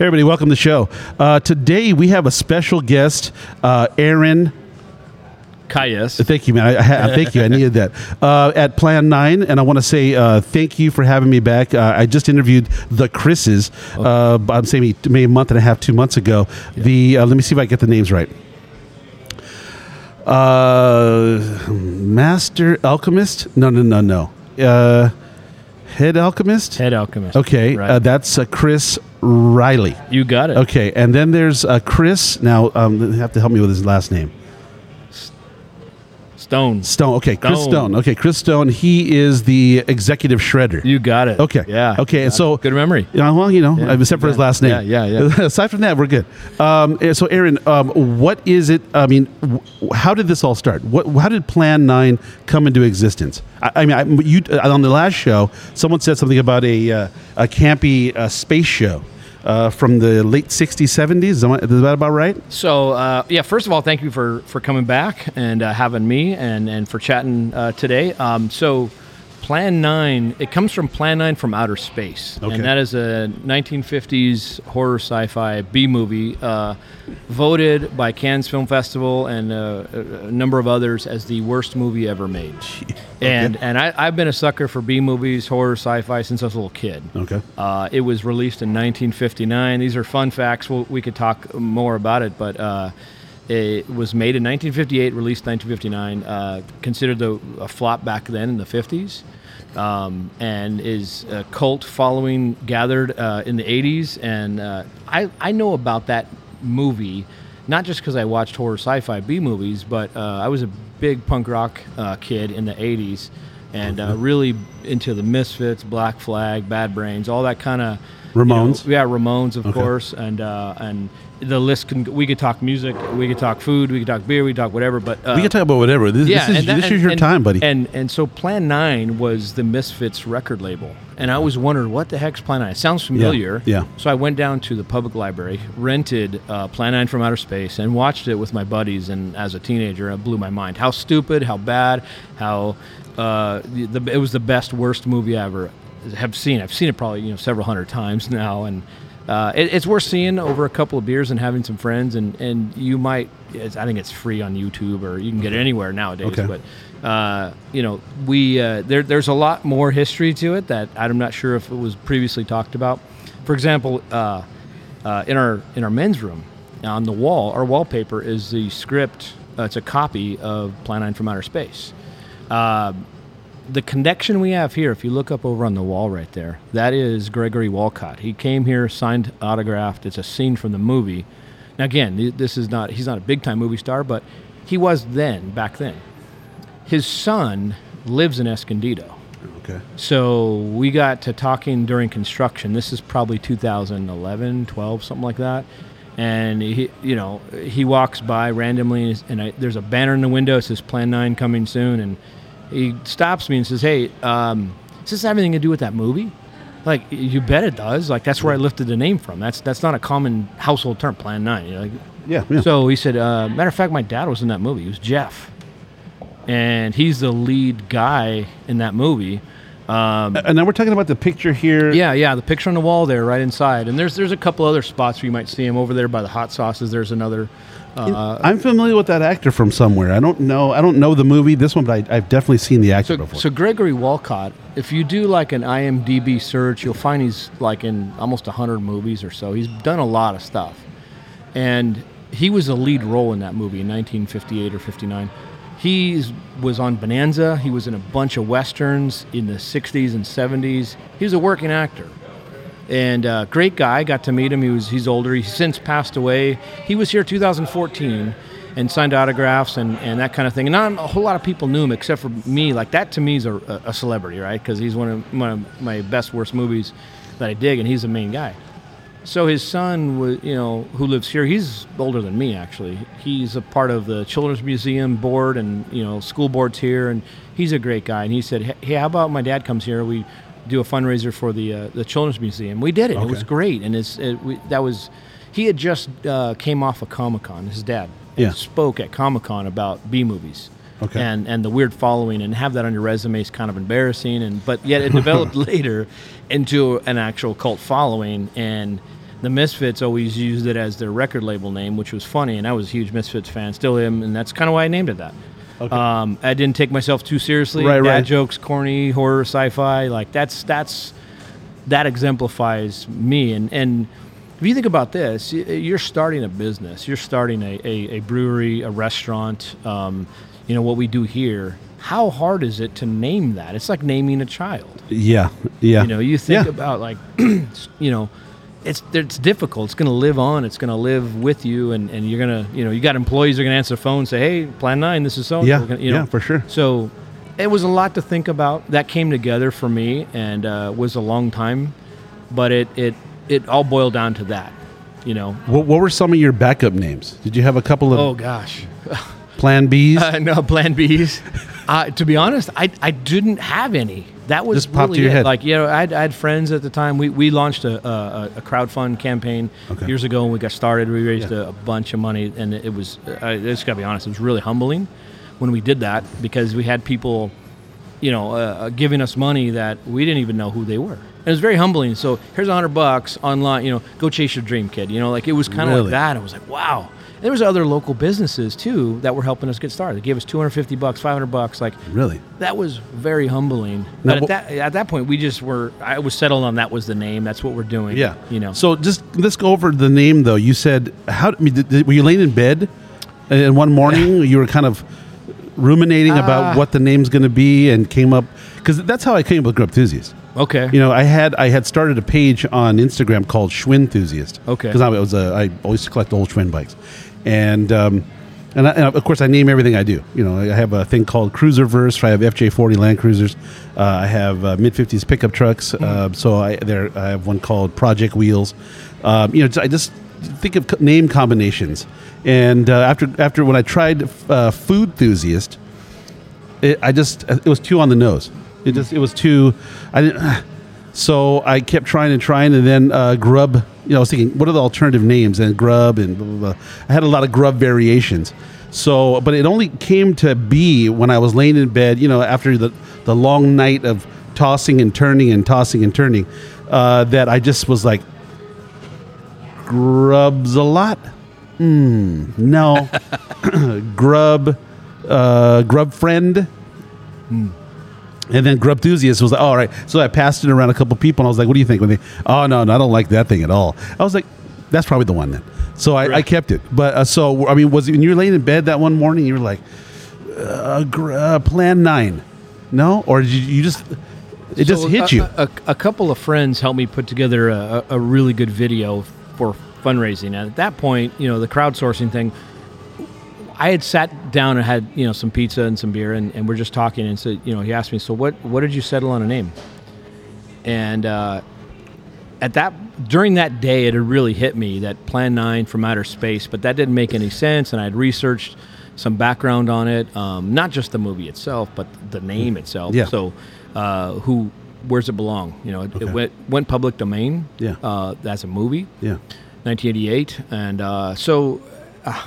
everybody, welcome to the show. Uh, today we have a special guest, uh, Aaron. Cayes. Thank you, man. I, I, thank you. I needed that uh, at Plan Nine, and I want to say uh, thank you for having me back. Uh, I just interviewed the Chris's. Uh, I'm saying maybe a month and a half, two months ago. The uh, let me see if I get the names right. Uh, Master Alchemist? No, no, no, no. Uh, Head Alchemist? Head alchemist. Okay, Right. uh, that's uh, Chris Riley. you got it. Okay, and then there's uh, Chris. Now, um, you have to help me with his last name. Stones. Stone. Okay, Chris Stone. Stone. Okay, Chris Stone. He is the executive shredder. You got it. Okay. Yeah. Okay, and so- good memory. Yeah, well, you know, Yeah, except for his last name. Yeah, yeah, yeah. Aside from that, we're good. Um, uh, so, Aaron, um, what is it? I mean, w- how did this all start? What? How did Plan Nine come into existence? I, I mean, I, you uh, on the last show, someone said something about a uh, a campy uh, space show uh, from the late '60s, '70s. Is that about right? So uh, yeah, first of all, thank you for for coming back and uh, having me and and for chatting uh, today. Um, so. Plan 9, it comes from Plan 9 from Outer Space. Okay. And that is a 1950s horror sci fi B movie uh, voted by Cannes Film Festival and uh, a, number of others as the worst movie ever made. And, and I, I've been a sucker for B movies, horror, sci fi since I was a little kid. Okay. Uh, it was released in 1959. These are fun facts. We'll, we could talk more about it, but uh, it was made in 1958, released 1959. Uh, considered the, a flop back then in the 50s, um, and is a cult following gathered uh, in the 80s. And uh, I I know about that movie. Not just because I watched horror sci-fi B movies, but uh, I was a big punk rock uh, kid in the '80s, and uh, really into the Misfits, Black Flag, Bad Brains, all that kind of Ramones? yeah, Ramones, of Okay. course, and uh, and the list can. We could talk music, we could talk food, we could talk beer, we could talk whatever. But uh, we can talk about whatever. This, yeah, this is that- this and- is your and- time, buddy. And and so Plan Nine was the Misfits record label, and I always wondered what the heck's Plan Nine. It sounds familiar. yeah. So I went down to the public library, rented uh, Plan Nine from Outer Space, and watched it with my buddies. And as a teenager, it blew my mind. How stupid, how bad, how uh, the, the, it was the best worst movie I ever have seen. I've seen it probably you know several hundred times now, and. Uh, it, it's worth seeing over a couple of beers and having some friends, and, and you might. It's, I think it's free on YouTube, or you can get it anywhere nowadays. Okay. But uh, you know, we uh, there, there's a lot more history to it that I'm not sure if it was previously talked about. For example, uh, uh, in our in our men's room, on the wall, our wallpaper is the script. Uh, it's a copy of Plan 9 from Outer Space. The connection we have here, if you look up over on the wall right there, that is Gregory Walcott. He came here, signed, autographed. It's a scene from the movie. Now, again, this is not, he's not a big time movie star, but he was then, back then. His son lives in Escondido. okay. So we got to talking during construction. This is probably 2011, 12, something like that. And he, you know, he walks by randomly, and I, there's a banner in the window. It says "Plan Nine coming soon." And he stops me and says, "Hey, um, does this have anything to do with that movie?" Like, you bet it does. Like, that's where I lifted the name from. That's that's not a common household term. Plan Nine. You know, like, Yeah. yeah. so he said, uh, matter of fact, my dad was in that movie. He was Jeff. And he's the lead guy in that movie. Um, and now we're talking about the picture here. yeah, yeah, the picture on the wall there, right inside. And there's there's a couple other spots where you might see him over there by the hot sauces. There's another. Uh, I'm familiar with that actor from somewhere. I don't know. I don't know the movie. This one, but I, I've definitely seen the actor so, before. so Gregory Walcott, if you do like an IMDb search, you'll find he's like in almost 100 movies or so. He's done a lot of stuff. And he was a lead role in that movie in 1958 or 59. He was on Bonanza. He was in a bunch of westerns in the 60s and 70s. He was a working actor. And uh, great guy. Got to meet him. He was he's older. He's since passed away. He was here 2014 and signed autographs and, and that kind of thing. And not a whole lot of people knew him except for me. Like that to me is a, a celebrity, right? Because he's one of one of my best worst movies that I dig, and he's the main guy. So his son was, you know, who lives here. He's older than me, actually. He's a part of the Children's Museum board and you know school boards here, and he's a great guy. And he said, "Hey, how about my dad comes here? We do a fundraiser for the uh, the Children's Museum." We did it. It was great, and it's it, we, that was he had just uh, came off of Comic Con. His dad Yeah. spoke at Comic Con about B movies. Okay. And and the weird following and have that on your resume is kind of embarrassing and but yet it developed later into an actual cult following and The Misfits always used it as their record label name, which was funny, and I was a huge Misfits fan, still am, and that's kind of why I named it that. Okay. Um, I didn't take myself too seriously. Right, Dad right. jokes, corny horror, sci-fi, like that's that's that exemplifies me. And and if you think about this, you're starting a business. You're starting a, a, a brewery, a restaurant. Um, you know what we do here. How hard is it to name that? It's like naming a child. Yeah, yeah. You know, you think Yeah. about like, you know, it's it's difficult. It's going to live on. It's going to live with you, and, and you're going to, you know, you got employees that are going to answer the phone, and say, "Hey, Plan Nine, this is so." Yeah, you know, yeah, for sure. So, it was a lot to think about. That came together for me, and uh, was a long time, but it it it all boiled down to that. You know. What, what were some of your backup names? Did you have a couple of Oh gosh. Plan Bs? Uh, no, Plan Bs. Uh, to be honest, I, I didn't have any. That was Just popped really to your it. head. Like you know, I had, I had friends at the time. We, we launched a, a, a crowdfund campaign Okay. years ago when we got started. We raised Yeah. a, a bunch of money, and it was. I just gotta be honest, it was really humbling when we did that because we had people, you know, uh, uh, giving us money that we didn't even know who they were. And it was very humbling. So here's a hundred bucks online. You know, go chase your dream, kid. You know, like it was kind of Really? like that. It was like wow. And there was other local businesses too that were helping us get started. They gave us 250 bucks, 500 bucks. Like really? that was very humbling. Now, But at that at that point, we just were. I was settled on that was the name. That's what we're doing. Yeah. you know. So just let's go over the name though. You said how? I mean, did, did- were you laying in bed, and one morning you were kind of ruminating about Ah. what the name's going to be, and came up because that's how I came up with Grub Enthusiast. okay. You know, I had I had started a page on Instagram called Schwinn Enthusiast. Okay. Because I was a, I always collect old Schwinn bikes, and um, and, I, and of course I name everything I do. You know, I have a thing called Cruiserverse. I have FJ40 Land Cruisers. Uh, I have uh, mid 50s pickup trucks. Uh, so I there I have one called Project Wheels. Um, you know, I just think of name combinations. And uh, after after when I tried uh, Food Enthusiast, it, I just it was too on the nose. It just it was too. I didn't. So I kept trying and trying, and then uh, Grub. You know, I was thinking, what are the alternative names? And Grub and blah, blah, blah. I had a lot of Grub variations. So, but it only came to be when I was laying in bed. You know, after the the long night of tossing and turning and tossing and turning, uh, that I just was like, Grubs a lot. Hmm. No. Grub. Uh, Grub friend. And then Grub Enthusiast was like, all right. So I passed it around a couple people, and I was like, what do you think? When they, oh, no, no, I don't like that thing at all. I was like, that's probably the one then. So I, I kept it. But uh, so, I mean, was it when you were laying in bed that one morning, you were like, uh, gr- uh, Plan 9? No? Or did you, you just, it just So, hit a, you? A, a, a couple of friends helped me put together a a really good video for fundraising. And at that point, you know, the crowdsourcing thing, I had sat down and had, you know, some pizza and some beer and, and we're just talking and so, you know, he asked me, so what, what did you settle on a name? And, uh, at that during that day it had really hit me that plan 9 from outer space but that didn't make any sense and i'd researched some background on it um, not just the movie itself but the name itself Yeah. so uh, who where's it belong you know it, Okay. it went, went public domain Yeah. uh, as a movie yeah. 1988 and uh, so uh,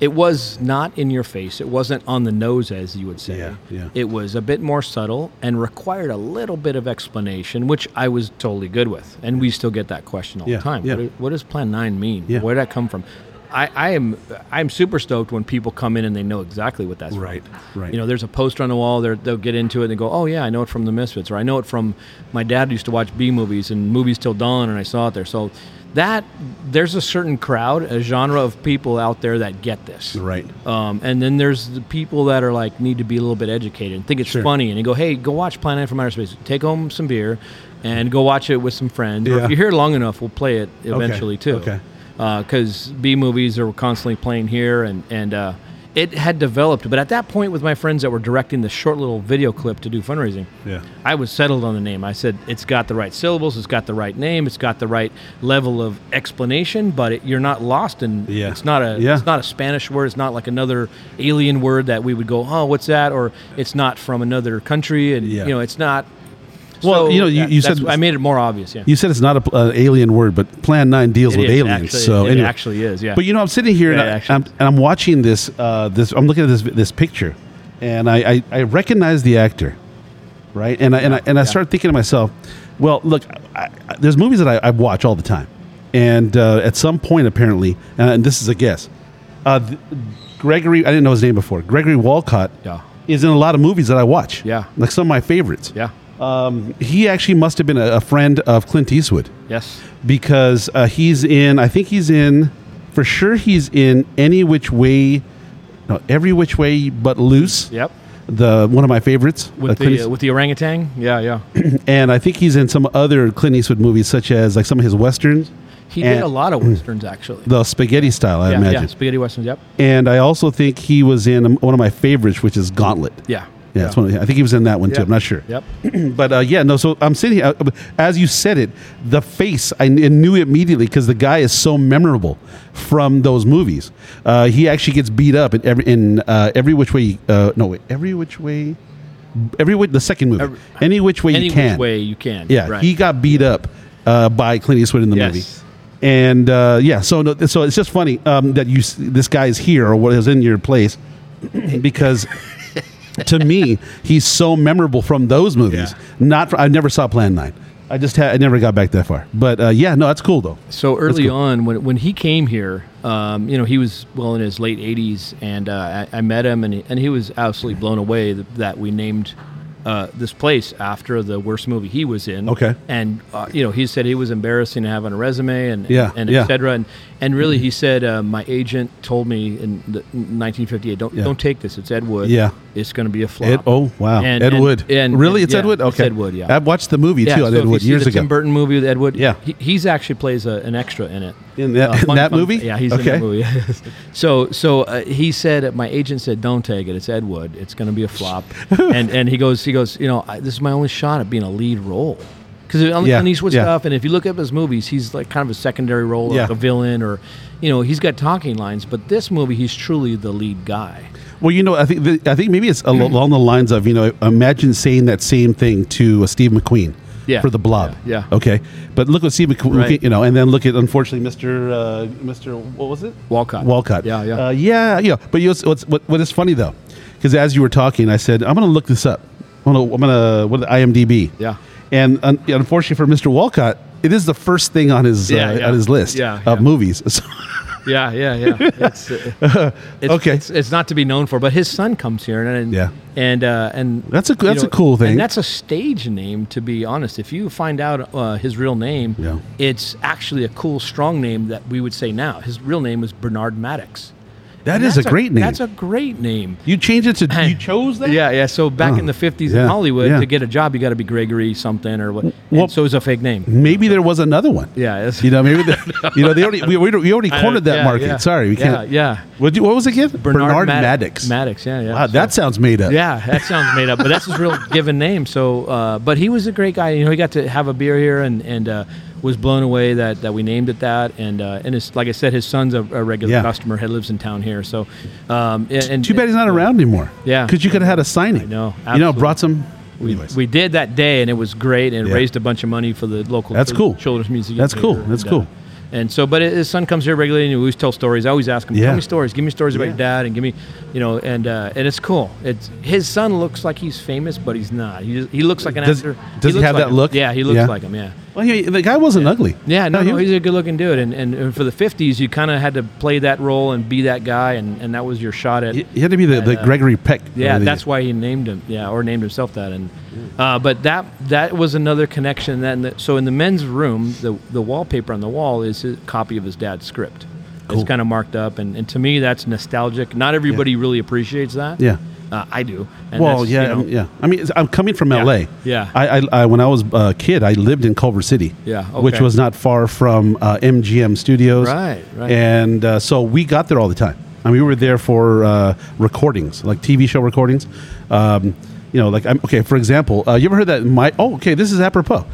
it was not in your face it wasn't on the nose as you would say Yeah, yeah. it was a bit more subtle and required a little bit of explanation which i was totally good with and we still get that question all Yeah, the time yeah. what, what does plan 9 mean Yeah. where did that come from I, I am I'm super stoked when people come in and they know exactly what that's Right, from. right. You know, there's a poster on the wall. They'll get into it and they go, "Oh yeah, I know it from the Misfits," or "I know it from my dad used to watch B movies and movies till dawn, and I saw it there." So that there's a certain crowd, a genre of people out there that get this. Right. Um, and then there's the people that are like need to be a little bit educated and think it's Sure. funny and they go, "Hey, go watch Plan Nine from Outer Space. Take home some beer, and go watch it with some friends. Or if you're here long enough, we'll play it eventually too. okay. Because B movies are constantly playing here, and and uh, it had developed. But at that point, with my friends that were directing the short little video clip to do fundraising, Yeah. I was settled on the name. I said it's got the right syllables, it's got the right name, it's got the right level of explanation, but it, you're not lost in. Yeah. It's not a. Yeah. It's not a Spanish word. It's not like another alien word that we would go, oh, what's that? Or it's not from another country, and Yeah. you know, it's not. Well, So, you know, you- you said- I made it more obvious. Yeah, You said it's not an alien word, but Plan 9 deals It with is, aliens. actually. so It anyway. actually is, yeah. But you know, I'm sitting here and, Yeah, it I, am and I'm watching this. Uh, this I'm looking at this this picture, and I, I, I recognize the actor, right? And I and I, and I yeah. start thinking to myself, well, look, I, I, there's movies that I, I watch all the time, and uh, at some point apparently, uh, and this is a guess, uh, th- Gregory I didn't know his name before. Gregory Walcott Yeah. is in a lot of movies that I watch. Yeah. like some of my favorites. Yeah. Um, he actually must have been a, a friend of Clint Eastwood Yes. because uh, he's in. I think he's in. For sure, he's in any which way. No, every which way but loose. Yep. The one of my favorites. uh, With Clint the uh, with the orangutan. Yeah, yeah. and I think he's in some other Clint Eastwood movies, such as like some of his westerns, He And- did a lot of westerns actually. the spaghetti style, I yeah, imagine. yeah, spaghetti westerns. Yep. And I also think he was in um, one of my favorites, which is Gauntlet. Yeah. Yeah, that's one of, I think he was in that one too. Yeah. I'm not sure. Yep. but uh, yeah, no. So I'm sitting here uh, as you said it. The face I knew immediately because the guy is so memorable from those movies. Uh, he actually gets beat up in every in uh, every which way. Uh, no, wait, every which way. Every way, the second movie. Every- any which way Any you can. which way you can. Yeah, Right. he got beat up uh, by Clint Eastwood in the Yes. movie. And uh, yeah, so no, so it's just funny um, that you this guy's here or what is in your place because to me he's so memorable from those movies. Yeah. Not for, I never saw Plan Nine. I just had I never got back that far. But uh, yeah, no, that's cool though. So early cool. on, when, when he came here, um, you know, he was well in his late 80s, and uh, I, I met him, and he, and he was absolutely blown away that, that we named uh, this place after the worst movie he was in. Okay. And uh, you know, he said he was embarrassing to have on a resume, and Yeah, and yeah. et cetera. And and really, he said, uh, my agent told me in the, 1958, don't Yeah. don't take this. It's Ed Wood. Yeah. It's going to be a flop. Ed, oh wow, And- Ed and- Wood. and- really, it's yeah, Ed Wood. it's Okay, Ed Wood, yeah. I've watched the movie Yeah, too on so Ed Wood years the ago. Tim Burton movie with Ed Wood. Yeah. he, he's actually plays a, an extra in it. In that- Uh, in that movie? Yeah, he's Okay. in that movie. so so uh, he said, my agent said, don't take it. It's Ed Wood. It's going to be a flop. and and he goes, he goes, you know, I, this is my only shot at being a lead role. Because on, Yeah, on Eastwood yeah. stuff, and if you look up his movies, he's like kind of a secondary role, Yeah. like a villain, or you know, he's got talking lines. But this movie, he's truly the lead guy. Well, you know, I think the, I think maybe it's al- along the lines of you know, imagine saying that same thing to uh, Steve McQueen. Yeah. For the Blob. Yeah, yeah. Okay. But look what Steve McQueen, Right. you know, and then look at unfortunately Mr. Uh, Mr. What was it? Walcott. Walcott. Yeah, yeah. Uh, yeah, yeah. But you know, what's, what what is funny though, because as you were talking, I said I'm going to look this up. I'm going to I'm going to what IMDb. Yeah. And un- unfortunately for Mr. Walcott, it is the first thing on his Yeah, uh, on his list of movies. So- Yeah, yeah, yeah. It's, uh, it's, Okay. It's, it's not to be known for, but his son comes here, and, and Yeah. and uh, and That's a- that's a cool thing. And that's a stage name, to be honest. If you find out uh, his real name, Yeah. it's actually a cool, strong name that we would say now. His real name is Bernard Maddox. That And is a great name. That's a great name. you changed it to you chose that. Yeah, yeah. So back Oh, in the fifties yeah, in Hollywood, yeah. to get a job, you got to be Gregory something or what. Well- and so it's a fake name. Maybe there was another one. Yeah, it's- You know, maybe the, you know they already we, we already cornered that yeah, market. Sorry, we Yeah, can't. yeah. What, what was it again? Bernard, Maddox. Maddox, yeah, yeah. Wow, So- that sounds made up. Yeah, that sounds made up, but that's his real given name. So, uh, but he was a great guy. You know, he got to have a beer here and and uh, was blown away that, that we named it that. And uh, and his, like I said, his son's a, a regular Yeah. customer. He lives in town here. So, um, and, and Too bad he's not around anymore. Yeah. because you could have had a signing. Know, You know, brought some. We, anyways. we did that day, and it was great, and Yeah. raised a bunch of money for the local. That's cool. Children's museum. That's cool. That's and, cool. Uh, and so, but his son comes here regularly, and he always tells stories. I always ask him, Yeah. "Tell me stories. Give me stories about Yeah. your dad, and give me, you know." And uh, and it's cool. It's his son looks like he's famous, but he's not. He just, he looks like an Does- actor. does he looks have like that him. look? Yeah, he looks Yeah. like him. Yeah. Well, yeah, the guy wasn't ugly. Yeah, no, he no, was- he's a good-looking dude, and, and, and for the '50s, you kind of had to play that role and be that guy, and, and that was your shot at. he, he had to be the, the uh, Gregory Peck. Yeah, the- that's why he named him. Yeah, or named himself that. And uh, but that that was another connection. That so in the men's room, the the wallpaper on the wall is a copy of his dad's script. Cool. It's kind of marked up, and, and to me, that's nostalgic. Not everybody really appreciates that. Yeah. Uh, I do. Well, yeah, you know, yeah. I mean, I'm coming from Yeah. L.A. Yeah. I, I, I when I was a kid, I lived in Culver City. Yeah, Which was not far from uh, MGM Studios. Right, right. And uh, so we got there all the time. I mean, we were there for uh, recordings, like TV show recordings. Um, you know, like I'm, okay. For example, uh, you ever heard that? My oh, okay. This is apropos.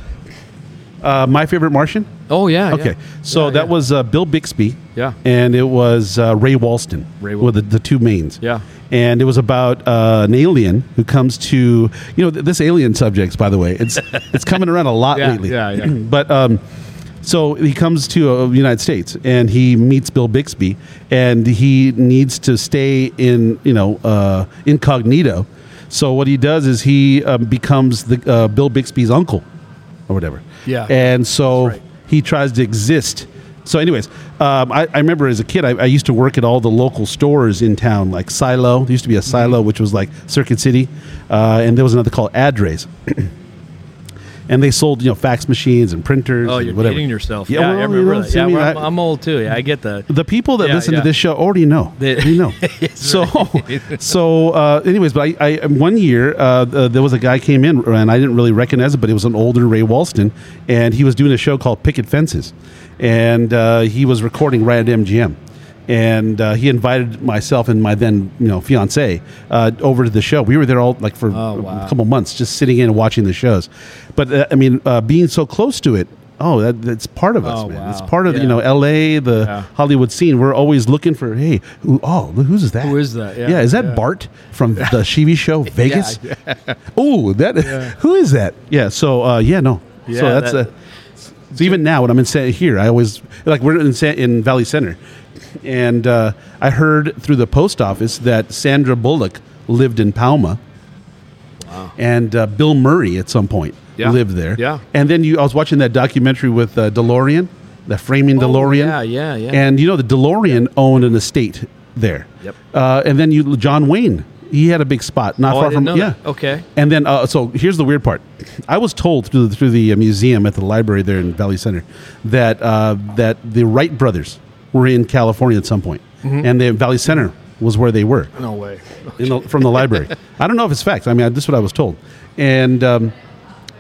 Uh, my favorite Martian. Oh yeah. Okay, yeah. so Yeah, that yeah. was uh, Bill Bixby. Yeah. and it was uh, Ray Walston. Ray were the, the two mains. Yeah. and it was about uh, an alien who comes to you know th- this alien subjects. By the way, it's it's coming around a lot Yeah, lately. yeah, yeah. but um, so he comes to uh, the United States and he meets Bill Bixby, and he needs to stay in you know uh, incognito. So what he does is he um, becomes the uh, Bill Bixby's uncle, or whatever. Yeah. and so right. he tries to exist So, anyways, um, I, I remember as a kid, I, I used to work at all the local stores in town, like Silo. There used to be a Mm-hmm. Silo, which was like Circuit City, uh, and there was another called Adray's. and they sold, you know, fax machines and printers. Oh, and you're whatever. kidding yourself. Yeah, Yeah, well, I you remember know, that. Yeah, I mean, well, I'm, I- I'm old too. Yeah, I get the. the people that Yeah, listen to this show already know. They- They know. So, so, uh, anyways, but I, I one year uh, uh, there was a guy came in and I didn't really recognize it, but it was an older Ray Walston, and he was doing a show called Picket Fences, and uh, he was recording right at MGM. And uh, he invited myself and my then you know fiance uh, over to the show. We were there all like for Oh, wow. a couple months, just sitting in and watching the shows. But uh, I mean, uh, being so close to it, oh, that, that's part of us, Oh, man. It's part of you know L.A. the Yeah. Hollywood scene. We're always looking for, hey, who, oh, who's that? Who is that? Yeah, is that yeah. Bart from the TV show Vegas? Yeah, Oh, that who is that? Yeah. So uh, yeah, no. so Yeah, that's that- uh, so even now when I'm in San here, I always like we're in Sa- in Valley Center, and uh, I heard through the post office that Sandra Bullock lived in Pauma. And uh, Bill Murray at some point Yeah. lived there. Yeah. And then you, I was watching that documentary with uh, DeLorean, the framing DeLorean. Oh, yeah, yeah, yeah. And you know the DeLorean owned an estate there. Yep. Uh, and then you, John Wayne, he had a big spot not Oh, I far didn't from know yeah. that. Okay. And then, uh, so here's the weird part. I was told through the, through the uh, museum at the library there in Valley Center that uh, that the Wright brothers were in California at some point, Mm-hmm. and the Valley Center was where they were No way. in the, from the library. I don't know if it's fact. I mean, this is what I was told, and um,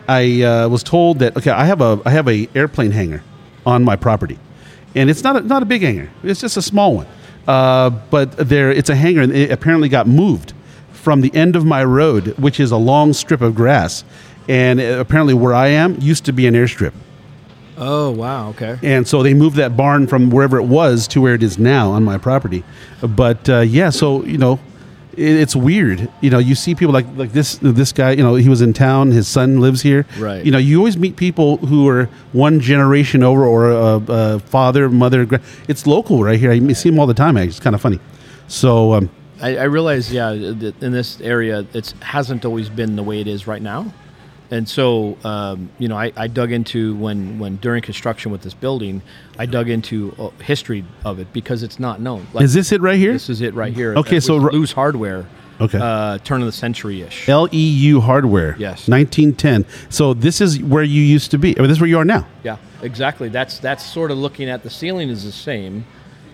I uh, was told that okay, I have a I have a airplane hangar on my property, and it's not a, not a big hangar. It's just a small one, uh, but there it's a hangar, and it apparently got moved from the end of my road, which is a long strip of grass, and uh, apparently where I am used to be an airstrip. Oh wow. Okay. And so they moved that barn from wherever it was to where it is now on my property. But uh, yeah, so you know, it, it's weird. You know, you see people like like this this guy. You know, he was in town. His son lives here. Right. You know, you always meet people who are one generation over, or a, a father, mother. gra- It's local right here. I see them all the time. Actually, it's kind of funny. So um, I, I realize, yeah, that in this area, it hasn't always been the way it is right now. And so, um, you know, I, I dug into when, when during construction with this building, I dug into uh, history of it because it's not known. Like, is this it right here? this is it right here. Okay, so loose hardware. Okay. Uh, turn of the century ish. L E U Hardware. Yes. 1910. So this is where you used to be. I mean, this is where you are now. Yeah, exactly. That's that's sort of looking at the ceiling is the same.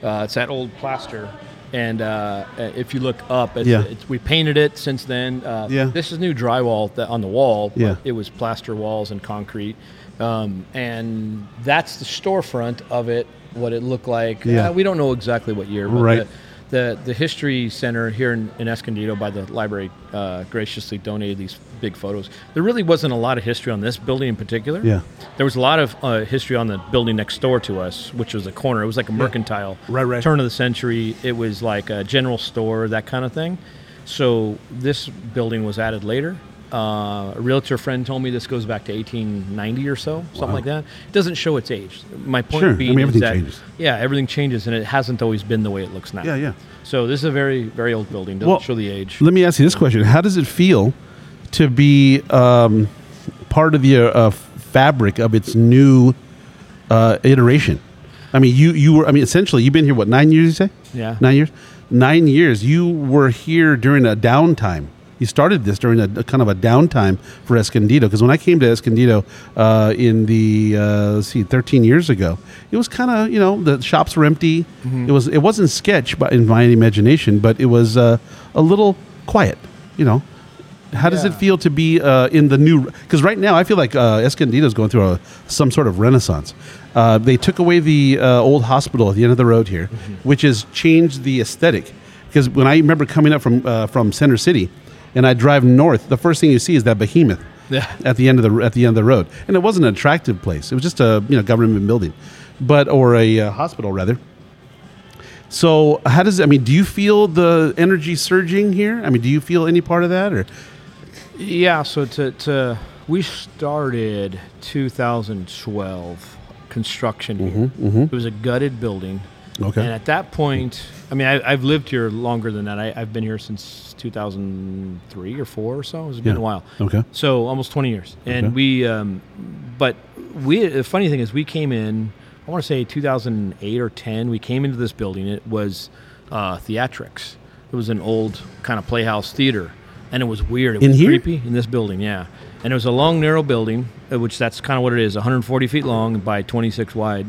Uh, it's that old plaster, and uh, if you look up, it's, Yeah. it's, we painted it since then. Uh, Yeah. This is new drywall that on the wall. but Yeah. It was plaster walls and concrete, um, and that's the storefront of it. What it looked like. Yeah. Uh, we don't know exactly what year. But Right. The, the, the history center here in, in Escondido by the library uh, graciously donated these big photos. There really wasn't a lot of history on this building in particular. Yeah. There was a lot of uh, history on the building next door to us, which was a corner. It was like a mercantile. Right, right. Turn of the century. It was like a general store, that kind of thing. So this building was added later. Uh, a realtor friend told me this goes back to 1890 or so, something like that. It doesn't show its age. My point Sure. I being mean, is everything that changes. yeah, everything changes, and it hasn't always been the way it looks now. Yeah, yeah. So this is a very, very old building. Doesn't Well, show the age. Let me ask you this question: How does it feel to be um, part of the uh, fabric of its new uh, iteration? I mean, you you were. I mean, essentially, you've been here what nine years? You say? Yeah. nine years. Nine years. You were here during a downtime. You started this during a, a kind of a downtime for Escondido because when I came to Escondido uh, in the uh, let's see, thirteen years ago, it was kind of you know the shops were empty. It was it wasn't sketch, but in my imagination, but it was uh, a little quiet. You know, how does it feel to be uh, in the new? Because right now I feel like uh, Escondido is going through a, some sort of renaissance. Uh, they took away the uh, old hospital at the end of the road here, which has changed the aesthetic. Because when I remember coming up from uh, from Center City, and I drive north, the first thing you see is that behemoth Yeah. at the end of the at the end of the road, and it wasn't an attractive place. It was just a you know government building, but or a uh, hospital rather. So how does I mean? Do you feel the energy surging here? I mean, do you feel any part of that or? Yeah, so to, to we started 2012 construction here. It was a gutted building. Mm-hmm, Okay. And at that point, I mean, I, I've lived here longer than that. I, I've been here since 2003 or four or so. It's been Yeah. a while. Okay. So almost 20 years. And Okay. we, um, but we, the funny thing is, we came in I want to say 2008 or 10. We came into this building. It was uh, theatrics. It was an old kind of playhouse theater, and it was weird. It In was here? creepy in this building, yeah. And it was a long, narrow building, uh, which that's kind of what it is 140 feet long by 26 wide.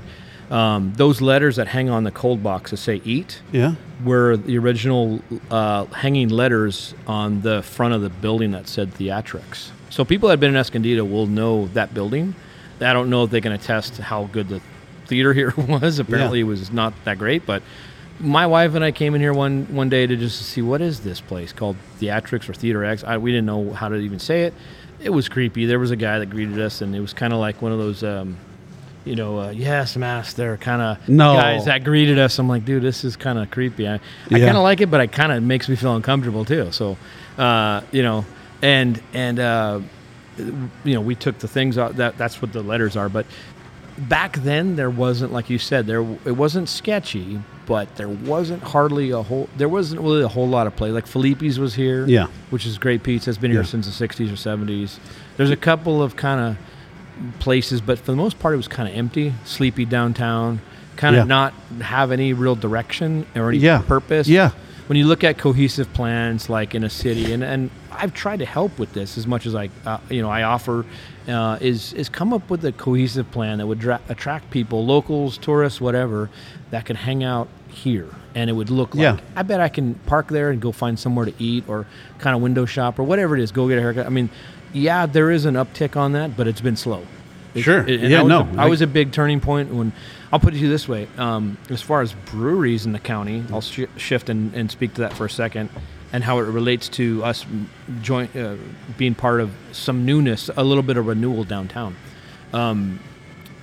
Um, those letters that hang on the cold box that say "Eat" Yeah. were the original uh, hanging letters on the front of the building that said theatrics. So people that have been in Escondido will know that building. I don't know if they can attest how good the theater here was. Apparently, Yeah. it was not that great. But my wife and I came in here one one day to just see what is this place called Theatrics or Theater X. I, we didn't know how to even say it. It was creepy. There was a guy that greeted us, and it was kind of like one of those. Um, you know, uh, yes, master, kind of No. guys that greeted us. I'm like, dude, this is kind of creepy. I, I Yeah. kind of like it, but it kind of makes me feel uncomfortable too. So, uh, you know, and and uh, you know, we took the things out. That that's what the letters are. But back then, there wasn't like you said, there it wasn't sketchy, but there wasn't hardly a whole. There wasn't really a whole lot of play. Like Filippi's was here, Yeah. which is great pizza. It's been here Yeah. since the '60s or '70s. There's a couple of kind of places, but for the most part, it was kind of empty, sleepy downtown, kind of Yeah. not have any real direction or any Yeah. purpose. Yeah. When you look at cohesive plans, like in a city, and, and I've tried to help with this as much as I, uh, you know, I offer, uh, is is come up with a cohesive plan that would dra- attract people, locals, tourists, whatever, that can hang out here, and it would look like. Yeah. I bet I can park there and go find somewhere to eat, or kind of window shop, or whatever it is. Go get a haircut. I mean, yeah, there is an uptick on that, but it's been slow. It- Sure. it- Yeah, I no, a- I- was a big turning point when I'll put it to you this way: um, as far as breweries in the county, I'll sh- shift and, and speak to that for a second, and how it relates to us joint uh, being part of some newness, a little bit of renewal downtown. Um,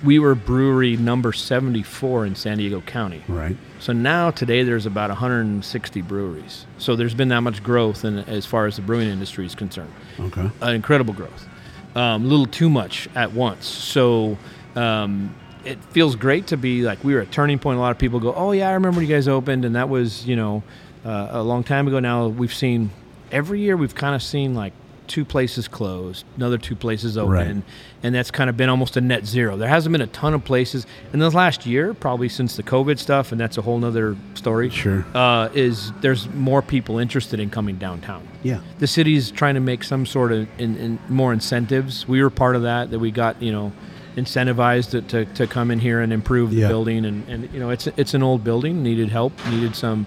we were brewery number 74 in San Diego County. Right. So now today there's about 160 breweries. So there's been that much growth in, as far as the brewing industry is concerned Okay. uh, incredible growth. Um, a little too much at once. So um, it feels great to be like we were at Turning Point. A lot of people go, "Oh yeah, I remember when you guys opened," and that was you know uh, a long time ago. Now we've seen every year we've kind of seen like two places closed, another two places open, Right. and that's kind of been almost a net zero. There hasn't been a ton of places in the last year, probably since the COVID stuff, and that's a whole nother story. Sure. uh, is there's more people interested in coming downtown Yeah. the city's trying to make some sort of in, in more incentives. We were part of that. That we got you know incentivized to, to, to come in here and improve the Yeah. building. And, and you know it's it's an old building, needed help, needed some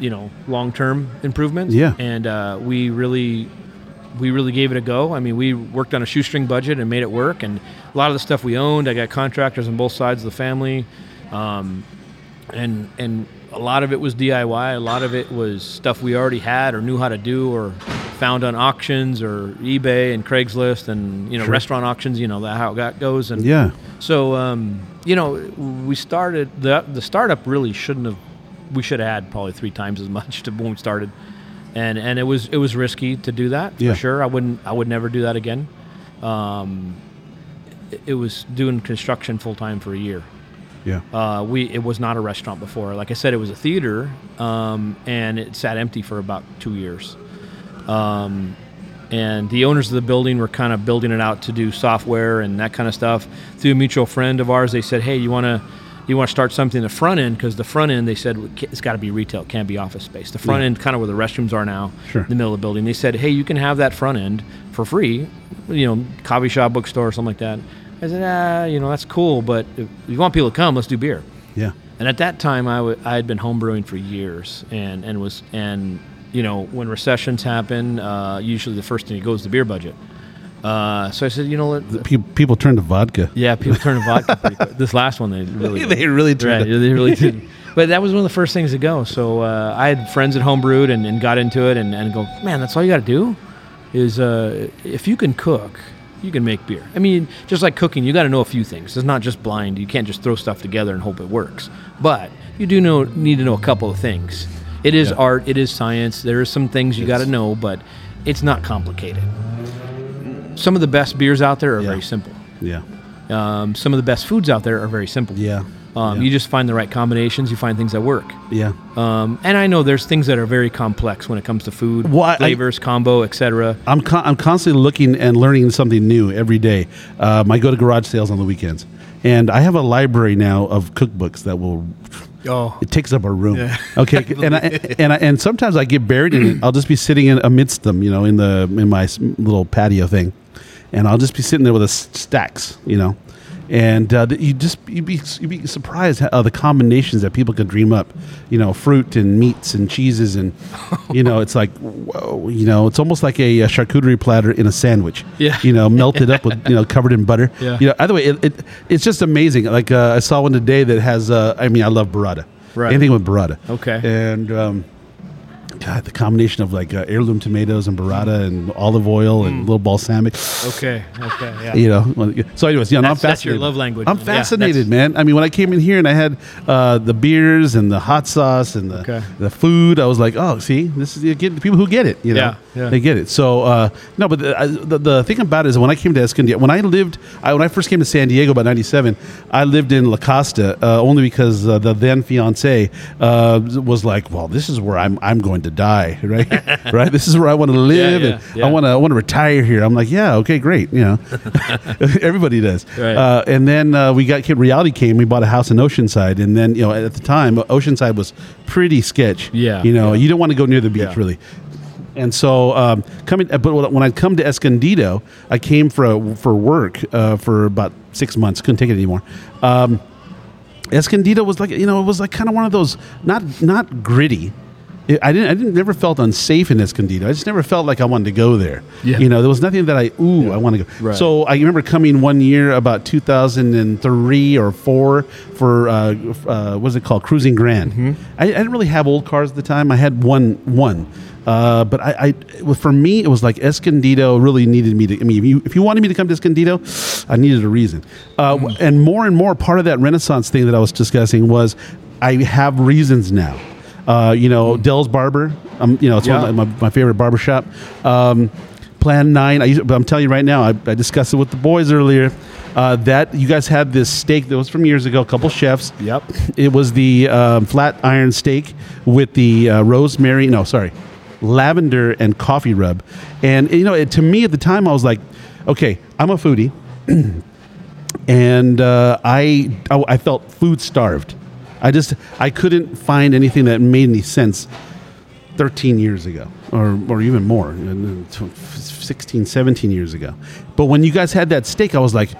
you know long term improvements. Yeah. and uh, we really we really gave it a go. I mean, we worked on a shoestring budget and made it work. And a lot of the stuff we owned, I got contractors on both sides of the family. Um, and and a lot of it was DIY. A lot of it was stuff we already had or knew how to do or found on auctions or eBay and Craigslist and you know Sure. restaurant auctions. You know that how that goes. And Yeah. so um, you know we started the the startup really shouldn't have. We should have had probably three times as much to when we started, and and it was it was risky to do that for sure. I wouldn't I would never do that again. Um, it, it was doing construction full time for a year. Yeah. Uh, we it was not a restaurant before. Like I said, it was a theater, um, and it sat empty for about two years. Um, and the owners of the building were kind of building it out to do software and that kind of stuff. Through a mutual friend of ours, they said, "Hey, you want to you want to start something in the front end because the front end they said it's got to be retail, can't be office space. The front Yeah. end, kind of where the restrooms are now, Sure. in the middle of the building. They said, "Hey, you can have that front end for free, you know, coffee shop, bookstore, something like that." I said, "Ah, you know, that's cool, but if you want people to come, let's do beer." Yeah. And at that time, I w- I had been homebrewing for years, and and was and you know when recessions happen, uh, usually the first thing that goes is the beer budget. Uh, so I said, you know what? Pe- people turn to vodka. Yeah, people turn to vodka pretty quick. This last one, they really they really Right, turned. to- they really did. But that was one of the first things to go. So uh, I had friends at homebrewed and, and got into it and, and go, man, that's all you got to do is uh, if you can cook, you can make beer. I mean, just like cooking, you got to know a few things. It's not just blind. You can't just throw stuff together and hope it works. But you do know need to know a couple of things. It is Yeah. art. It is science. There are some things you got to know, but it's not complicated. Some of the best beers out there are Yeah. very simple. Yeah. Um, some of the best foods out there are very simple. Yeah. Um, yeah. You just find the right combinations. You find things that work. yeah. Um, and I know there's things that are very complex when it comes to food, Well, I- flavors, combo, etc. I'm con- I'm constantly looking and learning something new every day. Um, I go to garage sales on the weekends, and I have a library now of cookbooks that will Oh, it takes up a room. Okay, and I, and I, and sometimes I get buried in it. I'll just be sitting in amidst them, you know, in the in my little patio thing, and I'll just be sitting there with the stacks, you know, and uh, you just you'd be you'd be surprised how the combinations that people can dream up, you know, fruit and meats and cheeses and you know, it's like whoa, you know, it's almost like a, uh charcuterie platter in a sandwich. Yeah. you know, melted up with you know covered in butter. Yeah. You know, either way, it, it it's just amazing. Like uh, I saw one today that has. Uh, I mean, I love burrata. Right. Anything with burrata. Okay. And um, God, the combination of like uh, heirloom tomatoes and burrata and olive oil Mm. and a little balsamic. okay, okay, yeah. You know. So, anyways, yeah, no, I'm That's- that's your love language. I'm fascinated, that's- man. I mean, when I came in here and I had uh, the beers and the hot sauce and the Okay. the food, I was like, oh, see, this is get the people who get it. You know, Yeah, yeah. they get it. So, uh, no, but the, the the thing about it is when I came to Escondido, when I lived, I, when I first came to San Diego about '97, I lived in La Costa uh, only because uh, the then fiance uh, was like, well, this is where I'm I'm going to die, right? right? This is where I want to live, yeah, and yeah. I want to I want to retire here. I'm like, yeah, okay, great. You know, everybody does. Right. Uh, and then uh, we got kid reality came. We bought a house in Oceanside, and then you know at the time Oceanside was pretty sketch. Yeah, you know, yeah. you don't want to go near the beach Yeah. really. And so, um, coming, but when I'd come to Escondido, I came for a, for work uh, for about six months. Couldn't take it anymore. Um, Escondido was like you know it was like kind of one of those not not gritty. It, I didn't I didn't never felt unsafe in Escondido. I just never felt like I wanted to go there. Yeah. You know there was nothing that I ooh I want to go. Right. So I remember coming one year about 2003 or four for uh, uh, what's it called Cruising Grand. Mm-hmm. I, I didn't really have old cars at the time. I had one one. Uh, but I, I for me, it was like Escondido really needed me to. I mean, if you if you wanted me to come to Escondido, I needed a reason. Uh, Mm. And more and more, part of that Renaissance thing that I was discussing was, I have reasons now. Uh, you know, Dell's Barber. Um, you know, it's one Mm. Of my, my, my favorite barbershop. Um, Plan Nine. I used, but I'm telling you right now, I, I discussed it with the boys earlier. Uh, that you guys had this steak that was from years ago. A couple chefs. Yep. It was the um, flat iron steak with the uh, rosemary. No, sorry, lavender and coffee rub. And you know, it, to me at the time, I was like, okay, I'm a foodie, and uh, I, I I felt food starved. I just I couldn't find anything that made any sense 13 years ago or, or even more uh, 16 17 years ago. But when you guys had that steak i was like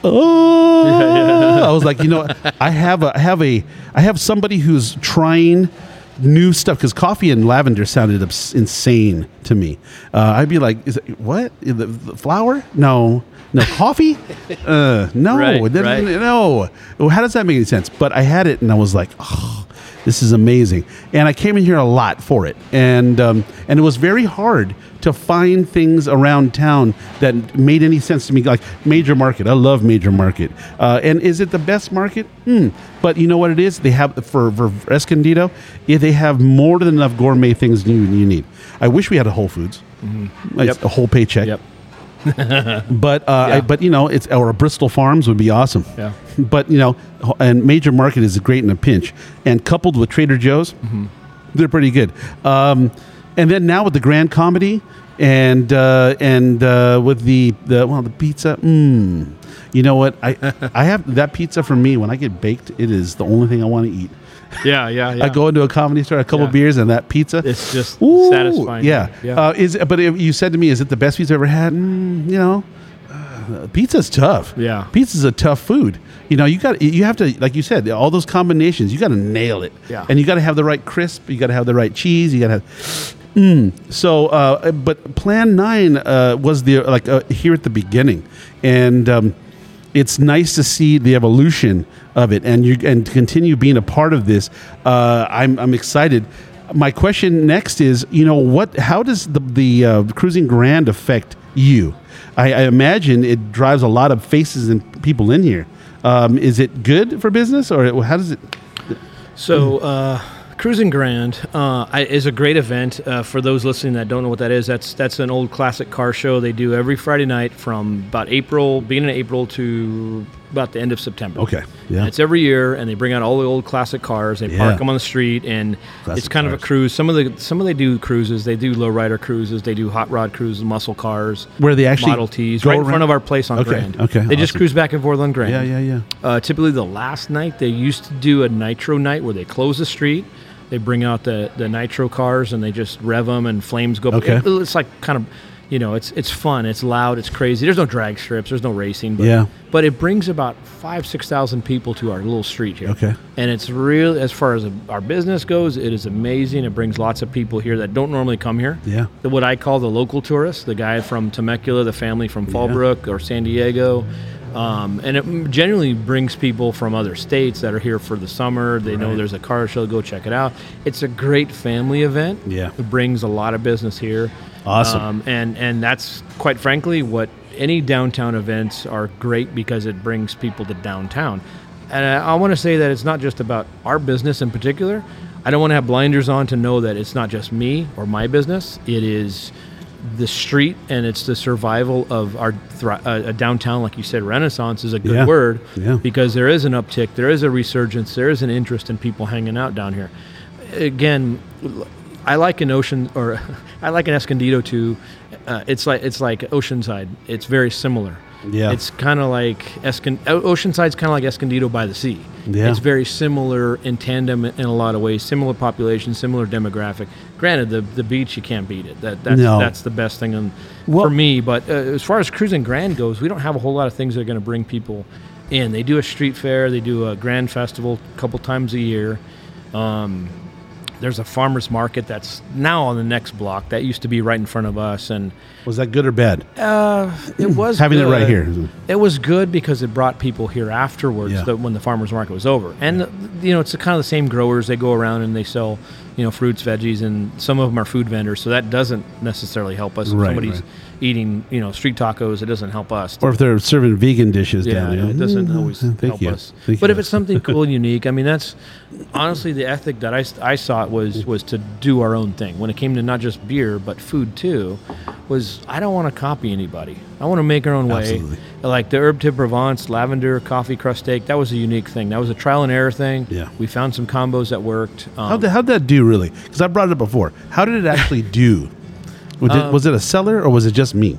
oh. I was like you know i have a I have a i have somebody who's trying new stuff because coffee and lavender sounded abs- insane to me. Uh, i'd be like is it what? The, the flour? No. No coffee? Uh, no. Right, right. no. How does that make any sense? But i had it and i was like oh this is amazing. And i came in here a lot for it. And um, and it was very hard to find things around town that made any sense to me like major market. I love major market. Uh, and is it the best market? Hmm. but you know what it is? They have for, for escondido yeah, they have more than enough gourmet things you, you need. I wish we had a whole foods. Mm-hmm. Yep. a whole paycheck. Yep. but uh, I, but you know, it's or a Bristol Farms would be awesome. Yeah. But you know, and Major Market is great in a pinch, and coupled with Trader Joe's, Mm-hmm. they're pretty good. Um, and then now with the Grand Comedy and uh, and uh, with the the well the pizza, mm, you know what? I I have that pizza for me when I get baked. It is the only thing I want to eat. Yeah, yeah, yeah. I go into a comedy store, a couple Yeah. beers, and that pizza. It's just Ooh, satisfying. Yeah, Yeah. Uh, is but if you said to me, "Is it the best pizza I've ever had?" Mm, you know, uh, pizza's tough. Yeah. pizza's a tough food. You know, you got you have to like you said, all those combinations. You got to nail it. Yeah. and you got to have the right crisp. You got to have the right cheese. You got to have. Mm. So, uh, but Plan Nine uh, was the like uh, here at the beginning, and um, it's nice to see the evolution of it, and you and continue being a part of this. Uh, I'm I'm excited. My question next is, you know, what? How does the the uh, cruising grand affect you? I, I imagine it drives a lot of faces and people in here. Um, is it good for business, or how does it? So, uh, Cruising Grand uh, is a great event. Uh, for those listening that don't know what that is, that's that's an old classic car show they do every Friday night from about April, beginning of April to about the end of September. Okay, yeah. And it's every year, and they bring out all the old classic cars. They Yeah. park them on the street, and Classic it's kind of a cruise. Some of the some of they do cruises. They do lowrider cruises. They do hot rod cruises, muscle cars, Where they actually Model Ts, right in around- front of our place on Okay, Grand. okay, They just cruise back and forth on Grand. Yeah, yeah, yeah. Uh, typically, the last night they used to do a nitro night where they close the street. They bring out the, the nitro cars and they just rev them and flames go. Okay. It- it's like kind of, you know, it's it's fun. It's loud. It's crazy. There's no drag strips. There's no racing. But, Yeah. But it brings about five six thousand people to our little street here. Okay. And it's real as far as our business goes. It is amazing. It brings lots of people here that don't normally come here. Yeah. The- What I call the local tourists, the guy from Temecula, the family from Fallbrook or San Diego. Um, and it generally brings people from other states that are here for the summer. They know there's a car show, go check it out. It's a great family event. Yeah. It brings a lot of business here. Awesome. Um, and, and that's quite frankly what any downtown events are great because it brings people to downtown. And I, I want to say that it's not just about our business in particular. I don't want to have blinders on to know that it's not just me or my business. It is the street and it's the survival of our thri- uh, a downtown, like you said, renaissance is a good Yeah. word Yeah. because there is an uptick, there is a resurgence, there is an interest in people hanging out down here. Again, I like an ocean or I like an Escondido too. Uh, it's like it's like Oceanside. It's very similar. Yeah. It's kind of like Oceanside's kind of like Escondido by the sea. Yeah. It's very similar in tandem in a lot of ways. Similar population, similar demographic. Granted, the the beach you can't beat it. That that's No. that's the best thing in, Well- for me. But uh, as far as cruising Grand goes, we don't have a whole lot of things that are going to bring people in. They do a street fair. They do a Grand Festival a couple times a year. Um, there's a farmers market that's now on the next block. That used to be right in front of us, and Was that good or bad? uh, it was Having it right here. It was good because it brought people here afterwards. Yeah. The, when the farmers market was over, and you know it's the kind of the same growers. They go around and they sell, you know, fruits, veggies, and some of them are food vendors. So that doesn't necessarily help us. If Right, somebody's right. eating, you know, street tacos, it doesn't help us. Or if they're serving vegan dishes Yeah, down there. it doesn't Mm, always thank help you. us. Thank but you. if it's something cool and unique, I mean, that's honestly the ethic that I, I saw it was was to do our own thing. When it came to not just beer but food too, was I don't want to copy anybody. I want to make our own way. Absolutely. Like the herb de Provence, lavender, coffee crust steak. That was a unique thing. That was a trial and error thing. Yeah. we found some combos that worked. Um, How'd, that- how'd that do, really? Because I brought it up before. How did it actually do? Was, Um, it, was it a seller or was it just me?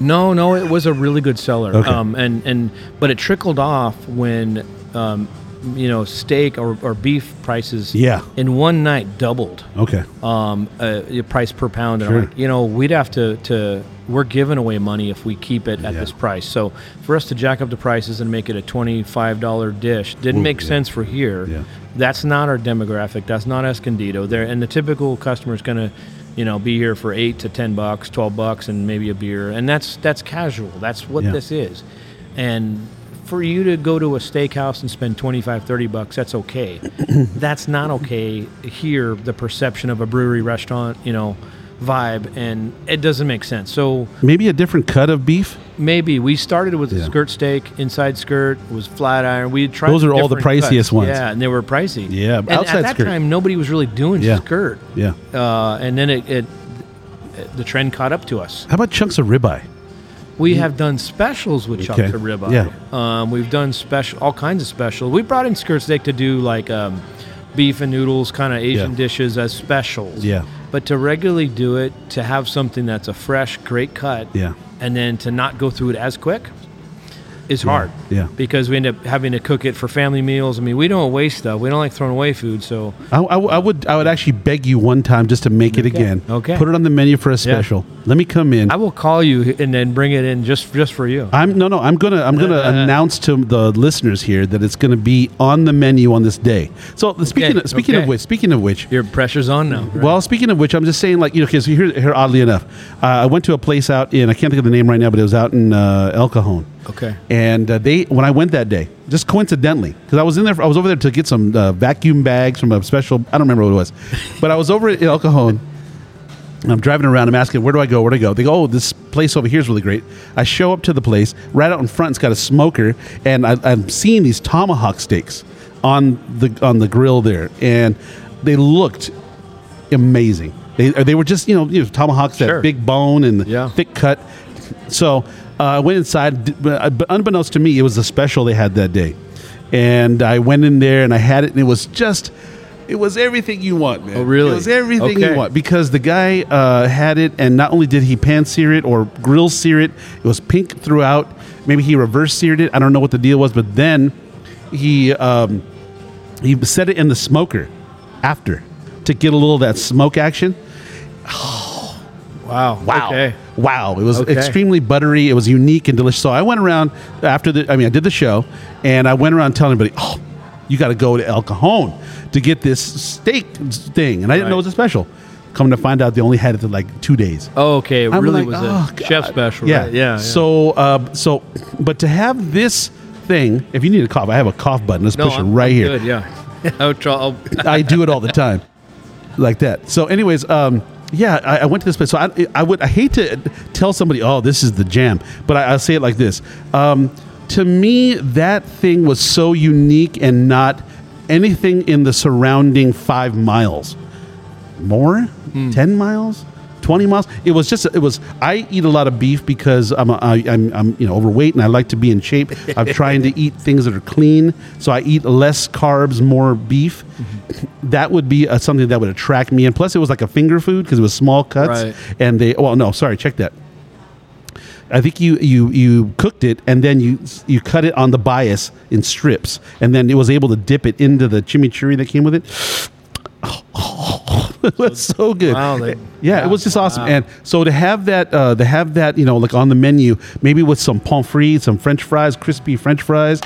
No, no, it was a really good seller. Okay. Um, and and but it trickled off when um, you know steak or, or beef prices. Yeah. In one night, doubled. Okay. Um, uh, price per pound. And Sure. I'm like, you know, we'd have to to we're giving away money if we keep it at Yeah. this price. So for us to jack up the prices and make it a twenty five dollar dish didn't Ooh, make yeah. sense for here. Yeah. That's not our demographic. That's not Escondido. There and the typical customer is going to, you know, be here for eight to ten bucks, twelve bucks, and maybe a beer, and that's that's casual. That's what Yeah. this is, and. For you to go to a steakhouse and spend 25, 30 bucks, that's okay. that's not okay here, the perception of a brewery restaurant, you know, vibe, and it doesn't make sense. So Maybe a different cut of beef? maybe we started with a Yeah. skirt steak, inside skirt was flat iron. We tried Those are all the priciest cuts. ones. Yeah, and they were pricey. Yeah, and outside at that skirt. time nobody was really doing Yeah. skirt. Yeah. Uh, and then it, it, the trend caught up to us. How about chunks of ribeye? We have done specials with chunks of ribeye. Yeah. Um, we've done special, all kinds of specials. We brought in skirt steak to do like um, beef and noodles, kind of Asian Yeah. dishes as specials. Yeah. But to regularly do it, to have something that's a fresh, great cut, Yeah. and then to not go through it as quick is hard. yeah. Because we end up having to cook it for family meals. I mean, we don't waste stuff. We don't like throwing away food. So I, I, I would I would actually beg you one time just to make it again. Okay. Put it on the menu for a special. Let me come in. I will call you and then bring it in just just for you. I'm no no. I'm gonna I'm gonna announce to the listeners here that it's gonna be on the menu on this day. So speaking Okay, of, speaking of which speaking of which, Your pressure's on now. right? well, speaking of which, I'm just saying, like, you know, because here, here, oddly enough, uh, I went to a place out in, I can't think of the name right now, but it was out in uh, El Cajon. Okay. And uh, they, when I went that day, just coincidentally, because I was in there, I was over there to get some uh, vacuum bags from a special, I don't remember what it was, but I was over at El Cajon. and I'm driving around. I'm asking, where do I go? Where do I go? They go, oh, this place over here is really great. I show up to the place. Right out in front, it's got a smoker, and I, I'm seeing these tomahawk steaks on the on the grill there, and they looked amazing. They they were just you know, you know tomahawks Sure. that big bone and the Yeah. thick cut. So uh, I went inside, but but unbeknownst to me, it was a special they had that day, and I went in there and I had it, and it was just. It was everything you want, man. Oh, really? It was everything you want because the guy uh, had it, and not only did he pan sear it or grill sear it, it was pink throughout. Maybe he reverse seared it. I don't know what the deal was, but then he um, he set it in the smoker after to get a little of that smoke action. Wow. Wow. Okay. Wow. It was Okay. extremely buttery. It was unique and delicious. So I went around after the, I mean, I did the show and I went around telling everybody, oh, you got to go to El Cajon to get this steak thing. And I didn't know it was a special. Coming to find out, they only had it for like two days. Oh, okay. It I'm really like, was oh, a chef special. Yeah. Right? Yeah. yeah. So, uh, so, but to have this thing, if you need a cough, I have a cough button. Let's no, push it I'm, right I'm here. Good. Yeah. I'll try, I do it all the time, like that. So, anyways, um, yeah, I, I went to this place. So I, I would I hate to tell somebody, oh, this is the jam, but I, I'll say it like this. Um, to me, that thing was so unique and not anything in the surrounding five miles. More, ten miles. 20 miles. It was just it was i eat a lot of beef because i'm a, I, I'm, I'm you know overweight and i like to be in shape. I'm trying to eat things that are clean so i eat less carbs more beef. That would be uh, something that would attract me and plus it was like a finger food because it was small cuts Right. and they well no sorry check that. I think you, you you cooked it and then you you cut it on the bias in strips and then it was able to dip it into the chimichurri that came with it. it was so good. Wow, they- yeah, it was just awesome. And so to have that, uh, to have that, you know, like on the menu, maybe with some pommes frites, some French fries, crispy French fries.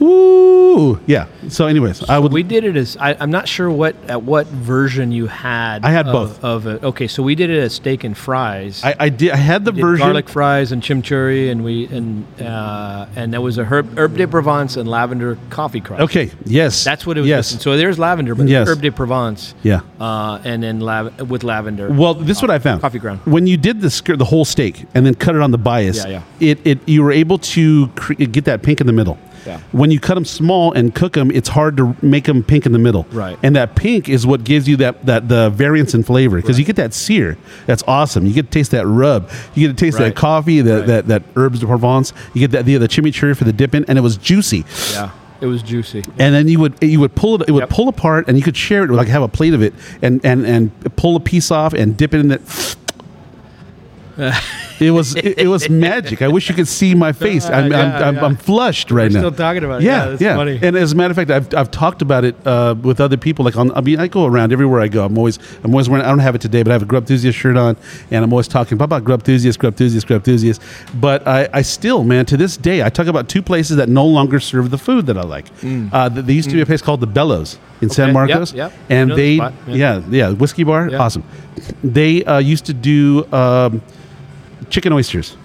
Ooh, yeah. So, anyways, I would. we did it as I, I'm not sure what at what version you had. I had of, both. of it. Okay, so we did it as steak and fries. I, I did. I had the version. garlic fries and chimichurri, and we and uh, and there was a herb, herb de Provence and lavender coffee crust. Okay. Yes. that's what it was. Yes. missing. So there's lavender, but Yes. herb de Provence. Yeah. Uh, and then lav- with lavender. Well, this is what I found. Coffee ground. When you did the the whole steak, and then cut it on the bias, Yeah, yeah. It, it you were able to cre- get that pink in the middle. Yeah. When you cut them small and cook them, it's hard to make them pink in the middle. Right. And that pink is what gives you that that the variance in flavor because you get that sear. That's awesome. You get to taste that rub. You get to taste Right. that coffee, that, Right. that that herbs de Provence. You get that the the chimichurri for the dip in, and it was juicy. yeah, it was juicy. And then you would you would pull it it would Yep. pull apart and you could share it like have a plate of it and and and pull a piece off and dip it in that. it was it, it was magic. I wish you could see my face. I'm, Yeah, I'm, I'm, yeah. I'm flushed right now. still talking about it. Yeah, Yeah, that's yeah. funny. And as a matter of fact, I've, I've talked about it uh, with other people. Like on, I mean, I go around everywhere I go. I'm always I'm always wearing. I don't have it today, but I have a Grub Enthusiast shirt on, and I'm always talking about Grub Enthusiast, Grub Enthusiast, Grub Enthusiast. But I, I still, man, to this day, I talk about two places that no longer serve the food that I like. Uh, th- there used to be a place called the Bellows in San Mm. Okay. Yep, Marcos, yep. and Know the they, spot, yeah. yeah. yeah, whiskey bar, Yeah. awesome. They uh, used to do um, chicken oysters.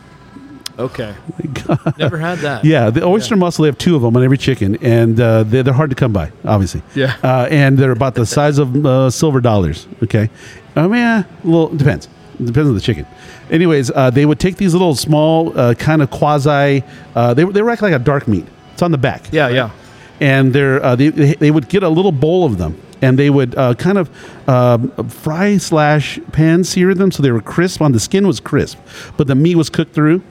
Okay, never had that. Yeah, the oyster mussel. They have two of them on every chicken, and uh, they're, they're hard to come by, obviously. Yeah. uh, and they're about the size of uh, silver dollars. Okay, I mean, eh, well, depends. Depends on the chicken. Anyways, uh, they would take these little small, uh, kind of quasi. Uh, they they were like, like a dark meat. It's on the back. yeah, yeah. and they're uh, they they they would get a little bowl of them. And they would uh, kind of um, fry slash pan sear them so they were crisp. On the skin was crisp, but the meat was cooked through.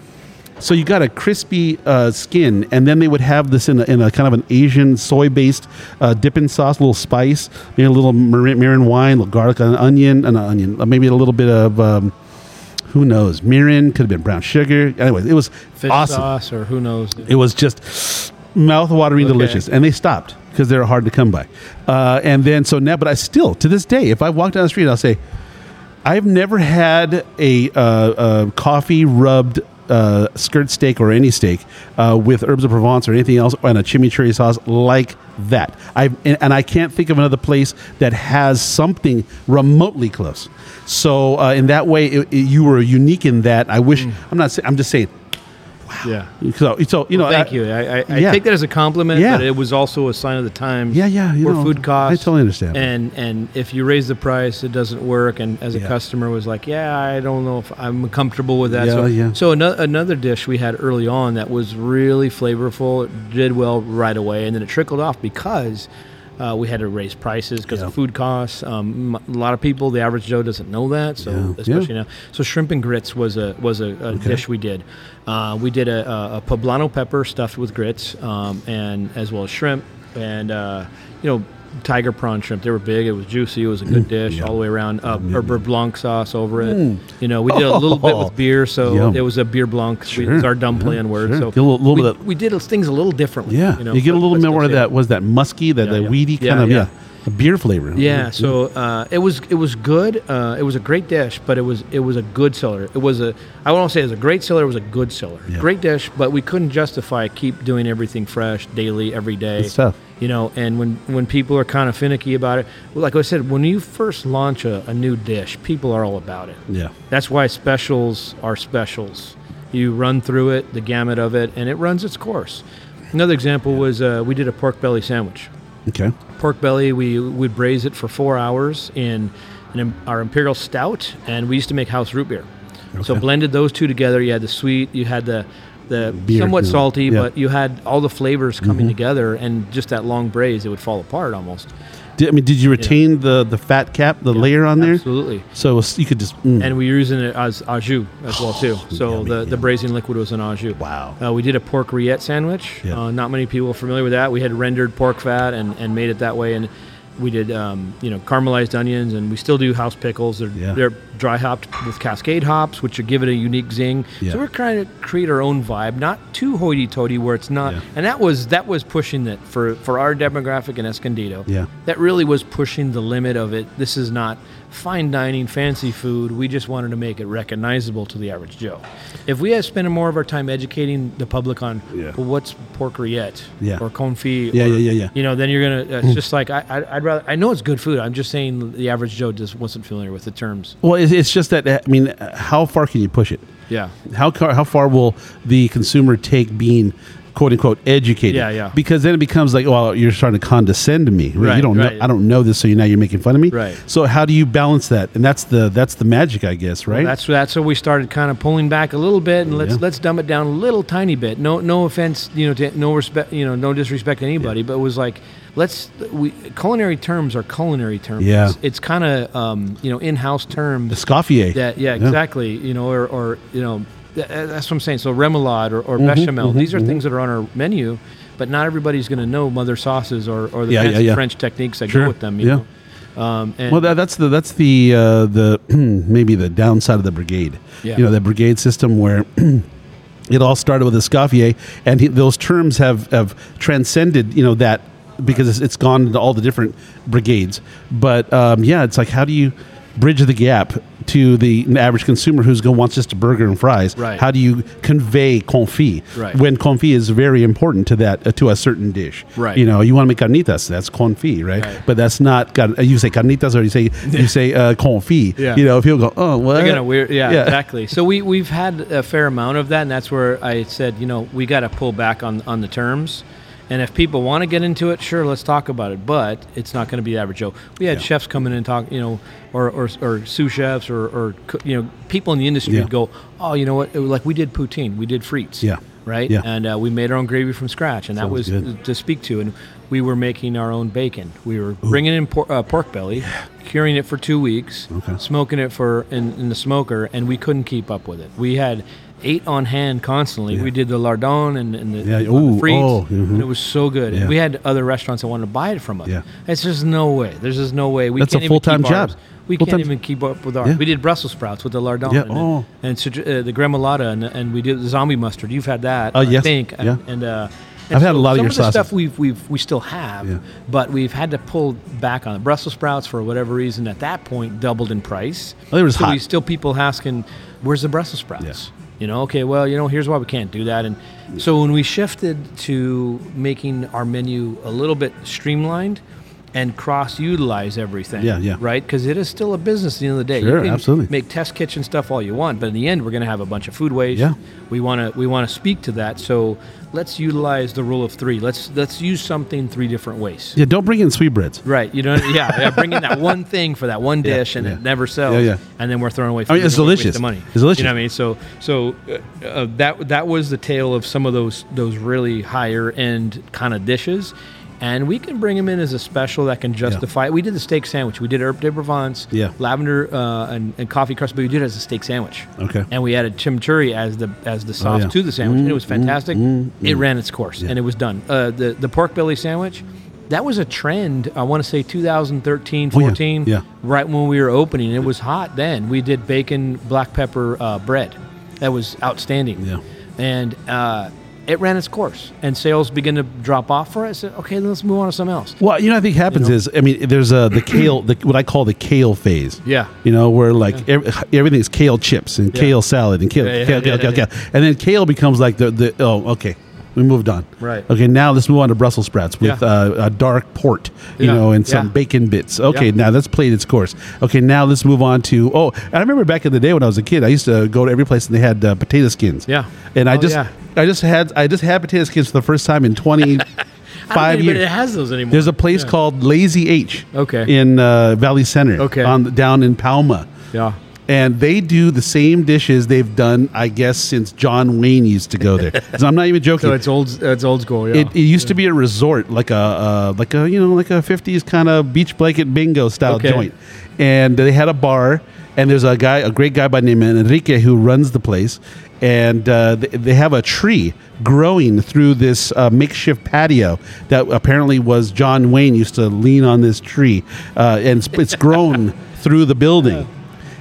So you got a crispy uh, skin, and then they would have this in a, in a kind of an Asian soy-based uh, dipping sauce, a little spice, maybe a little mirin, mirin wine, a little garlic, an onion, an onion, uh, maybe a little bit of um, who knows, mirin, could have been brown sugar. Anyways, it was Fish awesome. sauce or who knows. It was just mouth-watering Okay. delicious, and they stopped because they're hard to come by. Uh, and then so now, but I still to this day, if I walk down the street, I'll say, I've never had a, uh, uh coffee rubbed. Uh, skirt steak or any steak uh, with herbs of Provence or anything else and a chimichurri sauce like that. I and, I can't think of another place that has something remotely close. So uh, in that way, it, it- you were unique in that. I wish I'm not. I'm just saying. Yeah. So, so you know. Thank I- you. I, I, I take that as a compliment, Yeah. but it was also a sign of the times. Yeah, yeah, you where know, food costs. I totally understand. And and if you raise the price, it doesn't work. And as a Yeah. customer was like, yeah, I don't know if I'm comfortable with that. Yeah, so yeah. so another another dish we had early on that was really flavorful, it did well right away, and then it trickled off because. Uh, we had to raise prices because Yeah. of food costs. Um, a lot of people, the average Joe, doesn't know that. So Yeah. especially Yeah. now, so shrimp and grits was a was a, a dish we did. Uh, we did a, a, a poblano pepper stuffed with grits, um, and as well as shrimp, and uh, you know. Tiger prawn shrimp. They were big. It was juicy. It was a good dish Mm. yeah. Mm. all the way around. Uh, beurre blanc sauce over it. You know, we did a little bit with beer, so Yum. it was a beer blanc. We, Sure. it's our dumpling Yeah, word. sure. So a little- little we, bit we did things a little differently. Yeah, you, know, you get a little bit more of that. Was that musky, that Yeah, the yeah. weedy Yeah, kind of yeah. yeah, a beer flavor? Yeah, so uh, it was it was good. Uh, it was a great dish, but it was it was a good seller. It was a I won't say it was a great seller. It was a good seller. Yeah. Great dish, but we couldn't justify keep doing everything fresh daily every day. It's tough. You know, and when when people are kind of finicky about it, like I said, when you first launch a, a new dish, people are all about it. yeah. That's why specials are specials. You run through it, the gamut of it, and it runs its course. Another example was uh, we did a pork belly sandwich Okay. pork belly. We would braise it for four hours in, in our imperial stout, and we used to make house root beer. okay. So blended those two together. You had the sweet, you had the the Beer, somewhat yeah. salty, Yeah. Mm-hmm. but you had all the flavors coming together, and just that long braise, it would fall apart almost. Did, I mean, did you retain the the fat cap, the layer on there? Absolutely. So you could just. mm. And we were using it as au jus as well too. So Yummy, the, yummy. the braising liquid was an au jus. Wow. Uh, we did a pork rillette sandwich. Yeah. Uh, not many people are familiar with that. We had rendered pork fat and, and made it that way, and we did um, you know caramelized onions, and we still do house pickles. They're, Yeah. they're dry hopped with Cascade hops, which give it a unique zing. Yeah. So we're trying to create our own vibe, not too hoity-toity, where it's not. Yeah. And that was that was pushing it for for our demographic in Escondido. Yeah. That really was pushing the limit of it. This is not fine dining, fancy food. We just wanted to make it recognizable to the average Joe. If we had spent more of our time educating the public on, Yeah. well, what's pork rillette Yeah. or confit, Yeah, or, yeah, yeah, yeah. You know, then you're gonna. Uh, it's just like I, I, I'd rather. I know it's good food. I'm just saying the average Joe just wasn't familiar with the terms. Well, it's, just that I mean, uh, how far can you push it? Yeah. How car, how far will the consumer take being quote unquote educated? Yeah, yeah. Because then it becomes like, well, you're trying to condescend to me. you don't right. know. I don't know this, so you now you're making fun of me. Right. So how do you balance that? And that's the that's the magic, I guess, right? That's that's where we started kind of pulling back a little bit and let's Yeah. let's dumb it down a little tiny bit. No no offense, you know, to, no respect, you know, no disrespect to anybody, but it was like let's we culinary terms are culinary terms. Yeah. It's, it's kind of um, you know in-house term. the terms Escoffier. that yeah, exactly, you know, or, or you know that's what I'm saying. So remoulade or, or bechamel, these are things that are on our menu, but not everybody's going to know mother sauces or, or the Yeah, yeah, yeah. French techniques that Sure. go with them. You Yeah. know? Um, and Well, that, that's the that's the uh, the maybe the downside of the brigade. Yeah. You know, the brigade system where it all started with Escoffier, and he, those terms have have transcended. You know that because it's, it's gone into all the different brigades. But um, yeah, it's like how do you bridge the gap to the average consumer who's going wants just a burger and fries? Right. How do you convey confit Right. when confit is very important to that uh, to a certain dish? Right. You know, you want to make carnitas, that's confit, right? Right. But that's not. You say carnitas or you say you say uh, confit. Yeah. You know, if people go, oh, what? They're gonna weird, yeah, Yeah. exactly. So we we've had a fair amount of that, and that's where I said, you know, we got to pull back on on the terms. And if people want to get into it, sure, let's talk about it. But it's not going to be the average Joe. We had Yeah. chefs come in and talk, you know, or or, or sous chefs or, or you know people in the industry Yeah. would go, oh, you know what? Like we did poutine, we did frites, Yeah. right, Yeah. and uh, we made our own gravy from scratch, and that was good. to speak to. And we were making our own bacon. We were bringing in por- uh, pork belly, curing it for two weeks, Okay. smoking it for in, in the smoker, and we couldn't keep up with it. We had eight on hand constantly. Yeah. We did the lardon and, and the, Yeah, the ooh, frites, oh, mhm. and it was so good. Yeah. We had other restaurants that wanted to buy it from us. Yeah. It's just no way. There's just no way. We That's a can't even full-time keep ours. job. We Full-time- can't even keep up with ours. Yeah. We did Brussels sprouts with the lardon Yeah, and, oh. and citru- uh, the gremolata, and, and we did the zombie mustard. You've had that, Oh, I yes. think. Yeah. And, and, uh, and I've had a lot of some your of the sauces. stuff we've we've we still have, Yeah. but we've had to pull back on it. Brussels sprouts for whatever reason at that point doubled in price. Oh, they were so hot. we still people asking, "Where's the Brussels sprouts?" You know, okay, well, you know, here's why we can't do that. And so when we shifted to making our menu a little bit streamlined and cross-utilize everything, Yeah, yeah. right? Because it is still a business at the end of the day. Sure, you can absolutely. Make test kitchen stuff all you want, but in the end, we're going to have a bunch of food waste. Yeah. We want to we want to speak to that. So let's utilize the rule of three. Let's let's use something three different ways. Yeah, don't bring in sweetbreads. Right, you know, yeah, yeah. Bring in that one thing for that one Yeah, dish, and yeah. it never sells. Yeah, yeah. And then we're throwing away. I mean, food it's and we waste delicious. The money. It's delicious. You know what I mean? So, so uh, uh, that that was the tale of some of those those really higher end kind of dishes. And we can bring them in as a special that can justify. it. We did the steak sandwich. We did herb de Provence, Yeah. lavender uh, and, and coffee crust, but we did it as a steak sandwich. Okay. And we added chimichurri as the as the sauce yeah. to the sandwich, and it was fantastic. It ran its course, Yeah. and it was done. Uh, the the pork belly sandwich. That was a trend. I want to say 2013, Oh, yeah. 14, Yeah. right when we were opening. It was hot then. We did bacon, black pepper uh, bread. That was outstanding. Yeah. And uh, it ran its course, and sales began to drop off for us. Okay, then let's move on to something else. Well, you know, I think happens know? is, I mean, there's a the kale, the, what I call the kale phase. Yeah. You know, where like ev- everything's kale chips and Yeah. kale salad and kale, Yeah, yeah, kale, yeah, kale, yeah, kale, kale, and then kale becomes like the the oh okay. We moved on. Right. Okay. Now let's move on to Brussels sprouts with Yeah. uh, a dark port, you Yeah, know, and some yeah. bacon bits. Okay. Yeah. Now that's played its course. Okay. Now let's move on to oh, and I remember back in the day when I was a kid, I used to go to every place and they had uh, potato skins. Yeah. And I Oh, just yeah. I just had I just had potato skins for the first time in twenty I don't five think years. It has those anymore. There's a place Yeah. called Lazy H. Okay. In uh, Valley Center. Okay. On down in Pauma, Yeah. And they do the same dishes they've done, I guess, since John Wayne used to go there. so I'm not even joking. So it's old. It's old school. Yeah. it, it used to be a resort, like a uh, like a you know like a '50s kind of beach blanket bingo style Okay. joint, and they had a bar. And there's a guy, a great guy by the name of Enrique, who runs the place, and uh, they, they have a tree growing through this uh, makeshift patio that apparently was John Wayne used to lean on this tree, uh, and it's, it's grown through the building.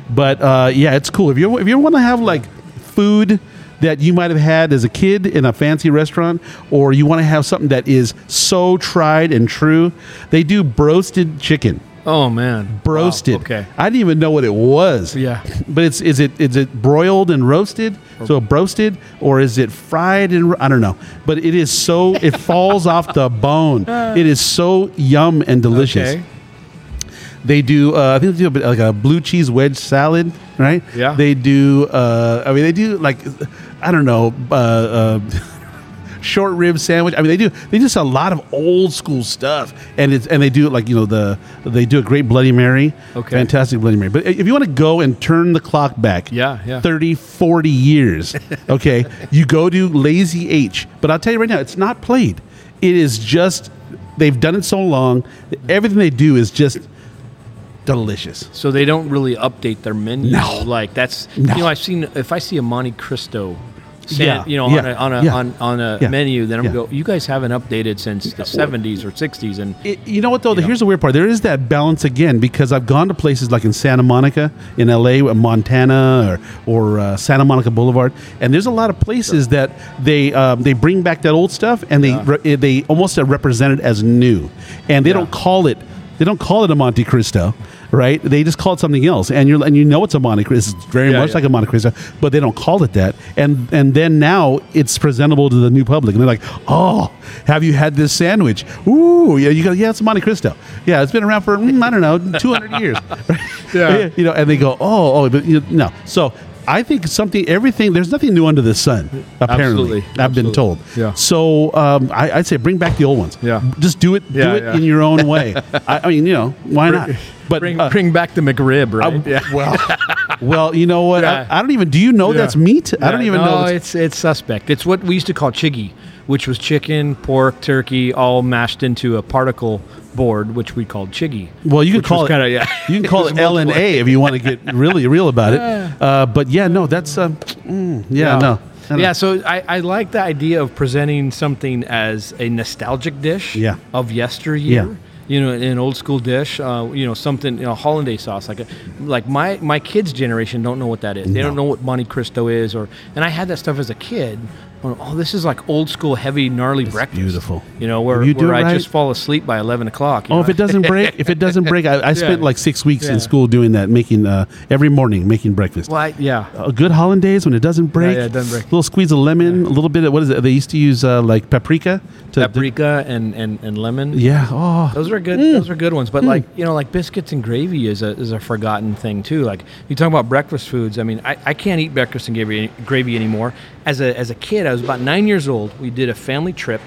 But uh, yeah, it's cool. If you if you want to have like food that you might have had as a kid in a fancy restaurant, or you want to have something that is so tried and true, they do broasted chicken. oh man. Broasted. Wow. Okay. I didn't even know what it was. Yeah. But it's is it is it broiled and roasted? So broasted, or is it fried and I don't know. But it is so it falls off the bone. It is so yum and delicious. Okay. They do. Uh, I think they do a bit like a blue cheese wedge salad, right? Yeah. They do. Uh, I mean, they do like I don't know. Uh, uh, short rib sandwich. I mean, they do. They just a lot of old school stuff, and it's and they do like you know the they do a great Bloody Mary. Okay. Fantastic Bloody Mary. But if you want to go and turn the clock back, Yeah, yeah. 30, 40 years, okay, you go to Lazy H. But I'll tell you right now, it's not played. It is just they've done it so long. Everything they do is just delicious. So they don't really update their menu. No. Like that's No. you know I've seen if I see a Monte Cristo. Yeah, you know, yeah, on a on a, yeah, on, on a yeah, menu, then I'm go. You guys haven't updated since the 70s or 60s, and It, you know what though? Know. Here's the weird part. There is that balance again because I've gone to places like in Santa Monica, in LA, Montana, or or uh, Santa Monica Boulevard, and there's a lot of places that they um, they bring back that old stuff and they re- they almost represent it as new, and they don't call it they don't call it a Monte Cristo, right? They just call it something else, and you're and you know it's a Monte Cristo. It's very Yeah, much yeah. like a Monte Cristo, but they don't call it that. And and then now it's presentable to the new public, and they're like, "Oh, have you had this sandwich? Ooh, yeah." You go, "Yeah, it's a Monte Cristo. Yeah, it's been around for mm, I don't know, 200 years." Yeah. you know, and they go, "Oh, oh, but you know, no." So. I think something, everything. There's nothing new under the sun. Apparently, Absolutely. I've been told. Yeah. So um, I, I'd say bring back the old ones. Yeah. Just do it. do Yeah, it yeah. in your own way. I, I mean, you know, why not? But bring uh, bring back the McRib, right? uh, yeah. well, well, you know what? I, I don't even. Do you know that's meat? I don't even no, know. That's, it's it's suspect. It's what we used to call chiggy, which was chicken, pork, turkey, all mashed into a particle board, which we called chiggy. well, you can which call it. kinda- yeah. You can call it L and A if you want to get really real about it. Uh, but yeah, no, that's um, mm, yeah, no. I don't- Yeah, so I, I like the idea of presenting something as a nostalgic dish Yeah. of yesteryear. Yeah. You know, an old school dish. Uh, you know, something you know, hollandaise sauce. Like, a, like my my kids' generation don't know what that is. They don't No. know what Monte Cristo is, or and I had that stuff as a kid. Oh, this is like old school, heavy, gnarly breakfast. beautiful. You know, where, you where I right- just fall asleep by eleven o'clock. Oh, know? if it doesn't break, if it doesn't break, I, I spent Yeah. like six weeks Yeah. in school doing that, making uh, every morning making breakfast. well, I, yeah. a good hollandaise when it doesn't break. yeah, it doesn't break. A little squeeze of lemon, a little bit of what is it? They used to use uh, like paprika. To, Paprika and, and, and lemon. yeah. Oh. Those are good. Those are good ones. But like you know, like biscuits and gravy is a is a forgotten thing too. Like you talk about breakfast foods. I mean, I, I can't eat breakfast and gravy gravy anymore. As a as a kid, I was about nine years old. We did a family trip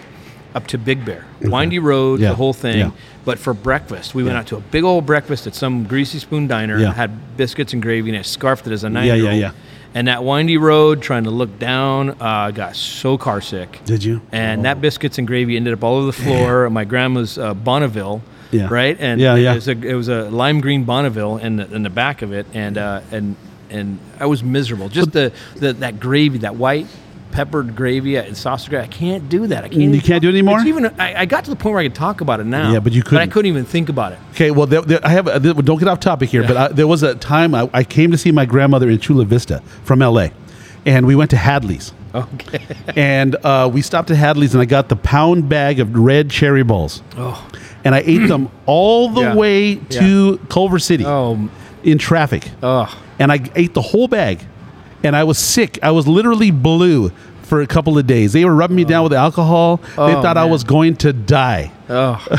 up to Big Bear, windy road, Yeah. the whole thing. Yeah. But for breakfast, we went out to a big old breakfast at some greasy spoon diner Yeah. and had biscuits and gravy, and I scarfed it as a nine Yeah, year yeah, old. yeah. And that windy road, trying to look down, uh, I got so car sick. Did you? And that biscuits and gravy ended up all over the floor. My grandma's uh, Bonneville, Yeah. right? And Yeah, yeah. It was a, it was a lime green Bonneville in the, in the back of it, and uh, and and I was miserable. Just the, the that gravy, that white peppered gravy and sausage gravy. I can't do that. I can't. You can't do it anymore? It's even I, I got to the point where I could talk about it now. Yeah, but you But I couldn't. couldn't even think about it. Okay, well, there, there, I have. uh, there- don't get off topic here, but I, there was a time I, I came to see my grandmother in Chula Vista from LA, and we went to Hadley's, Okay. and uh, we stopped at Hadley's, and I got the pound bag of red cherry balls, Oh. and I ate them all the Yeah. way to Culver City Oh. in traffic, Oh. And I ate the whole bag, and I was sick. I was literally blue for a couple of days. They were rubbing me down with oh. alcohol. they Oh, thought I was going to die. Oh.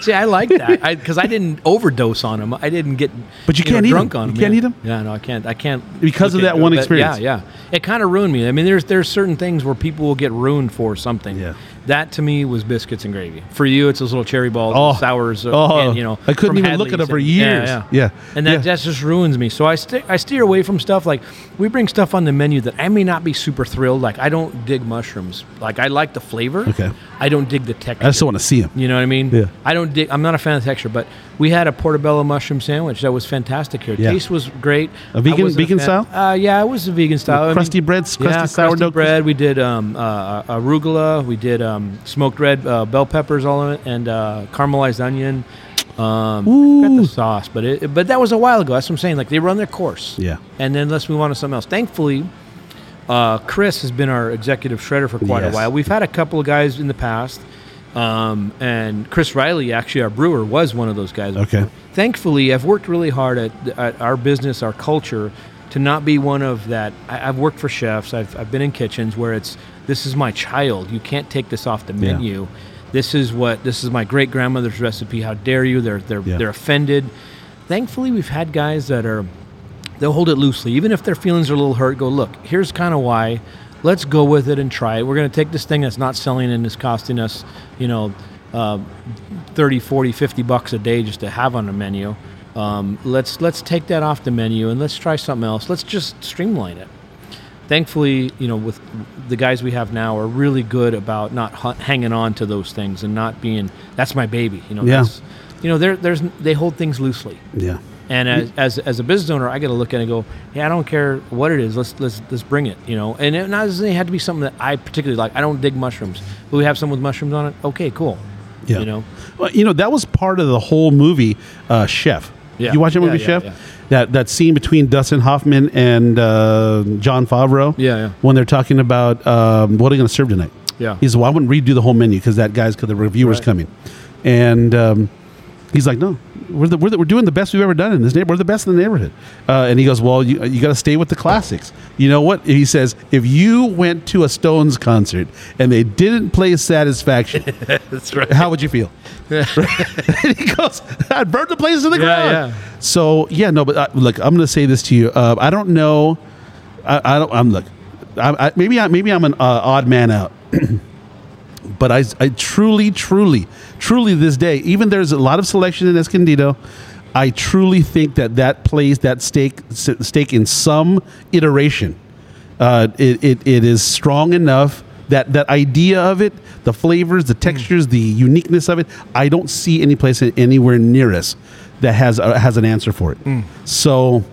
See, I like that because I, didn't overdose on them. I didn't get, But you know, can't eat 'em. drunk on You can't yeah. them. Yeah, no, I can't. I can't Because of that one experience. Yeah, yeah. It kind of ruined me. I mean, there's there's certain things where people will get ruined for something. Yeah. That to me was biscuits and gravy. For you, it's those little cherry balls, Oh. sours. uh, Oh. and, you know, I couldn't even look at Hadley's them for years. Yeah, Yeah. And that, Yeah. that just ruins me. So I I steer away from stuff like we bring stuff on the menu that I may not be super thrilled. Like I don't dig mushrooms. Like I like the flavor. Okay. I don't dig the texture. I just don't want to see them. You know what I mean? Yeah. I don't dig. I'm not a fan of texture, but we had a portobello mushroom sandwich that was fantastic here. Yeah. Taste was great. A vegan- vegan fan- style? Uh, yeah, it was a vegan style. I mean, crusty breads, crusty yeah, sourdough crusty bread. We did um, uh, arugula. We did um, smoked red uh, bell peppers, all of it, and uh, caramelized onion. Um, I forgot the sauce, but it, but that was a while ago. That's what I'm saying. Like they run their course. Yeah. And then let's move on to something else. Thankfully, uh, Chris has been our executive shredder for quite Yes. a while. We've had a couple of guys in the past, um, and Chris Riley, actually, our brewer, was one of those guys. Okay. Thankfully, I've worked really hard at, at our business, our culture, to not be one of that. I, I've worked for chefs. I've, I've been in kitchens where it's this is my child. You can't take this off the Yeah. menu. This is what this is my great grandmother's recipe. How dare you? They're they're Yeah. they're offended. Thankfully, we've had guys that are they'll hold it loosely, even if their feelings are a little hurt. Go look. Here's kind of why. Let's go with it and try it. We're going to take this thing that's not selling and is costing us, you know, uh, 30, 40, 50 bucks a day just to have on the menu. Um, let's let's take that off the menu and let's try something else. Let's just streamline it. Thankfully, you know, with the guys we have now are really good about not hu- hanging on to those things and not being that's my baby. You know, Yeah. you know, they're, there's they hold things loosely. Yeah. And as, as, as a business owner, I got to look at it and go, yeah, I don't care what it is. Let's let's let's bring it. You know, and it not necessarily had to be something that I particularly like. I don't dig mushrooms, but we have some with mushrooms on it. Okay, cool. Yeah. You know, Well, you know that was part of the whole movie, uh, Chef. Yeah. You watch that movie, yeah, Chef? yeah. That that scene between Dustin Hoffman and uh, Jon Favreau. Yeah, yeah. When they're talking about um, what are they going to serve tonight? Yeah. He's well, I wouldn't redo the whole menu because that guy's because the reviewer's Right. coming, and um, he's like, no. We're, the, we're, the, we're doing the best we've ever done in this neighborhood. We're the best in the neighborhood. Uh, and he goes, Well, you, you got to stay with the classics. You know what? He says, If you went to a Stones concert and they didn't play Satisfaction, that's right. how would you feel? and he goes, I'd burn the place to the Yeah, ground. yeah. So yeah, no, but uh, look, I'm going to say this to you. Uh, I don't know. I, I don't. I'm look. I, I, maybe I, maybe I'm an uh, odd man out. but I, I truly, truly, truly this day, even there's a lot of selection in Escondido. I truly think that that plays that stake stake in some iteration. Uh, it, it, it is strong enough that that idea of it, the flavors, the hmm. textures, the uniqueness of it. I don't see any place anywhere near us that has a, has an answer for it. Hmm. So,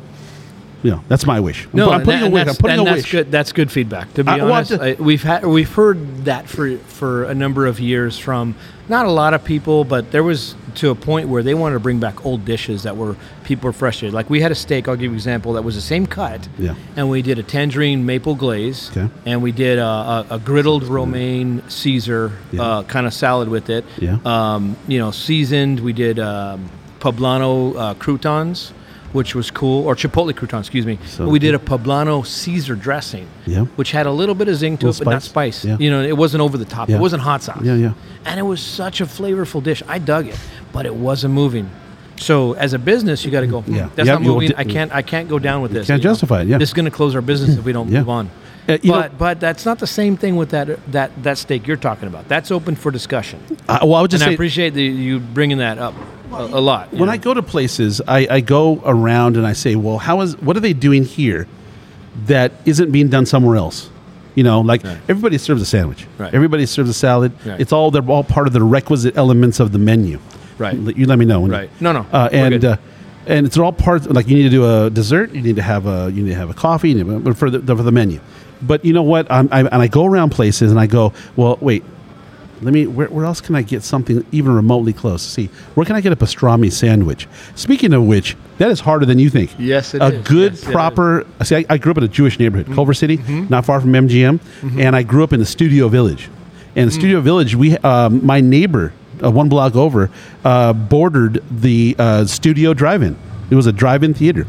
you know, that's my wish. I'm, No, I'm putting that- a wish. I'm putting a that's wish. good. That's good feedback. To be I- honest, just- I, we've had we've heard that for for a number of years from not a lot of people, but there was to a point where they wanted to bring back old dishes that were people were frustrated. Like we had a steak. I'll give you an example that was the same cut. Yeah. And we did a tangerine maple glaze. Okay. And we did a, a, a griddled romaine Caesar Yeah. uh, kind of salad with it. Yeah. Um, you know, seasoned. We did um, poblano uh, croutons. Which was cool, or chipotle croutons, excuse me. So we did a poblano Caesar dressing, Yeah. which had a little bit of zing to it, but not spice? Yeah. You know, it wasn't over the top. Yeah. It wasn't hot sauce. Yeah, yeah. And it was such a flavorful dish. I dug it, but it wasn't moving. So as a business, you got to go. "Hmm, Yeah. that's Yeah, not moving. di- I can't. I can't go down with this. can't you know. justify it, yeah. This is going to close our business if we don't Yeah. move on. Uh, know- but but that's not the same thing with that that that steak you're talking about. That's open for discussion. Uh, well, I would just and I appreciate the, you bringing that up a, a lot. when know. I go to places, I, I go around and I say, "Well, how is what are they doing here that isn't being done somewhere else. You know, like Right. everybody serves a sandwich. Right. Everybody serves a salad. Right. It's all they're all part of the requisite elements of the menu. Right. You let me know. When Right. No, no. Uh, and uh, and it's all parts. Like you need to do a dessert. You need to have a you need to have a coffee you need- for the for the menu. But you know what? I'm, I, and I go around places and I go, well, wait. Let me. Where, where else can I get something even remotely close? See, where can I get a pastrami sandwich? Speaking of which, that is harder than you think. Yes, it a is. good Yes, proper. See, I, I grew up in a Jewish neighborhood, Culver City, not far from MGM, and I grew up in the Studio Village. And the Studio Village, we um, my neighbor, uh, one block over, uh, bordered the uh, Studio Drive-In. It was a drive-in theater,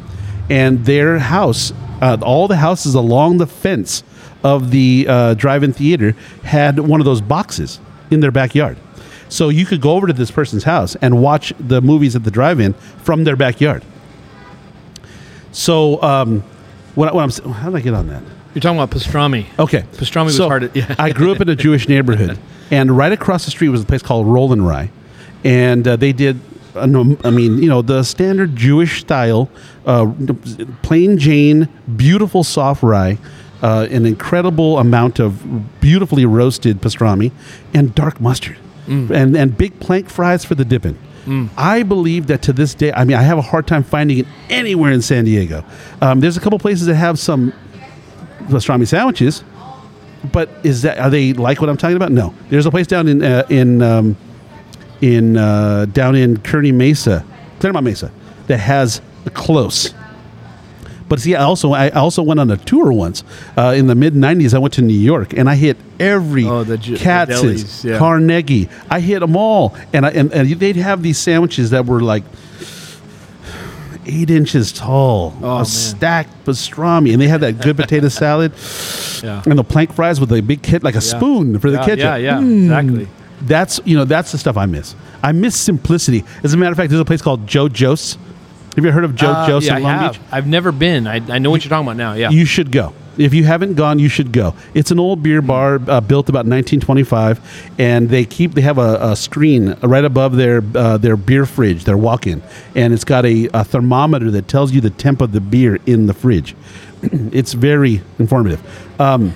and their house, uh, all the houses along the fence of the uh, drive-in theater had one of those boxes in their backyard. So you could go over to this person's house and watch the movies at the drive-in from their backyard. So, um, what, what I'm how did I get on that? You're talking about pastrami. Okay, Pastrami was hard to- yeah. I grew up in a Jewish neighborhood, and right across the street was a place called Roll and Rye, and uh, they did. uh, no, I mean, you know, the standard Jewish style, uh, plain Jane, beautiful soft rye, uh, an incredible amount of beautifully roasted pastrami, and dark mustard, and and big plank fries for the dipping. I believe that to this day, I mean, I have a hard time finding it anywhere in San Diego. Um, there's a couple places that have some pastrami sandwiches, but is that are they like what I'm talking about? No. There's a place down in uh, in um, in uh, down in Kearny Mesa, Clairemont Mesa, that has a close. But see, I also I also went on a tour once uh, in the mid '90s. I went to New York and I hit every Oh, the Ju- the delis, yeah. Carnegie. I hit them all, and I, and, and they'd have these sandwiches that were like eight inches tall, Oh, a man. stacked pastrami, and they had that good potato salad Yeah. and the plank fries with a big kit, like a spoon for the yeah, ketchup. Yeah, yeah, Mm. exactly. That's you know that's the stuff I miss. I miss simplicity. As a matter of fact, there's a place called Joe Joe's. Have you ever heard of Joe Uh, Joe's yeah, in I have. Beach? I've never been. I, I know what you're talking about now. Yeah. You should go. If you haven't gone, you should go. It's an old beer bar uh, built about 1925, and they keep they have a, a screen right above their uh, their beer fridge, their walk-in, and it's got a, a thermometer that tells you the temp of the beer in the fridge. it's very informative. Um,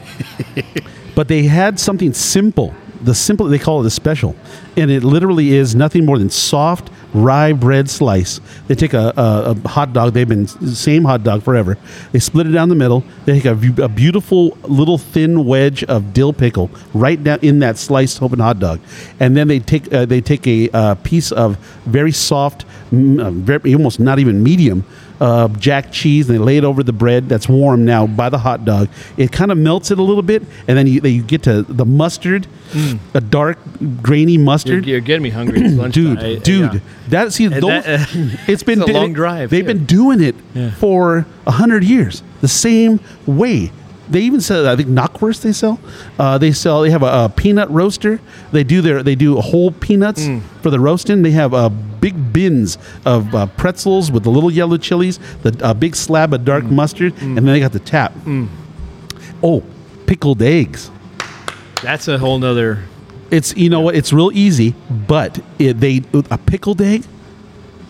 but they had something simple. The simple they call it a special, and it literally is nothing more than soft rye bread slice. They take a, a, a hot dog. They've been same hot dog forever. They split it down the middle. They take a, a beautiful little thin wedge of dill pickle right down in that sliced open hot dog, and then they take uh, they take a uh, piece of very soft, uh, very, almost not even medium uh, jack cheese and they lay it over the bread that's warm now by the hot dog. It kind of melts it a little bit, and then you, you get to the mustard, a dark, grainy you're, mustard. you're getting me hungry. Dude, I- dude, yeah. that see those. that, uh, it's been it's a long drive, They've too. been doing it Yeah. for a hundred years, the same way. They even sell, I think, knockwurst. They sell. Uh, they sell. They have a, a peanut roaster. They do their. They do whole peanuts Mm. for the roasting. They have uh, big bins of uh, pretzels with the little yellow chilies, the uh, big slab of Mm. dark mustard, and then they got the tap. Oh, pickled eggs. That's a whole nother. It's you know what? It's real easy, but it, they a pickled egg.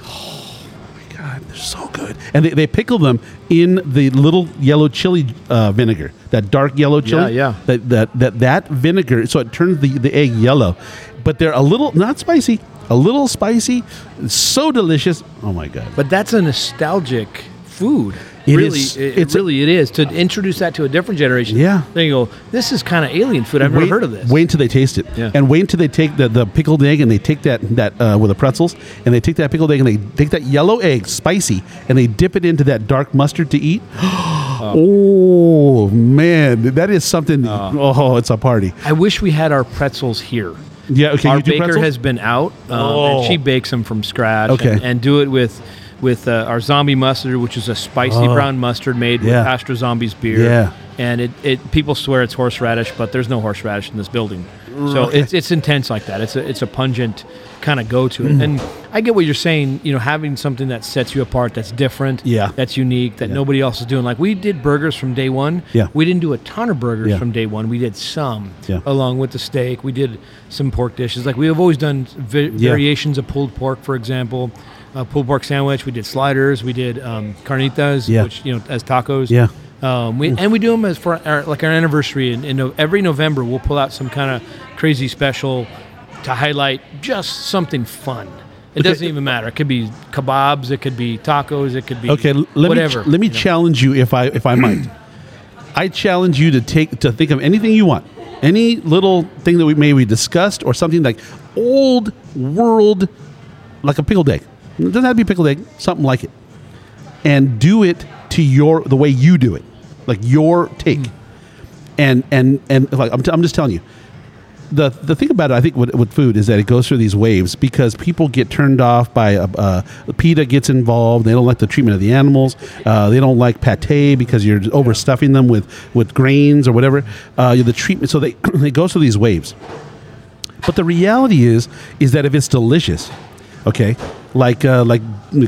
Oh my god, they're so good, and they, they pickle them in the little yellow chili uh, vinegar, that dark yellow chili. yeah. That that that that vinegar, so it turns the the egg yellow, but they're a little not spicy, a little spicy, so delicious. Oh my god. But that's a nostalgic food. It really, is. It, It's really it is to introduce that to a different generation. Yeah. Then you go, this is kind of alien food. I've never heard of this. Wait until they taste it, Yeah. and wait until they take the, the pickled egg and they take that that uh, with the pretzels, and they take that pickled egg and they take that yellow egg, spicy, and they dip it into that dark mustard to eat. oh man, that is something. oh, it's a party. I wish we had our pretzels here. Yeah, okay. our baker pretzels? has been out, um, Oh. and she bakes them from scratch. Okay. and, and do it with with uh, our zombie mustard, which is a spicy Oh. brown mustard made Yeah. with Astro Zombies beer. Yeah. and it, it people swear it's horseradish, but there's no horseradish in this building. So it's it's intense like that. It's a it's a pungent kind of go to it. Mm. And I get what you're saying. You know, having something that sets you apart, that's different, Yeah. that's unique, that nobody else is doing. Like we did burgers from day one. Yeah. we didn't do a ton of burgers Yeah. from day one. We did some Yeah. along with the steak. We did some pork dishes. Like we have always done Yeah. variations of pulled pork, for example, uh, pulled pork sandwich. We did sliders. We did um, carnitas, Yeah. which you know as tacos. Yeah. Um, we, and we do them as for our, like our anniversary. No, every November, we'll pull out some kind of crazy special to highlight just something fun. It Okay. doesn't even matter. It could be kebabs. It could be tacos. It could be Okay, let whatever. me let me you know. challenge you if I if I might. I challenge you to take to think of anything you want, any little thing that we maybe we discussed or something like old world, like a pickled egg. It doesn't have to be pickled egg, something like it, and do it to your the way you do it, like your take, and and and like I'm, t- I'm just telling you, the the thing about it, I think, with, with food is that it goes through these waves because people get turned off by a, uh, PETA gets involved. They don't like the treatment of the animals. Uh, they don't like pate because you're overstuffing them with with grains or whatever. Uh, the treatment, so they they go through these waves. But the reality is, is that if it's delicious, okay, like uh, like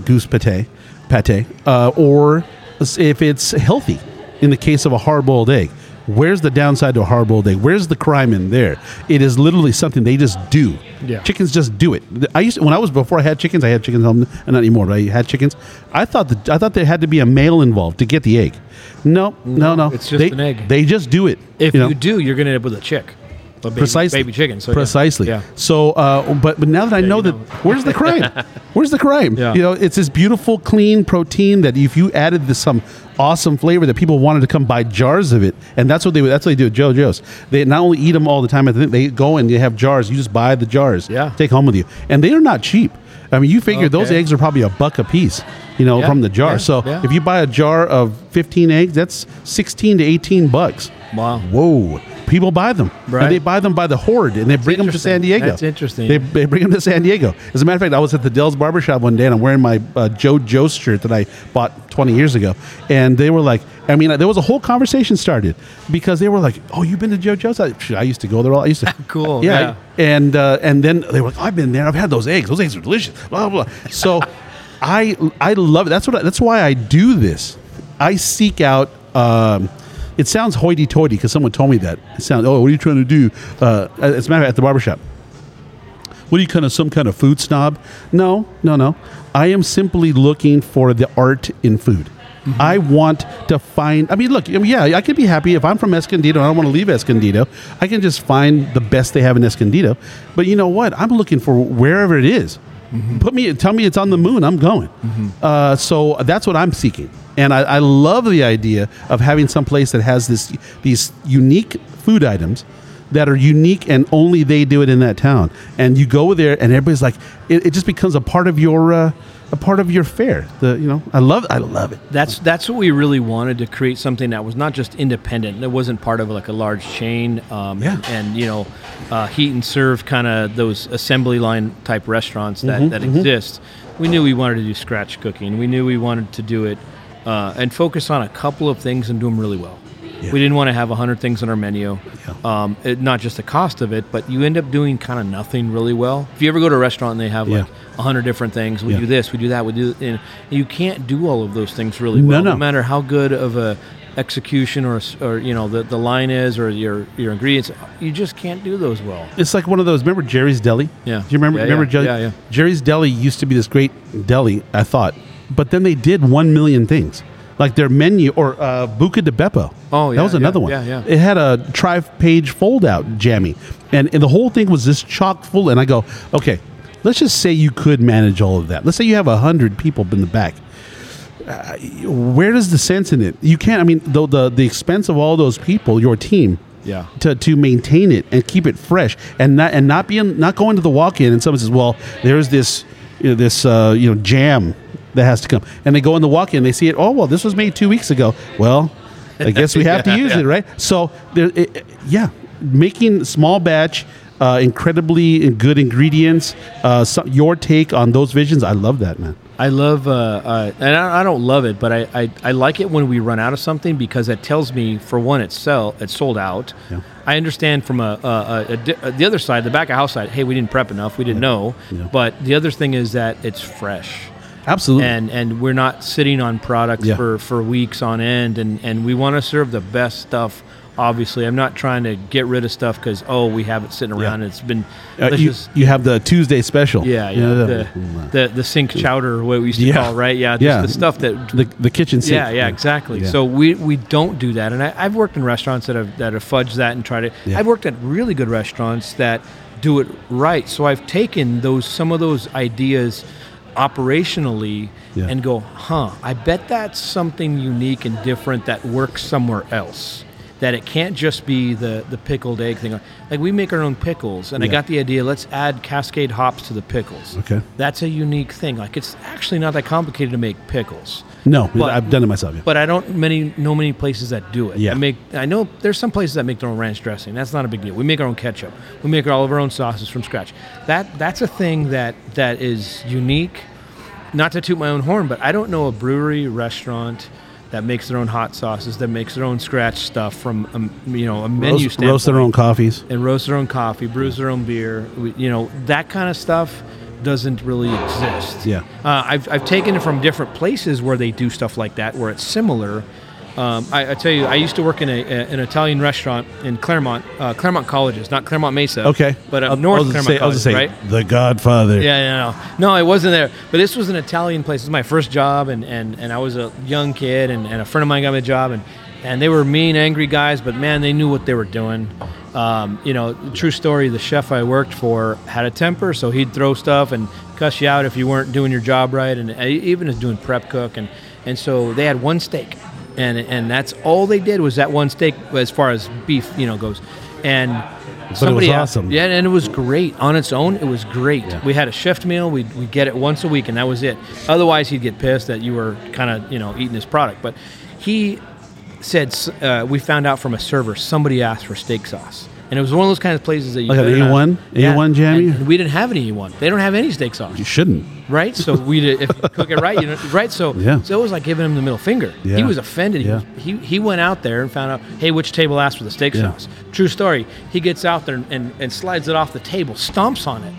goose pate, pate, uh, or if it's healthy, in the case of a hard-boiled egg, where's the downside to a hard-boiled egg? Where's the crime in there? It is literally something they just do. Yeah. Chickens just do it. I used to, when I was before I had chickens, I had chickens home, and not anymore. But I had chickens. I thought that I thought there had to be a male involved to get the egg. No, no, no. it's just they, an egg. They just do it. If you know? you do, you're going to end up with a chick. A baby, precisely baby chicken. So precisely Yeah. so uh, but but now that i know you that know. where's the crime where's the crime Yeah. you know it's this beautiful clean protein that if you added this some awesome flavor that people wanted to come buy jars of it and that's what they that's what they do at Joe Jost's they not only eat them all the time they go and they have jars you just buy the jars Yeah. take home with you and they are not cheap i mean you figure those eggs are probably a buck a piece you know Yeah, from the jar yeah, so yeah. if you buy a jar of 15 eggs that's 16 to 18 bucks Wow. Whoa. People buy them. Right. And they buy them by the horde and they bring them to. San Diego. That's interesting. They, they bring them to San Diego. As a matter of fact, I was at the Dell's Barbershop one day and I'm wearing my uh, Joe Jost shirt that I bought 20 years ago. And they were like, I mean, there was a whole conversation started because they were like, "Oh, you've been to Joe Jost's? I, I used to go there. All I used to. Cool, Yeah. yeah. And uh, and then they were like, "I've been there. I've had those eggs. Those eggs are delicious." Blah blah. blah. So, I I love it. That's what. I, that's why I do this. I seek out. Um, it sounds hoity-toity because someone told me that. It sounds. Oh, what are you trying to do? Uh, as a matter of fact, at the barbershop. What are you kind of some kind of food snob? No, no, no. I am simply looking for the art in food. I want to find. I mean, look. I mean, yeah, I could be happy if I'm from Escondido and I don't want to leave Escondido. I can just find the best they have in Escondido. But you know what? I'm looking for wherever it is. Put me, and tell me it's on the moon. I'm going. Uh, so that's what I'm seeking, and I, I love the idea of having some place that has this these unique food items that are unique and only they do it in that town. And you go there, and everybody's like, it, it just becomes a part of your uh, a part of your fair. The you know, I love I love it. That's that's what we really wanted to create something that was not just independent. That wasn't part of like a large chain. Um, Yeah. And you know, uh, heat and serve kind of those assembly line type restaurants that Mm-hmm, that exist. We knew we wanted to do scratch cooking. We knew we wanted to do it uh, and focus on a couple of things and do them really well. Yeah. We didn't want to have hundred things on our menu. Yeah. Um, it, not just the cost of it, but you end up doing kind of nothing really well. If you ever go to a restaurant and they have like Yeah. a hundred different things, we do this, we do that, we do, and you can't do all of those things really No, well. no. matter how good of a execution or, or you know the, the line is or your your ingredients, you just can't do those well. It's like one of those. Remember Jerry's Deli? Yeah. Do you remember? Yeah, remember yeah. Jerry- Yeah, yeah. Jerry's Deli used to be this great deli. I thought, but then they did one million things. Like their menu or uh, Buca di Beppo. Oh, yeah, that was another yeah, one. yeah, yeah. It had a tri-page fold-out jammy, and, and the whole thing was just chock full. And I go, okay, let's just say you could manage all of that. Let's say you have a hundred people in the back Uh, where does the sense in it? You can't. I mean, the the, the expense of all those people, your team, Yeah. to, to maintain it and keep it fresh, and not and not being not going to the walk-in and someone says, well, there's this you know, this uh, you know jam that has to come, and they go in the walk-in, they see it. Oh well, this was made two weeks ago. Well, I guess we have to use it, right? So there, it, it- yeah, making small batch. Uh, incredibly good ingredients. Uh, so, your take on those visions, I love that, man. I love, uh, uh, and I, I don't love it, but I, I, I like it when we run out of something because that tells me, for one, it's sell it's sold out. Yeah. I understand from a, a, a, a di- uh, the other side, the back of house side. Hey, we didn't prep enough. We didn't know. Yeah. But the other thing is that it's fresh. Absolutely. and and we're not sitting on products Yeah. for, for weeks on end and, and we want to serve the best stuff Obviously, I'm not trying to get rid of stuff because oh, we have it sitting around. and It's been Uh, you, just- you have the Tuesday special. yeah, You yeah. the, the the sink chowder, what we used to Yeah. call right. Yeah, just Yeah. the stuff that the, the kitchen sink. yeah, yeah, exactly. Yeah. So we, we don't do that, and I, I've worked in restaurants that have that have fudged that and tried to. Yeah. I've worked at really good restaurants that do it right. So I've taken those some of those ideas operationally Yeah. and go, huh? I bet that's something unique and different that works somewhere else. That it can't just be the the pickled egg thing. Like we make our own pickles, and I got the idea. Let's add Cascade hops to the pickles. Okay. That's a unique thing. Like it's actually not that complicated to make pickles. No, But- I've done it myself. Yeah. But I don't many know many places that do it. Yeah. I make I know there's some places that make their own ranch dressing. That's not a big deal. We make our own ketchup. We make all of our own sauces from scratch. That that's a thing that that is unique. Not to toot my own horn, but I don't know a brewery restaurant that makes their own hot sauces, that makes their own scratch stuff from um, you know a menu roast, standpoint roast their own coffees. and roast their own coffee, brews their own beer. We, you know that kind of stuff doesn't really exist. Yeah. uh, I've I've taken it from different places where they do stuff like that, where it's similar. Um, I, I tell you, I used to work in a, a, an Italian restaurant in Claremont, uh, Claremont Colleges, not Clairemont Mesa. Okay. but I- I North was Claremont say, I was College, say, right? The Godfather. Yeah, yeah, no, no, I wasn't there. But this was an Italian place. It was my first job, and, and, and I was a young kid, and, and a friend of mine got me a job, and, and they were mean, angry guys, but man, they knew what they were doing. Um, you know, true story. The chef I worked for had a temper, so he'd throw stuff and cuss you out if you weren't doing your job right, and uh, even as doing prep cook, and and so they had one steak, and and that's all they did was that one steak as far as beef, you know, goes, and. was somebody asked- awesome. yeah, and it was great on its own. It was great. We had a shift meal. We'd, we'd get it once a week, and that was it. Otherwise, he'd get pissed that you were kind of you know eating his product. But he said uh, we found out from a server somebody asked for steak sauce, and it was one of those kind of places that you Like an better not- A1? A1 jammy? and we didn't have any A1. They don't have any steak sauce You shouldn't. right? So we did, if you cook it right, you know, right? So Yeah. so it was like giving him the middle finger. Yeah. He was offended. He, Yeah. he he went out there and found out, hey, which table asked for the steak Yeah. sauce? True story. He gets out there and, and, and slides it off the table, stomps on it.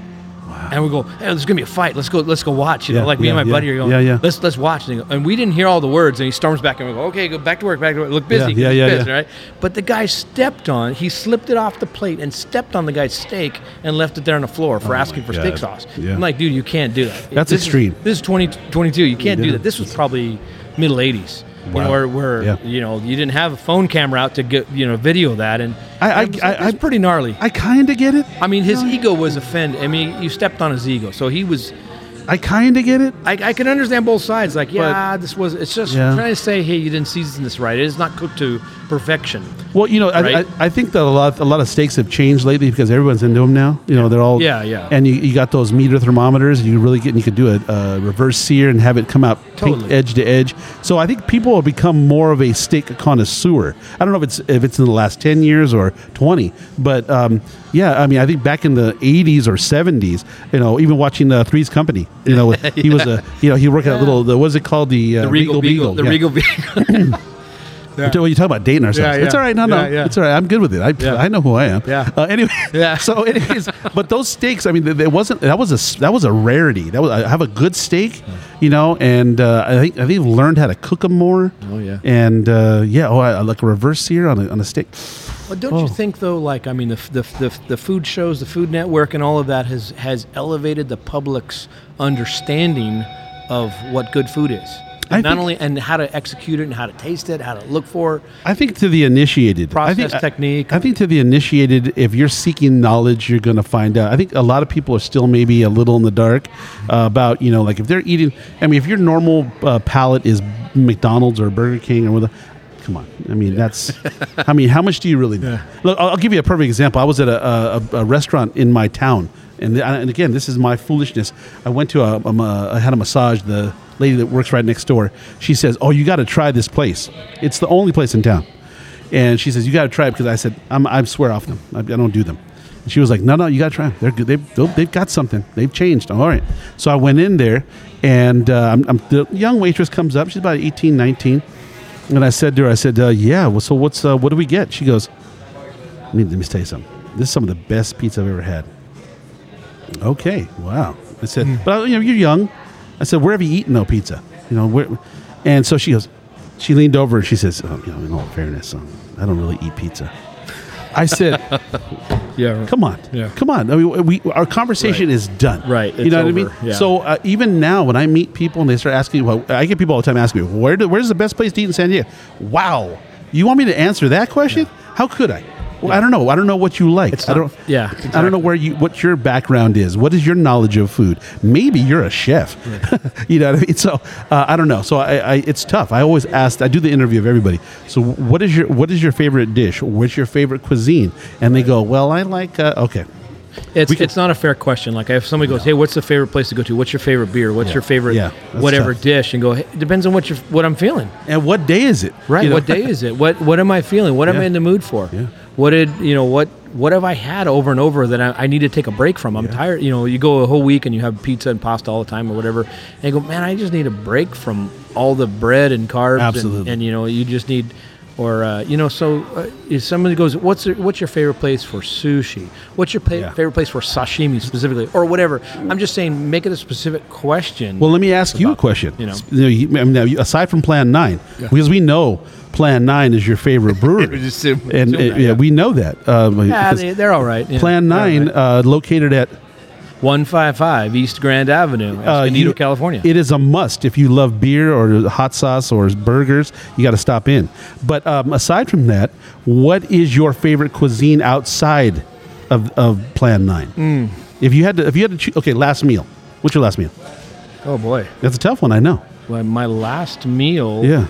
And we go, hey, there's gonna be a fight. Let's go. Let's go watch. You Yeah, know, like me and yeah, my buddy are going. yeah, yeah. Let's let's watch. And, go- and we didn't hear all the words. And he storms back and we go, okay, go back to work. Back to work. Look busy. Yeah, yeah, yeah, yeah. Right. But the guy stepped on. He slipped it off the plate and stepped on the guy's steak and left it there on the floor for oh asking for steak sauce. Yeah. I'm like, dude, you can't do that. That's This is- extreme. this is 2022. you can't do that. This was probably middle 80s. You know, Wow. where, where Yeah. you know you didn't have a phone camera out to get you know video that, and I- I- it was, I- it was pretty gnarly. I kind of get it. I mean, his ego was offended. I mean, you stepped on his ego, so he was. I kind of get it. I, I can understand both sides. Like, yeah, this was. It's just Yeah. trying to say, hey, you didn't season this right. It is not cooked to perfection. Well, you know, I, Right? I, I think that a lot a lot of steaks have changed lately because everyone's into them now. You know, they're all Yeah, yeah. And you, you got those meter thermometers. You really get and you could do a, a reverse sear and have it come out pink Totally. edge to edge. So I think people have become more of a steak connoisseur. I don't know if it's if it's in the last ten years or twenty, but um, yeah, I mean, I think back in the '80s or '70s, you know, even watching the Three's Company, you know, he was a you know he worked at a little the what's it called the, uh, The Regal, Beagle, the yeah. Regal Beagle. Well, you talk about dating ourselves. Yeah, It's all right. No, no, Yeah, yeah. it's all right. I'm good with it. I, Yeah. I know who I am. Yeah. Uh, anyway. Yeah. So, anyways, but those steaks. I mean, it wasn't. That was a. That was a rarity. That was. I have a good steak, you know, and uh, I think I think I've learned how to cook them more. Oh, yeah. And uh, yeah. Oh, I, I like a reverse sear on a on a steak. Well, don't Oh. you think though? Like, I mean, the, the the the food shows, the Food Network, and all of that has has elevated the public's understanding of what good food is. And not think- only and how to execute it, and how to taste it, how to look for. it. I think to the initiated, I think, Process technique. I think to the initiated, if you're seeking knowledge, you're going to find out. I think a lot of people are still maybe a little in the dark uh, about you know, like if they're eating. I mean, if your normal uh, palate is McDonald's or Burger King or whatever. Come on, I mean that's. I mean, how much do you really know? Look, I'll I'll give you a perfect example. I was at a, a, a restaurant in my town, and, and again, this is my foolishness. I went to a, a, I had a massage. The lady that works right next door, she says, "Oh, you got to try this place. It's the only place in town." And she says, "You got to try it because I said I'm, I swear off them. I, I don't do them." And she was like, "No, no, you got to try them. They're good. They've they've- they've got something. They've changed. All right." So I went in there, and uh, I'm, I'm, the young waitress comes up. She's about 18, 19. And I said to her, I said, uh, "Yeah. Well, so what's uh, what do we get?" She goes, "Let me, let me tell you something. This is some of the best pizza I've ever had." Okay, wow. I said, "But uh, you know, you're young." I said, "Where have you eaten though pizza?" You know, where? And so she goes, She leaned over and she says, oh, you know, in all fairness, um, I don't really eat pizza. I said, Yeah. come on, Yeah. come on. I mean, we our conversation Right. is done. Right, You it's know what I mean? yeah. So uh, even now, when I meet people and they start asking, well, I get people all the time asking me, where do, where's the best place to eat in San Diego? Wow, you want me to answer that question? How could I? Well, I don't know. I don't know what you like. It's I not- don't. yeah, I don't know where you what your background is. What is your knowledge of food? Maybe you're a chef. you know what I mean? So uh, I don't know. So I, I it's tough. I always ask. I do the interview of everybody. So what is your what is your favorite dish? What's your favorite cuisine? And they go, well, I like. Uh, okay. It's We can- it's not a fair question. Like if somebody goes, "Hey, what's the favorite place to go to? What's your favorite beer? What's your favorite Yeah, that's whatever tough. dish?" And go, hey, it depends on what you what I'm feeling. And what day is it? Right. You know? What day is it? What what am I feeling? What am Yeah. I in the mood for? Yeah. What did you know? What what have I had over and over that I, I need to take a break from? I'm tired. You know, you go a whole week and you have pizza and pasta all the time or whatever, and you go, man, I just need a break from all the bread and carbs. and- Absolutely. And, you know, you just need. Or uh, you know, so uh, if somebody goes, "What's your, what's your favorite place for sushi? What's your pa- Yeah. favorite place for sashimi specifically, or whatever?" I'm just saying, make it a specific question. Well, let me ask you a question. you know. you I mean, aside from Plan Nine, because we know Plan Nine is your favorite brewery, assume- and assume uh, that, yeah, yeah. we know that. Um, yeah, they, they're all right. yeah. Plan Nine, right. uh, located at 155 East Grand Avenue, uh, Escondido, you- California. It is a must if you love beer or hot sauce or burgers. You got to stop in. But um, aside from that, what is your favorite cuisine outside of, of Plan Nine? Hmm. If you had to, if you had to choose, okay, last meal. What's your last meal? oh boy. That's a tough one. I know. Well, my last meal Yeah.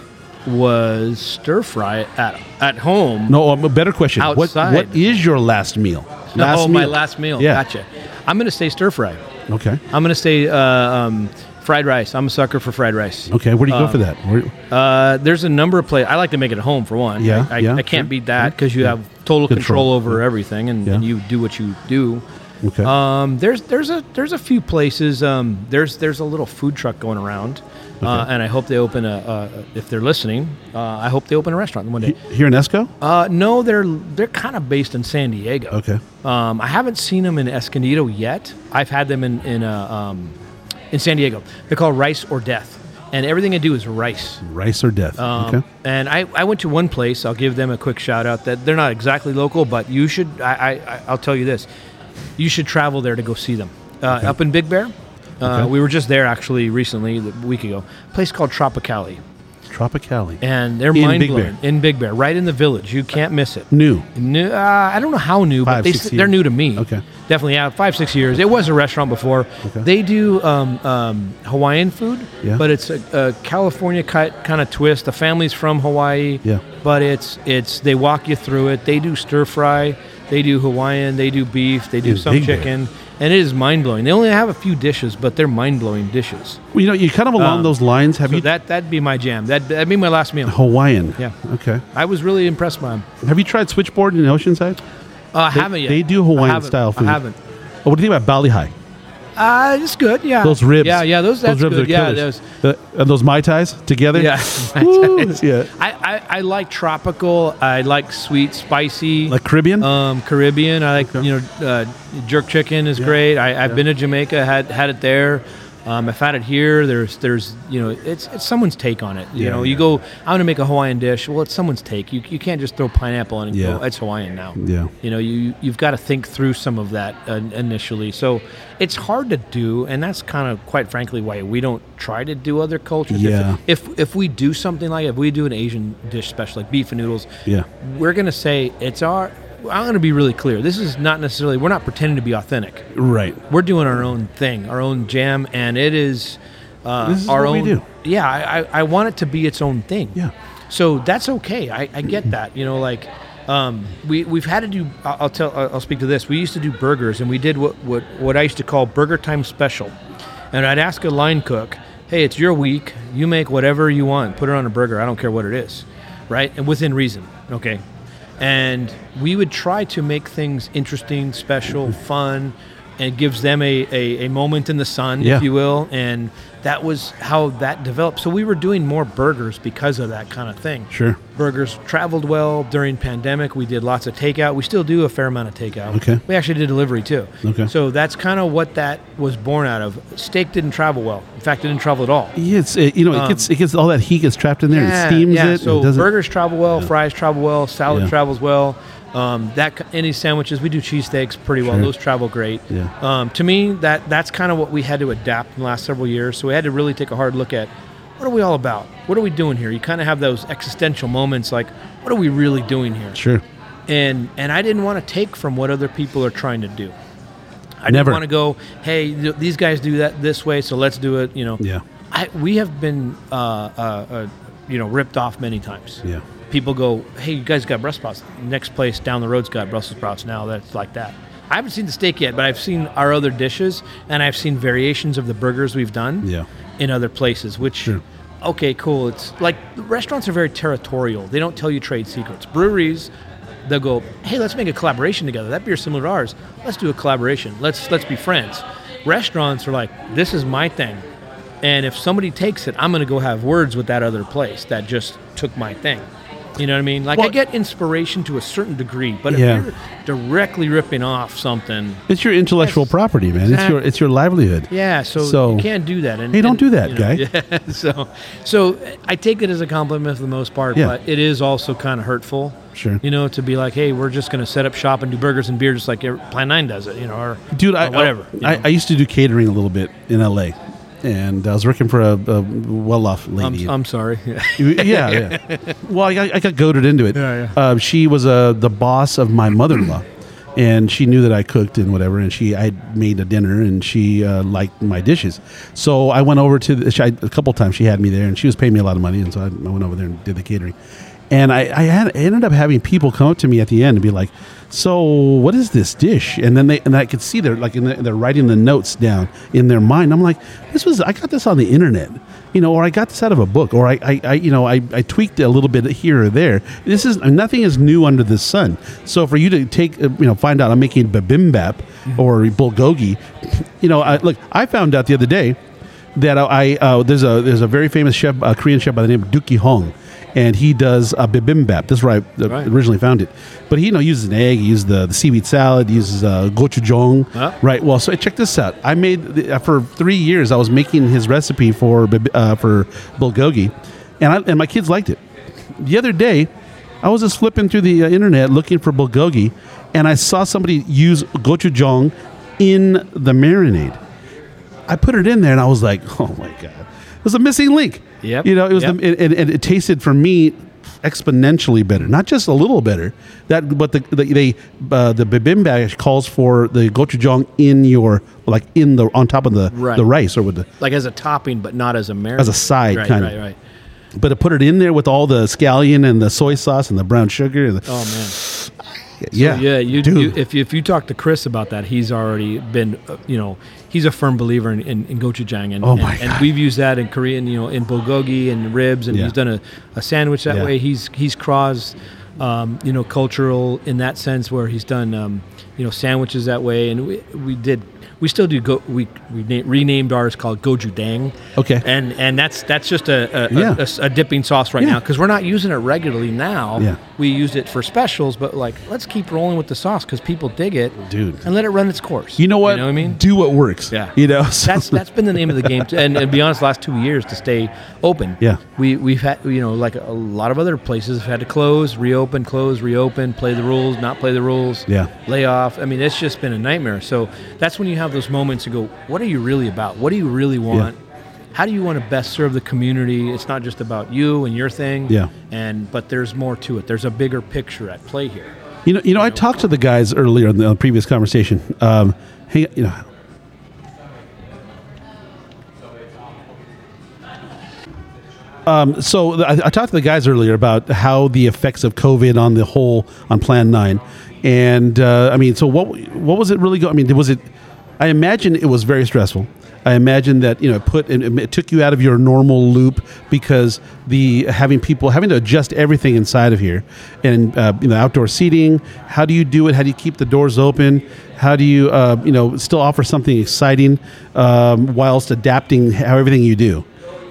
Was stir fry at at home. No, um, a better question. What, Outside. what is your last meal? Last oh, my last meal. Yeah. Gotcha. I'm going to say stir fry. Okay. I'm going to say uh, um, fried rice. I'm a sucker for fried rice. Okay. Where do you go Um, for that? Where, Uh, there's a number of places. I like to make it at home for one. Yeah, I, I, yeah, I can't sure. beat that because you have total control, Control, over everything, and, and you do what you do. okay. Um, there's there's a there's a few places. Um, there's there's a little food truck going around, uh, and I hope they open a. Uh, if they're listening, uh, I hope they open a restaurant one day. Here in Esco? Uh, no, they're they're kind of based in San Diego. Okay. Um, I haven't seen them in Escondido yet. I've had them in in uh, um, in San Diego. They're called Rice or Death, and everything I do is rice. Rice or death. Um, okay. And I, I went to one place. I'll give them a quick shout out. That they're not exactly local, but you should. I, I I'll tell you this: you should travel there to go see them. Uh, Up in Big Bear, uh, Okay. we were just there actually recently, a week ago. A place called Tropicali, Tropicali. and they're In mind Big blowing Bear. in Big Bear, right in the village. You can't miss it. New. New, uh, I don't know how new, Five, but they they're years. new to me. Okay. Definitely, yeah, five, six years. It was a restaurant before. Okay. They do um, um, Hawaiian food, Yeah. but it's a, a California kind of twist. The family's from Hawaii, Yeah. but it's it's they walk you through it. They do stir fry, they do Hawaiian, they do beef, they do In some Big Bear. And it is mind blowing. They only have a few dishes, but they're mind blowing dishes. Well, you know, you kind of along Um, those lines. Have So you that that'd be my jam. That that'd be my last meal. Hawaiian? Yeah. Okay. I was really impressed by them. Have you tried Switchboard in Oceanside? Uh, I They- haven't yet. they do Hawaiian style food. I haven't. Oh, what do you think about Bali Hai? Uh, it's good. Yeah. Those ribs. Yeah, yeah. Those that's those ribs good. are Yeah, killers. those. The- and those mai tais together. Yeah. Woo, yeah. I, I, I like tropical. I like sweet, spicy. Like Caribbean. um, Caribbean. I like Okay. you know uh, jerk chicken is great. I, I've been to Jamaica, had had it there. Um, I've had it here. There's there's you know it's it's someone's take on it. You Yeah, know, yeah. you go. I'm gonna make a Hawaiian dish. Well, it's someone's take. You, you can't just throw pineapple in and go. It's Hawaiian now. Yeah. You know, you you've got to think through some of that uh, initially. So it's hard to do, and that's kind of quite frankly why we don't try to do other cultures. If- Yeah. If if, we do something like if we do an Asian dish special like beef and noodles, Yeah. we're gonna say it's our. I'm gonna be really clear. This is not necessarily. We're not pretending to be authentic. Right. We're doing our own thing, our own jam, and it is. Uh, This is our what we own. do. Yeah, I, I, I want it to be its own thing. Yeah. So that's okay. I, I get that. You know, like um, we we've had to do. I'll I'll tell. I'll I'll speak to this. We used to do burgers, and we did what what what I used to call burger time special. And I'd ask a line cook, "Hey, it's your week. You make whatever you want. Put it on a burger. I don't care what it is, right? And within reason. Okay." And we would try to make things interesting, special, fun. and it gives them a, a, a moment in the sun, Yeah. if you will. And that was how that developed. So we were doing more burgers because of that kind of thing. Sure. Burgers traveled well during pandemic. We did lots of takeout. We still do a fair amount of takeout. Okay. We actually did delivery too. Okay. So that's kind of what that was born out of. Steak didn't travel well. In fact, it didn't travel at all. Yeah, it's it, you know it gets it gets all that heat gets trapped in there. it steams Um, yeah. it. So it burgers travel well, fries travel well, salad Yeah. travels well. Um, that any sandwiches we do cheesesteaks pretty well. Sure. Those travel great. Yeah. Um, to me, that that's kind of what we had to adapt in the last several years. So we had to really take a hard look at what are we all about? What are we doing here? You kind of have those existential moments like, what are we really doing here? Sure. and and I didn't want to take from what other people are trying to do. I Never. didn't want to go, hey, th- these guys do that this way, so let's do it. You know, Yeah. I, we have been, uh, uh, uh, you know, ripped off many times. Yeah. People go, hey, you guys got Brussels sprouts. Next place down the road's got Brussels sprouts. Now that's like that. I haven't seen the steak yet, but I've seen our other dishes, and I've seen variations of the burgers we've done Yeah. in other places. Which, Sure. okay, cool. It's like restaurants are very territorial. They don't tell you trade secrets. Breweries, they'll go, hey, let's make a collaboration together. That beer's similar to ours. Let's do a collaboration. Let's let's be friends. Restaurants are like, this is my thing, and if somebody takes it, I'm going to go have words with that other place that just took my thing. You know what I mean? Like I get inspiration to a certain degree, but if you're directly ripping off something, It's your intellectual property, man. It's your it's your livelihood. yeah, so, So- you can't do that. And, Hey, don't and, do that, you know, guy. Yeah, so, so I take it as a compliment for the most part, Yeah. but it is also kind of hurtful. Sure. You know, to be like, hey, we're just going to set up shop and do burgers and beer just like every- Plan Nine does it. You know, or Dude, I, or whatever. you I. I used to do catering a little bit in LA, and I was working for a, a well-off lady. I'm, I'm sorry. Yeah. yeah, yeah. Well, I got, I got goaded into it. Yeah, yeah. Uh, she was uh, the boss of my mother-in-law, and she knew that I cooked and whatever. And she, I made a dinner, and she uh, liked my dishes. So I went over to the, she, I, a couple times. She had me there, and she was paying me a lot of money, and so I, I went over there and did the catering. And I, I had I ended up having people come up to me at the end and be like, "So, what is this dish?" And then they and I could see they're like in the, they're writing the notes down in their mind. I'm like, "This was I got this on the internet." you know, or I got this out of a book, or I, I, I you know, I, I tweaked it a little bit here or there. This is nothing is new under the sun. So for you to take, uh, you know, find out I'm making bibimbap or bulgogi, you know, I, look, I found out the other day that I uh, there's a there's a very famous chef, uh, Korean chef by the name of Deuki Hong, and he does a bibimbap. This is where I uh, Right. originally found it. But he you know uses an egg, he uses the, the seaweed salad, he uses uh, gochujang. Huh? Right. Well, so check this out. I made the, uh, for three years. I was making his recipe for uh, for bulgogi, and I, and my kids liked it. The other day, I was just flipping through the uh, internet looking for bulgogi, and I saw somebody use gochujang in the marinade. I put it in there, and I was like, "Oh my god!" It was a missing link. Yep. You know, it was Yep. the, and, and it tasted for me exponentially better, not just a little better. That, but the the they, uh, the bibimbap calls for the gochujang in your like in the on top of the Right. the rice or with the like as a topping, but not as a marinade. As a side, right, kinda. Right, right. but to put it in there with all the scallion and the soy sauce and the brown sugar. And the, Oh man. Yeah, Yeah, you, you if you, if you talk to Chris about that, he's already been, uh, you know, he's a firm believer in, in, in gochujang, and, Oh my and, and we've used that in Korean, you know, in bulgogi and ribs, and Yeah. he's done a, a sandwich that Yeah. way. He's he's crossed, um, you know, cultural in that sense where he's done, um, you know, sandwiches that way, and we, we did. We still do go. We we na- renamed ours called Gojudang. Okay. And and that's that's just a a, Yeah. a a dipping sauce right Yeah. now because we're not using it regularly now. Yeah. We used it for specials, but like let's keep rolling with the sauce because people dig it, Dude. and let it run its course. you know what? You know what I mean? Do what works. Yeah. you know. so- That's that's been the name of the game, to, and, and be honest, last two years to stay open. Yeah. we we've had you know like a lot of other places have had to close, reopen, close, reopen, play the rules, not play the rules. Yeah. lay off. I mean, it's just been a nightmare. So that's when you have those moments to go, what are you really about? What do you really want? How do you want to best serve the community? It's not just about you and your thing. Yeah. And but there's more to it. There's a bigger picture at play here. You know, you know, I talked to the guys earlier in the previous conversation. Um, hey, you know, um, so I, I talked to the guys earlier about how the effects of COVID on the whole on Plan Nine, and uh, I mean, so what what was it really? Go- I mean, was it? I imagine it was very stressful. I imagine that you know it put it, it took you out of your normal loop because the having people having to adjust everything inside of here, and uh, you know outdoor seating. How do you do it? How do you keep the doors open? How do you uh, you know still offer something exciting um, whilst adapting how everything you do?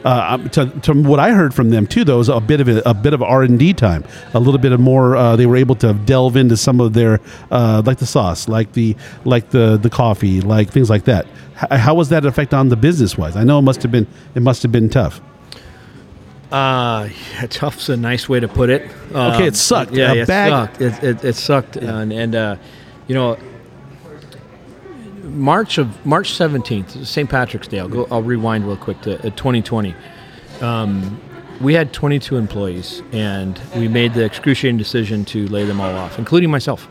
Uh, to, to what I heard from them too, though, was a bit of a, a bit of R and D time, a little bit of more. Uh, they were able to delve into some of their, uh, like the sauce, like the like the the coffee, like things like that. H- how was that effect on the business wise? I know it must have been it must have been tough. Uh, yeah, tough's a nice way to put it. Um, it sucked. Yeah, it sucked. It, it, it sucked, and, and uh, you know, March of March seventeenth, St. Patrick's Day. I'll go. I'll rewind real quick to uh, 2020. Um, we had 22 employees, and we made the excruciating decision to lay them all off, including myself,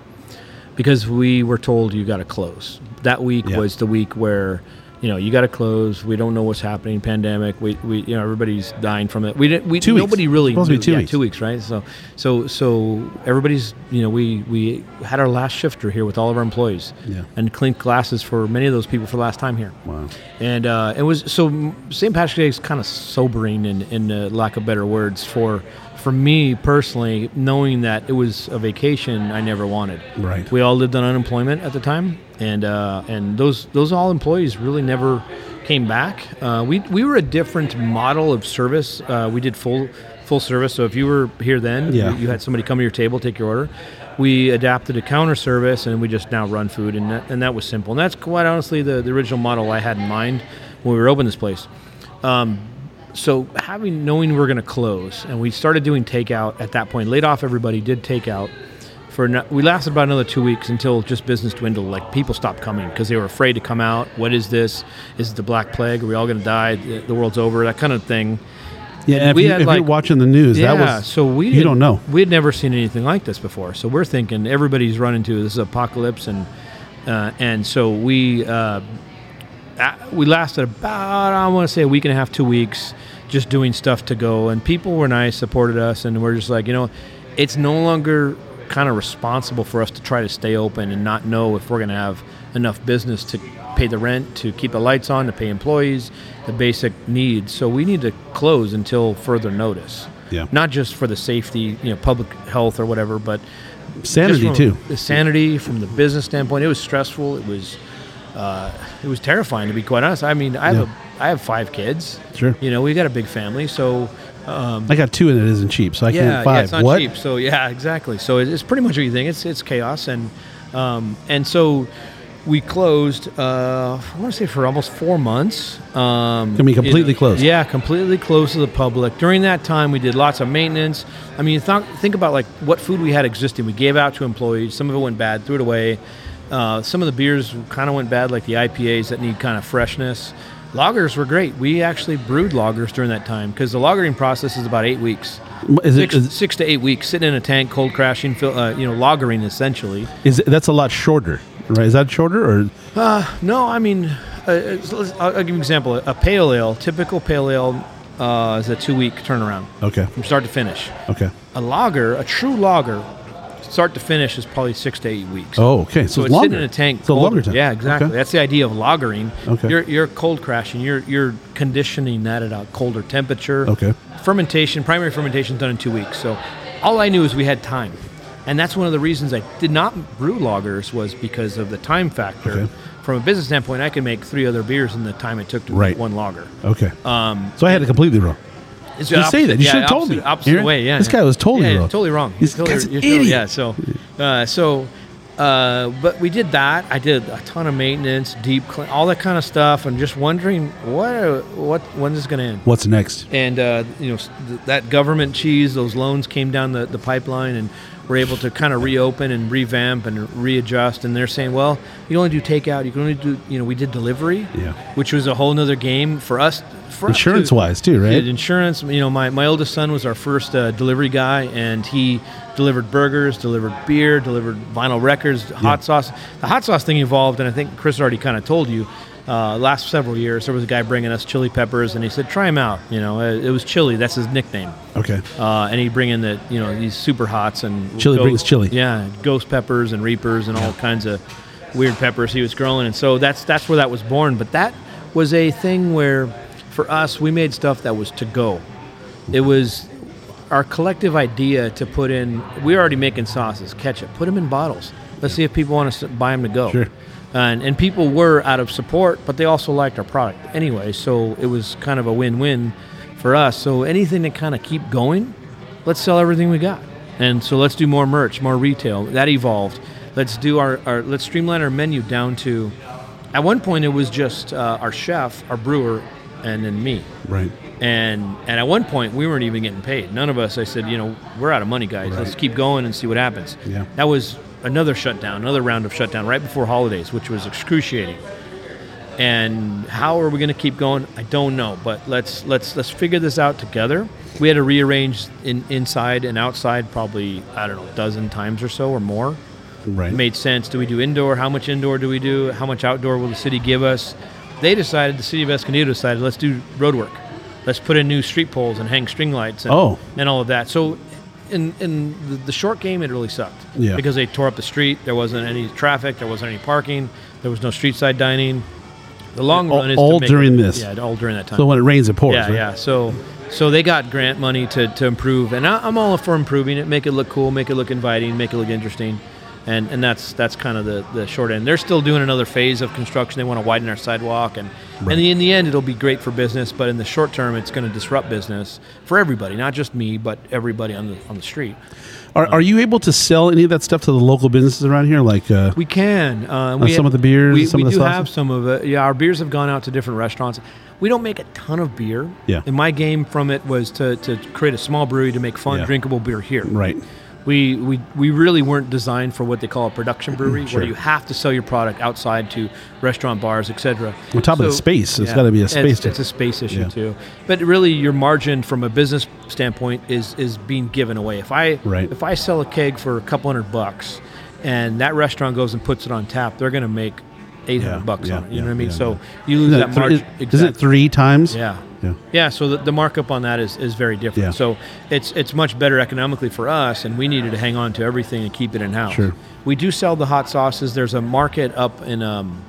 because we were told you got to close. That week Yeah. was the week where, you know, you got to close. We don't know what's happening. Pandemic. We, we you know, everybody's dying from it. We didn't. We Two weeks. nobody really. Supposed to be knew- two yeah, weeks. two weeks, right? So, so, so everybody's. You know, we we had our last shifter here with all of our employees, Yeah. and cleaned glasses for many of those people for the last time here. Wow. And uh, it was so St. Patrick's Day is kind of sobering, in, in uh, lack of better words, for for me personally, knowing that it was a vacation I never wanted. Right. We all lived on unemployment at the time, and uh, and those those all employees really never came back. Uh, we we were a different model of service. Uh, we did full full service. So if you were here then, Yeah. you, you had somebody come to your table, take your order. We adapted a counter service, and we just now run food, and that, and that was simple. And that's quite honestly the, the original model I had in mind when we were opening this place. Um, so having knowing we're going to close, and we started doing takeout at that point, laid off everybody, did takeout. For no, we lasted about another two weeks until just business dwindled. Like people stopped coming because they were afraid to come out. What is this? Is it the Black Plague? Are we all going to die? The, the world's over. That kind of thing. Yeah, And if, we you, like- watching the news, Yeah, that was so we you don't know. We had never seen anything like this before. So we're thinking everybody's run into this apocalypse, and uh, and so we uh, we lasted about I want to say a week and a half, two weeks, just doing stuff to go, and people were nice, supported us, and we're just like you know, it's no longer kind of responsible for us to try to stay open and not know if we're going to have enough business to pay the rent, to keep the lights on, to pay employees, the basic needs. So we need to close until further notice. Yeah. Not just for the safety, you know, public health or whatever, but Sanity too. The sanity from the business standpoint, it was stressful. It was, uh, it was terrifying to be quite honest. I mean, I have Yeah. a, I have five kids. Sure. You know, we got a big family, so um, I got two and it isn't cheap, so I yeah, can't yeah, it's not what? cheap. So yeah, exactly. So it- it's pretty much what you think. It's it's chaos, and um, and so we closed. Uh, I want to say for almost four months. Um, I mean, completely closed. Yeah, completely closed to the public. During that time, we did lots of maintenance. I mean, th- think about like what food we had existing. We gave out to employees. Some of it went bad, threw it away. Uh, some of the beers kind of went bad, like the IPAs that need kind of freshness. Lagers were great. We actually brewed lagers during that time because the lagering process is about eight weeks Is it, six, is, six to eight weeks sitting in a tank, cold crashing, fill- uh, you know, lagering essentially. is it- that's a lot shorter, right? Is that shorter or Uh, No, I mean, uh, I'll, I'll give you an example. A pale ale, typical pale ale, uh, is a two-week turnaround okay? from start to finish. Okay. A lager, a true lager, start to finish is probably six to eight weeks. Oh, okay. So, So it's sitting in a tank. A longer time. Yeah, exactly. Okay. That's the idea of lagering. Okay. You're, you're cold crashing. You're you're conditioning that at a colder temperature. Okay. Fermentation, primary fermentation, is done in two weeks. So all I knew is we had time, and that's one of the reasons I did not brew lagers was because of the time factor. Okay. From a business standpoint, I could make three other beers in the time it took to Right. make one lager. Okay. Um, so I had it completely wrong. It's You say that. You yeah, should've told me, opposite- Aaron. way, yeah. This guy was totally yeah, wrong. Totally wrong. This Totally- guy's an you're totally- idiot. Yeah. So, uh, so, uh, but we did that. I did a ton of maintenance, deep clean, all that kind of stuff, and just wondering what, what, when's this going to end? What's next? And uh, you know th- that government cheese, those loans came down the, the pipeline, and we're able to kind of reopen and revamp and readjust. And they're saying, well, you only do takeout. You can only do, you know, we did delivery, Yeah. which was a whole nother game for us. For us to- Insurance wise too, right? insurance. You know, my, my oldest son was our first uh, delivery guy, and he delivered burgers, delivered beer, delivered vinyl records, hot sauce. The hot sauce thing evolved, and I think Chris already kind of told you. Uh, last several years, there was a guy bringing us chili peppers, and he said, "Try them out." You know, uh, it was chili. That's his nickname. Okay. Uh, and he'd bring in the you know these super hots and Chili brings chili. Yeah, ghost peppers and reapers and all kinds of weird peppers he was growing, and so that's that's where that was born. But that was a thing where, for us, we made stuff that was to go. It was our collective idea to put in. We're already making sauces, ketchup. Put them in bottles. Let's see if people want to buy them to go. Sure. And, and people were out of support, but they also liked our product anyway. So it was kind of a win-win for us. So anything to kind of keep going, let's sell everything we got. And so let's do more merch, more retail. That evolved. Let's do our, our let's streamline our menu down to. At one point, it was just uh, our chef, our brewer, and then me. Right. And and at one point, we weren't even getting paid. None of us. I said, you know, we're out of money, guys. Let's keep going and see what happens. Yeah. That was another shutdown, another round of shutdown right before holidays, which was excruciating. And how are we going to keep going? I don't know, but let's let's let's figure this out together. We had to rearrange in, inside and outside probably I don't know a dozen times or so or more. Right. It made sense. Do we do indoor? How much indoor do we do? How much outdoor will the city give us? They decided, the city of Escondido decided, let's do road work. Let's put in new street poles and hang string lights and, Oh. and all of that. So, in, in the, the short game, it really sucked. Yeah. Because they tore up the street. There wasn't any traffic. There wasn't any parking. There was no street side dining. The long All- run is all to make during it- this. Yeah, all during that time. So when it rains, it pours. Yeah, right? yeah. So, so they got grant money to, to improve, and I, I'm all for improving it, make it look cool, make it look inviting, make it look interesting, and and that's that's kind of the, the short end. They're still doing another phase of construction. They want to widen our sidewalk, and Right. and in the end, it'll be great for business, but in the short term, it's going to disrupt business for everybody, not just me, but everybody on the on the street. Are, are you able to sell any of that stuff to the local businesses around here? Like, uh, We can. Uh, Uh, we some of the beers, We, some we of the do sauces? have some of it. Yeah, our beers have gone out to different restaurants. We don't make a ton of beer. Yeah. And my game from it was to, to create a small brewery to make fun, Yeah. drinkable beer here. right. We, we we really weren't designed for what they call a production brewery, mm, Sure. where you have to sell your product outside to restaurant bars, etc. On top of the space, it's gotta be a space It's, it's a space issue Yeah. too. But really, your margin from a business standpoint is is being given away. If I Right. if I sell a keg for a couple hundred bucks, and that restaurant goes and puts it on tap, they're going to make eight hundred Yeah, bucks yeah, on it. You yeah, know what I mean? yeah, so yeah. you lose Isn't that margin. is, isn't it three times? Yeah. Yeah. Yeah, so the, the markup on that is, is very different. Yeah. So it's it's much better economically for us, and we needed to hang on to everything and keep it in house. Sure. We do sell the hot sauces. There's a market up in um,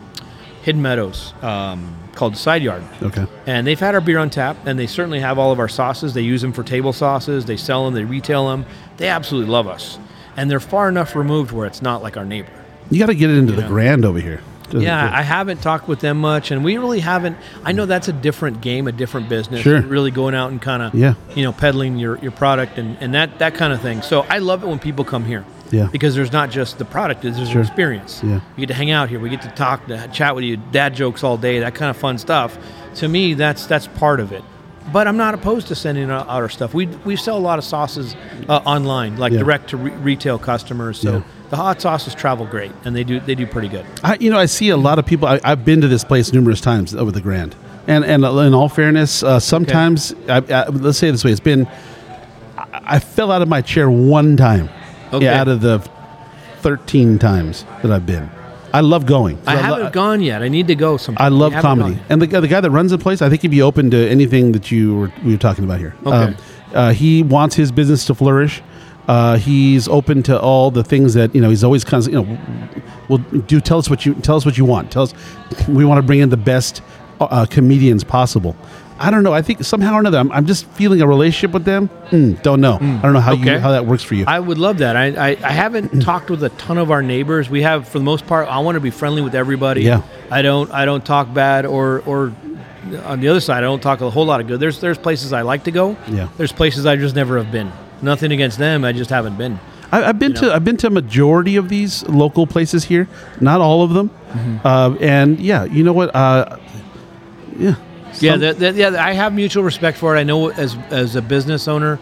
Hidden Meadows um, called Side Yard, Okay. and they've had our beer on tap, and they certainly have all of our sauces. They use them for table sauces. They sell them. They retail them. They absolutely love us, and they're far enough removed where it's not like our neighbor. You got to get it into the know. grand over here. Yeah, I haven't talked with them much, and we really haven't. I know that's a different game, a different business. Sure. Really going out and kind of, Yeah. you know, peddling your, your product and, and that, that kind of thing. So I love it when people come here. Yeah. Because there's not just the product, there's Sure. an experience. Yeah. We get to hang out here. We get to talk, to chat with you, dad jokes all day, that kind of fun stuff. To me, that's that's part of it. But I'm not opposed to sending out our stuff. We, we sell a lot of sauces uh, online, like Yeah. direct to re- retail customers. So Yeah. The hot sauces travel great, and they do they do pretty good. I, you know, I see a lot of people. I, I've been to this place numerous times over the Grand, and and in all fairness, uh, sometimes I, I, let's say it this way: it's been. I, I fell out of my chair one time, Okay. yeah, out of the thirteen times that I've been. I love going. I lo- haven't gone yet. I need to go sometime. I love comedy, and the guy, the guy that runs the place, I think he'd be open to anything that you were we were talking about here. Okay. uh, he wants his business to flourish. Uh, he's open to all the things that you know. He's always kind of you know, well, do tell us what you tell us what you want. Tell us we want to bring in the best uh, comedians possible. I don't know. I think somehow or another, I'm, I'm just feeling a relationship with them. Mm, don't know. I don't know how you how that works for you. I would love that. I, I, I haven't talked with a ton of our neighbors. We have, for the most part, I want to be friendly with everybody. Yeah. I don't I don't talk bad or or on the other side, I don't talk a whole lot of good. There's there's places I like to go. Yeah. There's places I just never have been. Nothing against them. I just haven't been. I, I've been You to know? I've been to a majority of these local places here, not all of them. Mm-hmm. Uh, and yeah, you know what? Uh, yeah, Yeah, Some- that, that, yeah. I have mutual respect for it. I know as as a business owner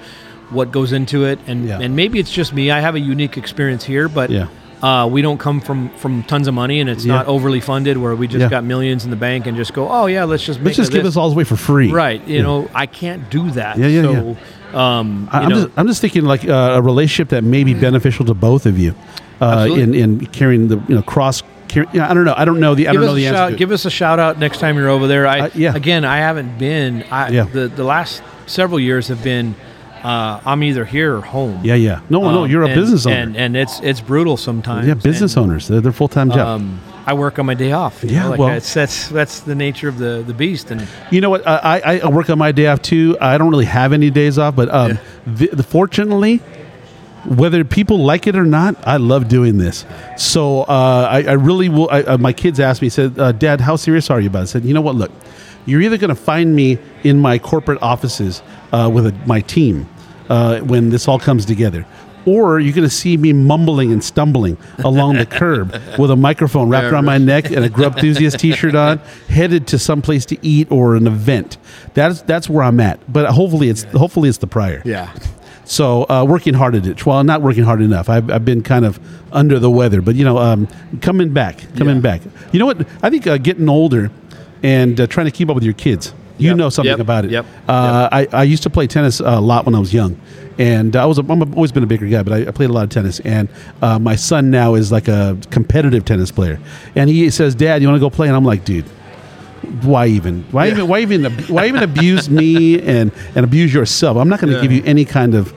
what goes into it, and Yeah. and maybe it's just me. I have a unique experience here, but Yeah. Uh, we don't come from from tons of money, and it's Yeah. not overly funded where we just Yeah. got millions in the bank and just go, oh yeah, let's just make let's just give list." us all away for free. right. You Yeah. know, I can't do that. Yeah, yeah, so, Um, I, I'm, just I'm just thinking like uh, a relationship that may be beneficial to both of you, uh, in in carrying the you know cross. Carry, yeah, I don't know. I don't know the. I give don't know the a answer. Give us a shout out next time you're over there. I Uh, yeah. again, I haven't been. I, Yeah. The the last several years have been. Uh, I'm either here or home. yeah, yeah. No, no. Um, You're a and- business owner. and and it's it's brutal sometimes. yeah, business and, owners. They're their full time job. Um, I work on my day off. Yeah, like well- that's that's that's the nature of the the beast. And You know what? I, I, work on my day off too. I don't really have any days off, but um, the, the, fortunately, whether people like it or not, I love doing this. So uh, I, I really will. I, uh, my kids asked me, said, uh, "Dad, how serious are you about it?" I said, "You know what? Look, you're either going to find me in my corporate offices uh, with a, my team uh, when this all comes together." Or you're going to see me mumbling and stumbling along the curb with a microphone wrapped around my neck and a Grub Enthusiast T-shirt on, headed to some place to eat or an event. That's that's where I'm at. But hopefully it's hopefully it's the prior. yeah, So uh, working hard at it. Well, not working hard enough. I've, I've been kind of under the weather, but you know, um, coming back, coming Yeah. back. You know what? I think uh, getting older and uh, trying to keep up with your kids. You Yep. know something Yep. about it. Yep. Uh, I, I used to play tennis a lot when I was young, and I was a, I'm always been a bigger guy, but I, I played a lot of tennis. And uh, my son now is like a competitive tennis player, and he says, "Dad, you want to go play?" And I'm like, "Dude." Why even? Why even? Why even? Why even abuse me and and abuse yourself? I'm not going to Yeah. give you any kind of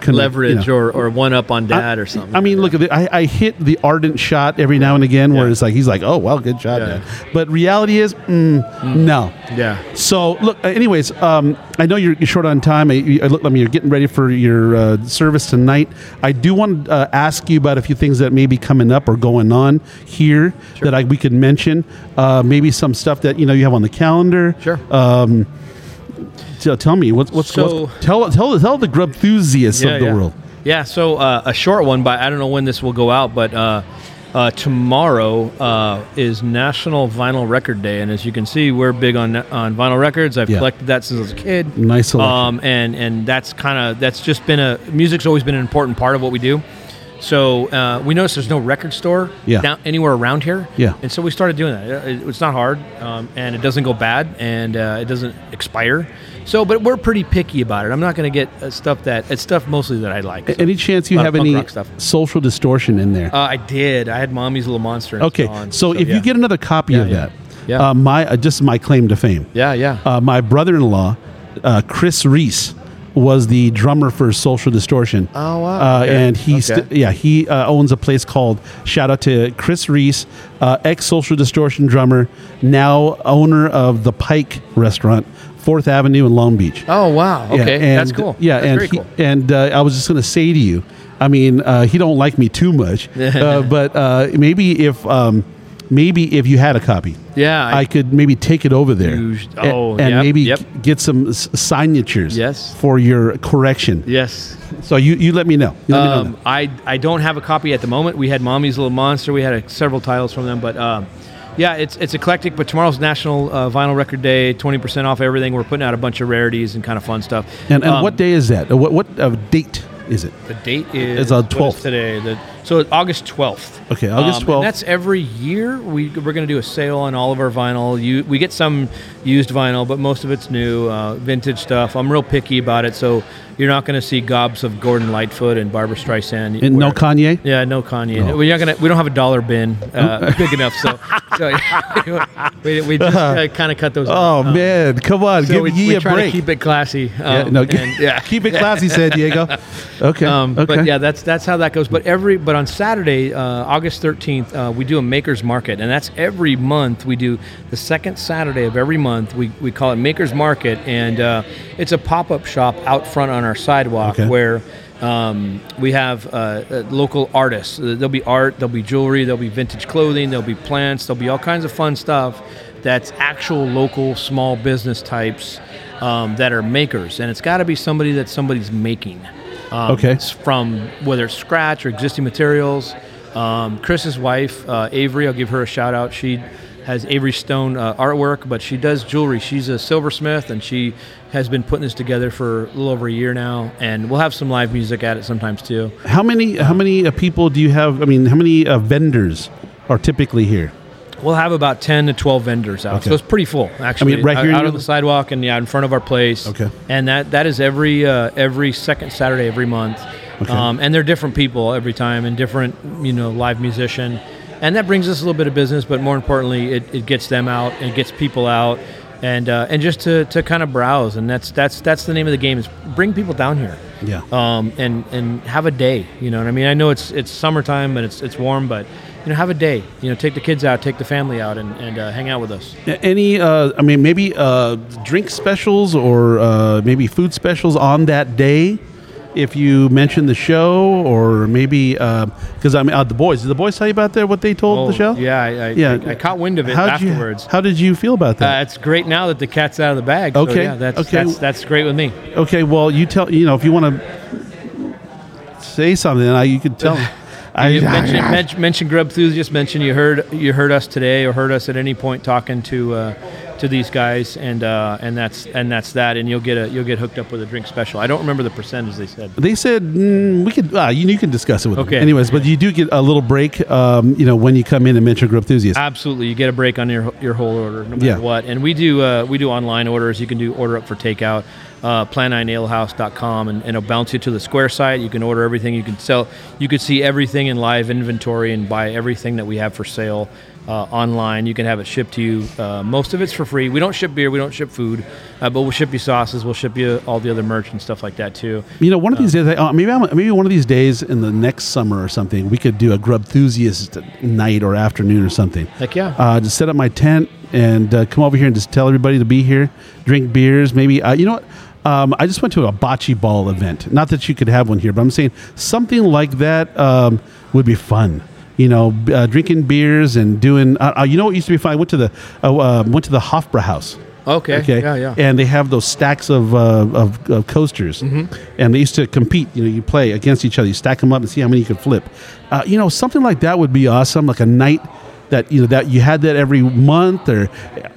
con- you leverage know. or, or one up on dad I- or something. I mean, look at it. I, I hit the ardent shot every now and again, where Yeah. it's like he's like, "Oh, well, good shot, Yeah. Dad." But reality is, mm, no. yeah, So look. uh, Anyways, um, I know you're, you're short on time. I, you- I look, I mean, you're getting ready for your uh, service tonight. I do want to uh, ask you about a few things that may be coming up or going on here that I, we could mention. Uh, maybe some stuff that you know you have on the calendar. Sure. Um, tell, tell me what's what's, So- what's tell tell tell the grub enthusiasts yeah, of the yeah. world. Yeah, so uh, a short one, but I don't know when this will go out. But uh, uh, tomorrow uh, is National Vinyl Record Day, and as you can see, we're big on on vinyl records. I've Yeah. collected that since I was a kid. Nice selection. Um, and and that's kind of that's just been a music's always been an important part of what we do. So uh, we noticed there's no record store Yeah. down, anywhere around here. Yeah. And so we started doing that. It- it's not hard, um, and it doesn't go bad, and uh, it doesn't expire. So, but we're pretty picky about it. I'm not going to get uh, stuff that it's stuff mostly that I like. So, Any chance you have any social distortion in there? uh, I did. I had Mommy's Little Monster. okay, on, so, if yeah. you get another copy Yeah, of yeah. that, Yeah. uh, my uh, just my claim to fame. yeah, yeah, Uh, my brother-in-law, uh, Chris Reece, was the drummer for Social Distortion. Oh, wow. Uh, Okay. And he's Okay. yeah he uh, owns a place called shout out to Chris Reece, uh, ex Social Distortion drummer, now owner of the Pike Restaurant, Fourth Avenue in Long Beach. oh wow. Yeah, Okay, and- that's cool. Yeah, That's and he, cool. and uh, I was just going to say to you, I mean, uh, he don't like me too much, uh, but uh, maybe if um, maybe if you had a copy, Yeah, I, could maybe take it over there, Used- oh, and, yep, maybe yep. get some s- signatures, Yes. for your correction. Yes. So you, you let me know. Let me know Um, I I don't have a copy at the moment. We had Mommy's Little Monster. We had uh, several titles from them, but um, yeah, it's it's eclectic. But tomorrow's National uh, Vinyl Record Day. Twenty percent off everything. We're putting out a bunch of rarities and kind of fun stuff. and, and Um, what day is that? Uh, What what uh, date is it? The date is It's on 12th. today. The, so August twelfth. Okay, August Um, 12th. and that's every year. We we're going to do a sale on all of our vinyl. You, we get some used vinyl, but most of it's new, uh, vintage stuff. I'm real picky about it, so you're not going to see gobs of Gordon Lightfoot and Barbra Streisand. And no Kanye. yeah, no Kanye. No. We're not gonna. We don't have a dollar bin uh, big enough, so, so we, we just uh, kind of cut those. Off. Oh. Um, man, come on, so give we, ye we a try break. to keep it classy. yeah, um, no, and- yeah. keep it classy, San Diego. Okay, Um, okay. But yeah, that's that's how that goes. But every but on Saturday, uh, August thirteenth, uh, we do a makers market, and that's every month. We do the second Saturday of every month. We, we call it Makers Market, and uh, it's a pop up shop out front on our sidewalk Okay. where. Um, we have uh, uh, local artists. Uh, There'll be art, there'll be jewelry, there'll be vintage clothing, there'll be plants, there'll be all kinds of fun stuff that's actual local small business types um, that are makers. And it's got to be somebody that somebody's making. Um, Okay. From whether it's scratch or existing materials. Um, Chris's wife, uh, Avery, I'll give her a shout out. She has Avery Stone uh, artwork, but she does jewelry. She's a silversmith, and she has been putting this together for a little over a year now. And we'll have some live music at it sometimes too. How many how many uh, people do you have? I mean, how many uh, vendors are typically here? We'll have about ten to twelve vendors out, Okay. so it's pretty full actually. I mean, right out, here out on the sidewalk and yeah, in front of our place. Okay. and that that is every uh, every second Saturday every month. Okay. Um, and they're different people every time and different you know live musician, and that brings us a little bit of business. But more importantly, it, it gets them out and gets people out. And, uh, and just to, to kind of browse and that's that's that's the name of the game is bring people down here Yeah. um, and and have a day. You know what I mean? I know it's it's summertime and it's it's warm, but you know, have a day. You know, take the kids out, take the family out, and, and uh, hang out with us. Any, uh, I mean, maybe uh, drink specials or uh, maybe food specials on that day if you mention the show, or maybe because I'm uh, the boys. Did the boys tell you about that? What they told the show? Oh, Yeah, I, I, Yeah. I, I caught wind of it How'd afterwards. You, how did you feel about uh, that? it's great now that the cat's out of the bag. So, Okay, yeah, that's, okay. that's that's great with me. okay, well, you tell you know if you want to say something, I, you could tell. I, You mention, mention, mention Grub Enthusiast. Mention you heard you heard us today or heard us at any point talking to uh, to these guys, and uh, and that's and that's that. And you'll get a you'll get hooked up with a drink special. I don't remember the percentage they said. They said mm, we could. Uh, you, you can discuss it with them. Okay. Anyways, but you do get a little break. Um, you know when you come in and mention Grub Enthusiast. Absolutely, you get a break on your your whole order, no matter Yeah. what. And we do uh, we do online orders. You can do order up for takeout. Uh, plan9alehouse.com and, and it'll bounce you to the square site. You can order everything. You can sell. You could see everything in live inventory and buy everything that we have for sale uh, online. You can have it shipped to you. Uh, most of it's for free. We don't ship beer. We don't ship food, uh, but we'll ship you sauces. We'll ship you all the other merch and stuff like that too. You know, one of these days, uh, maybe I'm, maybe one of these days in the next summer or something, we could do a Grub Enthusiast night or afternoon or something. Heck yeah. Uh, just set up my tent and uh, come over here and just tell everybody to be here, drink beers. Maybe uh, you know what? Um, I just went to a bocce ball event. Not that you could have one here, but I'm saying something like that um, would be fun. You know, uh, drinking beers and doing. Uh, uh, you know what used to be fun? I went to the uh, uh, went to the Hofbrauhaus. okay. Okay. Yeah, yeah. And they have those stacks of, uh, of, of coasters, Mm-hmm. and they used to compete. You know, you play against each other. You stack them up and see how many you could flip. Uh, you know, something like that would be awesome. Like a night that you know that you had that every month, or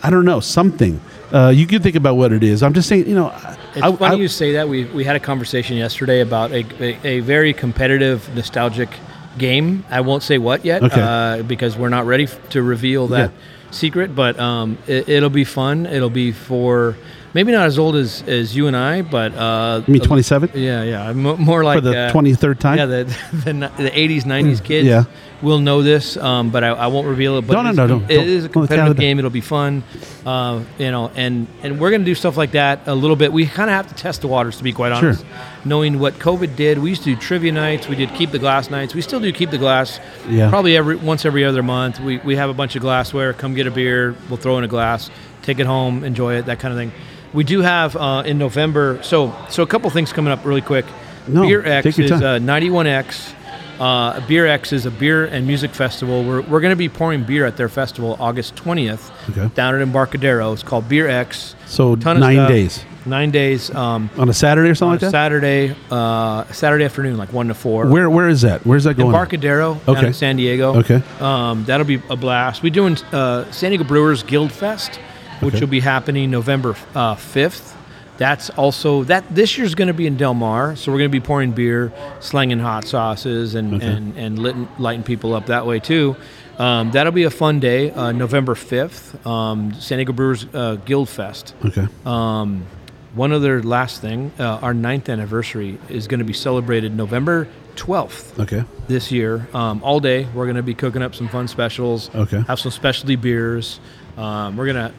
I don't know, something. Uh, you can think about what it is. I'm just saying, you know, It's I, funny I- you say that. We, we had a conversation yesterday about a, a, a very competitive, nostalgic game. I won't say what yet Okay. uh, because we're not ready f- to reveal that Yeah. secret. But um, it, it'll be fun. It'll be for maybe not as old as, as you and I, but uh, you mean 27 Yeah, yeah, mo- more like for the uh, 23rd time. Yeah, the, the the 80s, 90s kids Yeah. Will know this, um, but I, I won't reveal it. But No, no, it is no, a- It don't- is a competitive game. It'll be fun, uh, you know, and and we're gonna do stuff like that a little bit. We kind of have to test the waters, to be quite Sure. honest. Knowing what COVID did, we used to do trivia nights. We did keep the glass nights. We still do keep the glass. Yeah. Probably every once every other month. We we have a bunch of glassware. Come get a beer. We'll throw in a glass. Take it home. Enjoy it. That kind of thing. We do have uh, in November. So so a couple things coming up really quick. No, Beer X is uh, 91X. Uh, beer X is a beer and music festival. We're, we're going to be pouring beer at their festival August 20th Okay. down at Embarcadero. It's called Beer X. So nine days Nine days. Um, on a Saturday or something like that. Saturday, uh, Saturday afternoon, like 1 to 4. Where where is that? Where's that going? Embarcadero down Okay. in San Diego. Okay. Um, that'll be a blast. We're doing uh, San Diego Brewers Guild Fest, which Okay. will be happening November uh, 5th. That's also that this year's going to be in Del Mar, so we're going to be pouring beer, slanging hot sauces, and Okay. and and lighting, lighting people up that way too. Um, that'll be a fun day, uh, November 5th, um, San Diego Brewers uh, Guild Fest. Okay. Um, one other last thing, uh, our ninth anniversary is going to be celebrated November 12th Okay. this year. Um, all day, we're going to be cooking up some fun specials. Okay. Have some specialty beers. Um, we're gonna.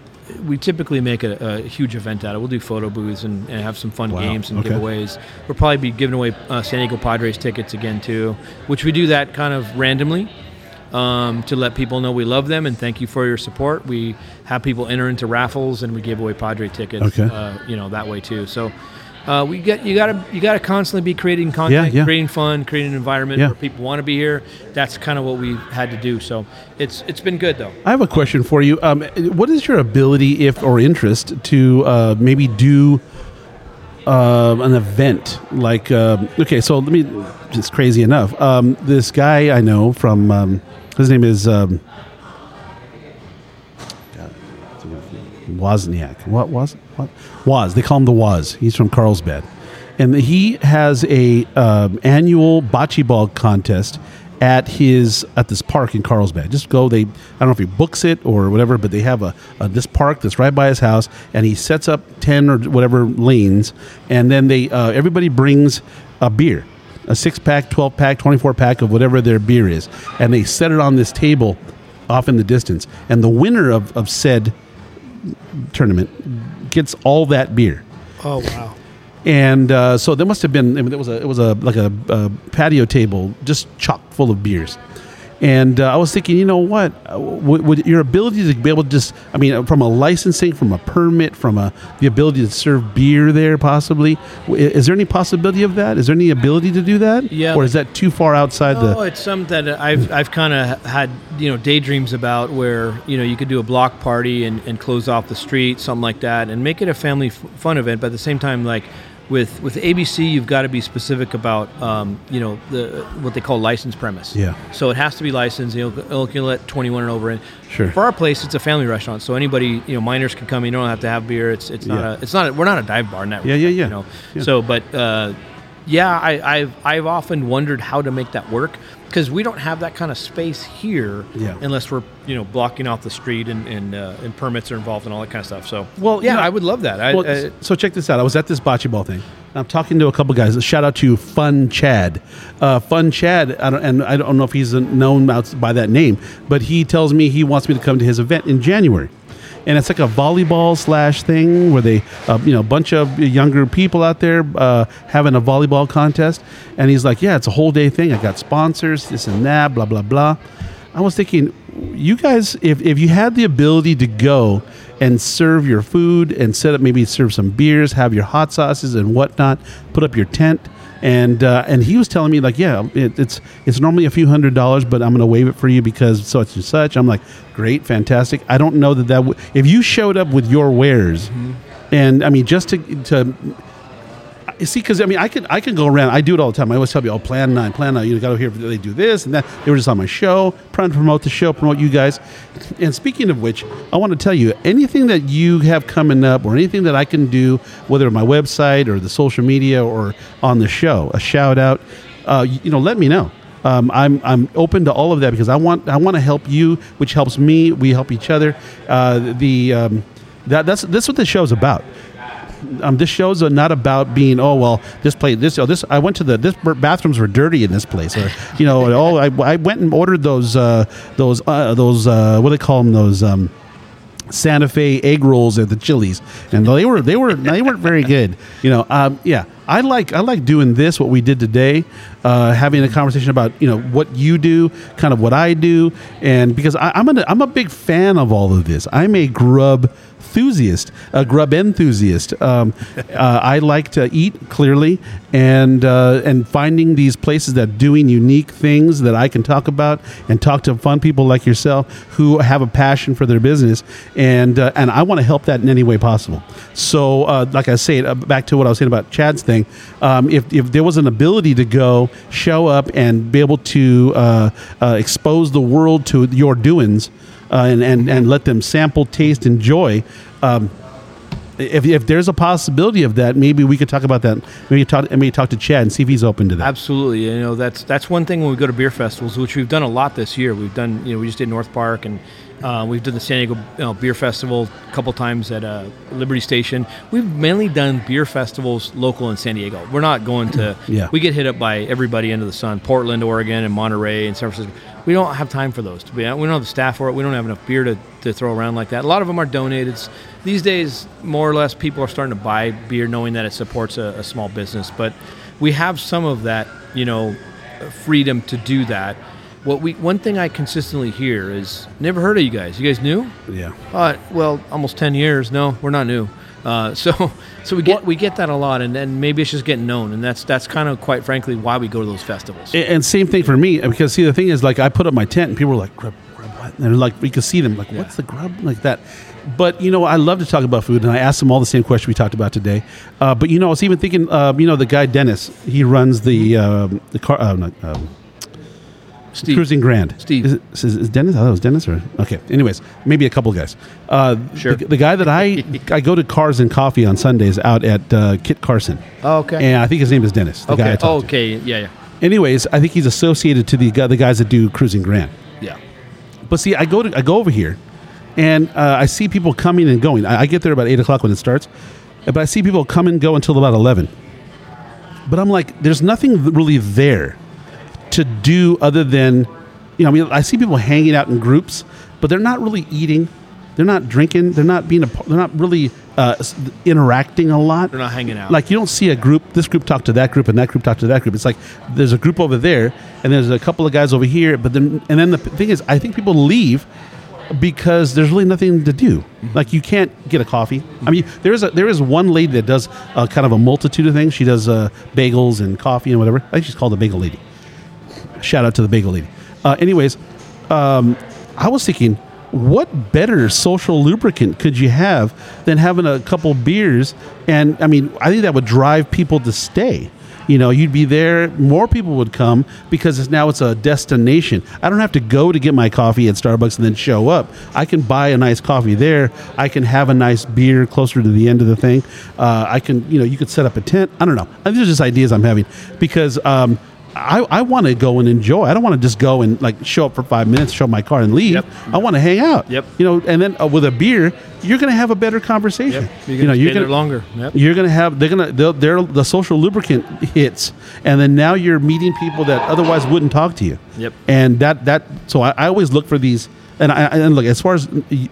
We typically make a, a huge event out of it. We'll do photo booths and, and have some fun Wow. games and Okay. giveaways. We'll probably be giving away uh, San Diego Padres tickets again too, which we do that kind of randomly um, to let people know we love them and thank you for your support. We have people enter into raffles and we give away Padre tickets. Okay. Uh, you know that way too. So. Uh, we get you gotta you gotta constantly be creating content, Yeah, yeah. creating fun, creating an environment Yeah. where people want to be here. That's kind of what we had to do. So it's it's been good though. I have a question for you. Um, what is your ability, if or interest, to uh, maybe do uh, an event like? Um, okay, so let me. It's crazy enough. Um, this guy I know from um, his name is um, Wozniak. What was what was? They call him the Woz. He's from Carlsbad, and he has a um, annual bocce ball contest at his at this park in Carlsbad. Just go. They I don't know if he books it or whatever, but they have a, a this park that's right by his house, and he sets up ten or whatever lanes, and then they uh, everybody brings a beer. A six pack, 12 pack, 24 pack of whatever their beer is. And they set it on this table off in the distance. And the winner of, of said tournament gets all that beer. Oh wow! And uh, so there must have been. I mean, it was a it was a like a, a patio table just chock full of beers. And uh, I was thinking, you know what? Uh, would, would your ability to be able to just, I mean, from a licensing, from a permit, from a the ability to serve beer there, possibly, is there any possibility of that? Is there any ability to do that? Yeah. Or is that too far outside the Oh, it's something that I've I've kind of had you know daydreams about where you know you could do a block party and, and close off the street, something like that, and make it a family f- fun event. But at the same time, like with with ABC, you've got to be specific about um, you know the what they call license premise. Yeah. So it has to be licensed. You know, you can let 21 and over in. Sure. For our place, it's a family restaurant, so anybody you know minors can come. You don't have to have beer. It's it's not Yeah. a it's not a, we're not a dive bar that. Yeah, yeah, yeah. You know. Yeah. So, but uh, yeah, I, I've I've often wondered how to make that work because we don't have that kind of space here Yeah. unless we're you know blocking off the street and and, uh, and permits are involved and all that kind of stuff. So Well, yeah, you know- I would love that. I, Well, uh, so check this out. I was at this bocce ball thing. I'm talking to a couple guys. A shout out to Fun Chad. Uh, Fun Chad, I don't, and I don't know if he's known by that name, but he tells me he wants me to come to his event in January. And it's like a volleyball slash thing where they, uh, you know, a bunch of younger people out there uh, having a volleyball contest. And he's like, yeah, it's a whole day thing. I got sponsors, this and that, blah, blah, blah. I was thinking, you guys, if, if you had the ability to go and serve your food and set up, maybe serve some beers, have your hot sauces and whatnot, put up your tent. And uh, and he was telling me like, yeah, it, it's it's normally a few hundred dollars, but I'm going to waive it for you because such and such. I'm like, great, fantastic. I don't know that that w- if you showed up with your wares, and I mean just to to see, because I mean, I can I can go around. I do it all the time. I always tell you, "Oh, Plan Nine, Plan Nine." You got to hear they do this and that. They were just on my show, trying to promote the show, promote you guys. And speaking of which, I want to tell you anything that you have coming up, or anything that I can do, whether my website or the social media or on the show, a shout out. Uh, you, you know, let me know. Um, I'm I'm open to all of that because I want I want to help you, which helps me. We help each other. Uh, the um, that that's that's what the show's about um, this show's not about being oh well this place this oh this I went to the this bathrooms were dirty in this place or you know oh I, I went and ordered those uh, those uh, those uh, what do they call them those um, Santa Fe egg rolls at the Chili's, and they were they were they weren't very good. You know, um, yeah, I like I like doing this what we did today, uh, having a conversation about you know what you do, kind of what I do, and because I, I'm a I'm a big fan of all of this. I'm a grub enthusiast, a grub enthusiast. Um, uh, I like to eat clearly, and uh, and finding these places that are doing unique things that I can talk about and talk to fun people like yourself who have a passion for their business, and uh, and I want to help that in any way possible. So, uh, like I say, uh, back to what I was saying about Chad's thing. Um, if if there was an ability to go show up and be able to uh, uh, expose the world to your doings uh, and, and, and let them sample, taste, enjoy. Um, if, if there's a possibility of that, maybe we could talk about that. Maybe talk, maybe talk to Chad and see if he's open to that. Absolutely, you know that's that's one thing when we go to beer festivals, which we've done a lot this year. We've done, you know, we just did North Park, and uh, we've done the San Diego you know, Beer Festival a couple times at uh, Liberty Station. We've mainly done beer festivals local in San Diego. We're not going to. Yeah. We get hit up by everybody under the sun: Portland, Oregon, and Monterey, and San Francisco. We don't have time for those. To be, we don't have the staff for it. We don't have enough beer to, to throw around like that. A lot of them are donated. These days, more or less, people are starting to buy beer knowing that it supports a, a small business. But we have some of that, you know, freedom to do that. What we one thing I consistently hear is never heard of you guys. You guys new? yeah. Uh, well, almost ten years. No, we're not new. Uh, so so we get we get that a lot, and then maybe it's just getting known, and that's that's kind of quite frankly why we go to those festivals. And, and same thing for me because see the thing is like I put up my tent and people were like grub grub what and they're like we could see them like what's the grub like that. But you know I love to talk about food and I asked them all the same question we talked about today. Uh, but you know I was even thinking uh, you know the guy Dennis he runs the um, the car uh, not, um, Steve, Cruising Grand. Steve. Is, it, is, is Dennis? I thought it was Dennis or okay. Anyways, maybe a couple guys. Uh, Sure. The, the guy that I I go to Cars and Coffee on Sundays out at uh, Kit Carson. Oh, okay. And I think his name is Dennis. The guy I okay. to. okay. Yeah. Yeah. Anyways, I think he's associated to the the guys that do Cruising Grand. Yeah. But see, I go to I go over here, and uh, I see people coming and going. I, I get there about eight o'clock when it starts, but I see people come and go until about eleven. But I'm like, there's nothing really there to do other than, you know, I mean, I see people hanging out in groups, but they're not really eating, they're not drinking, they're not being a, they're not really uh, interacting a lot. They're not hanging out. Like you don't see a group. This group talk to that group, and that group talk to that group. It's like there's a group over there, and there's a couple of guys over here. But then, and then the thing is, I think people leave because there's really nothing to do. Like you can't get a coffee. I mean, there is a there is one lady that does uh, kind of a multitude of things. She does uh, bagels and coffee and whatever. I think she's called the Bagel Lady. Shout out to the Bagel Lady. Uh, anyways, um, I was thinking, what better social lubricant could you have than having a couple beers? And I mean, I think that would drive people to stay. You know, you'd be there, more people would come because it's now it's a destination. I don't have to go to get my coffee at Starbucks and then show up. I can buy a nice coffee there. I can have a nice beer closer to the end of the thing. Uh, I can, you know, you could set up a tent. I don't know. These are just ideas I'm having because um, I, I want to go and enjoy. I don't want to just go and like show up for five minutes, show my car, and leave. Yep. I want to hang out. Yep. You know, and then uh, with a beer, you're going to have a better conversation. Yep. You're gonna you're stay there gonna, longer. Yep. You're going to have they're going to they're, they're the social lubricant hits, and then now you're meeting people that otherwise wouldn't talk to you. Yep. And that that so I, I always look for these, and I and look as far as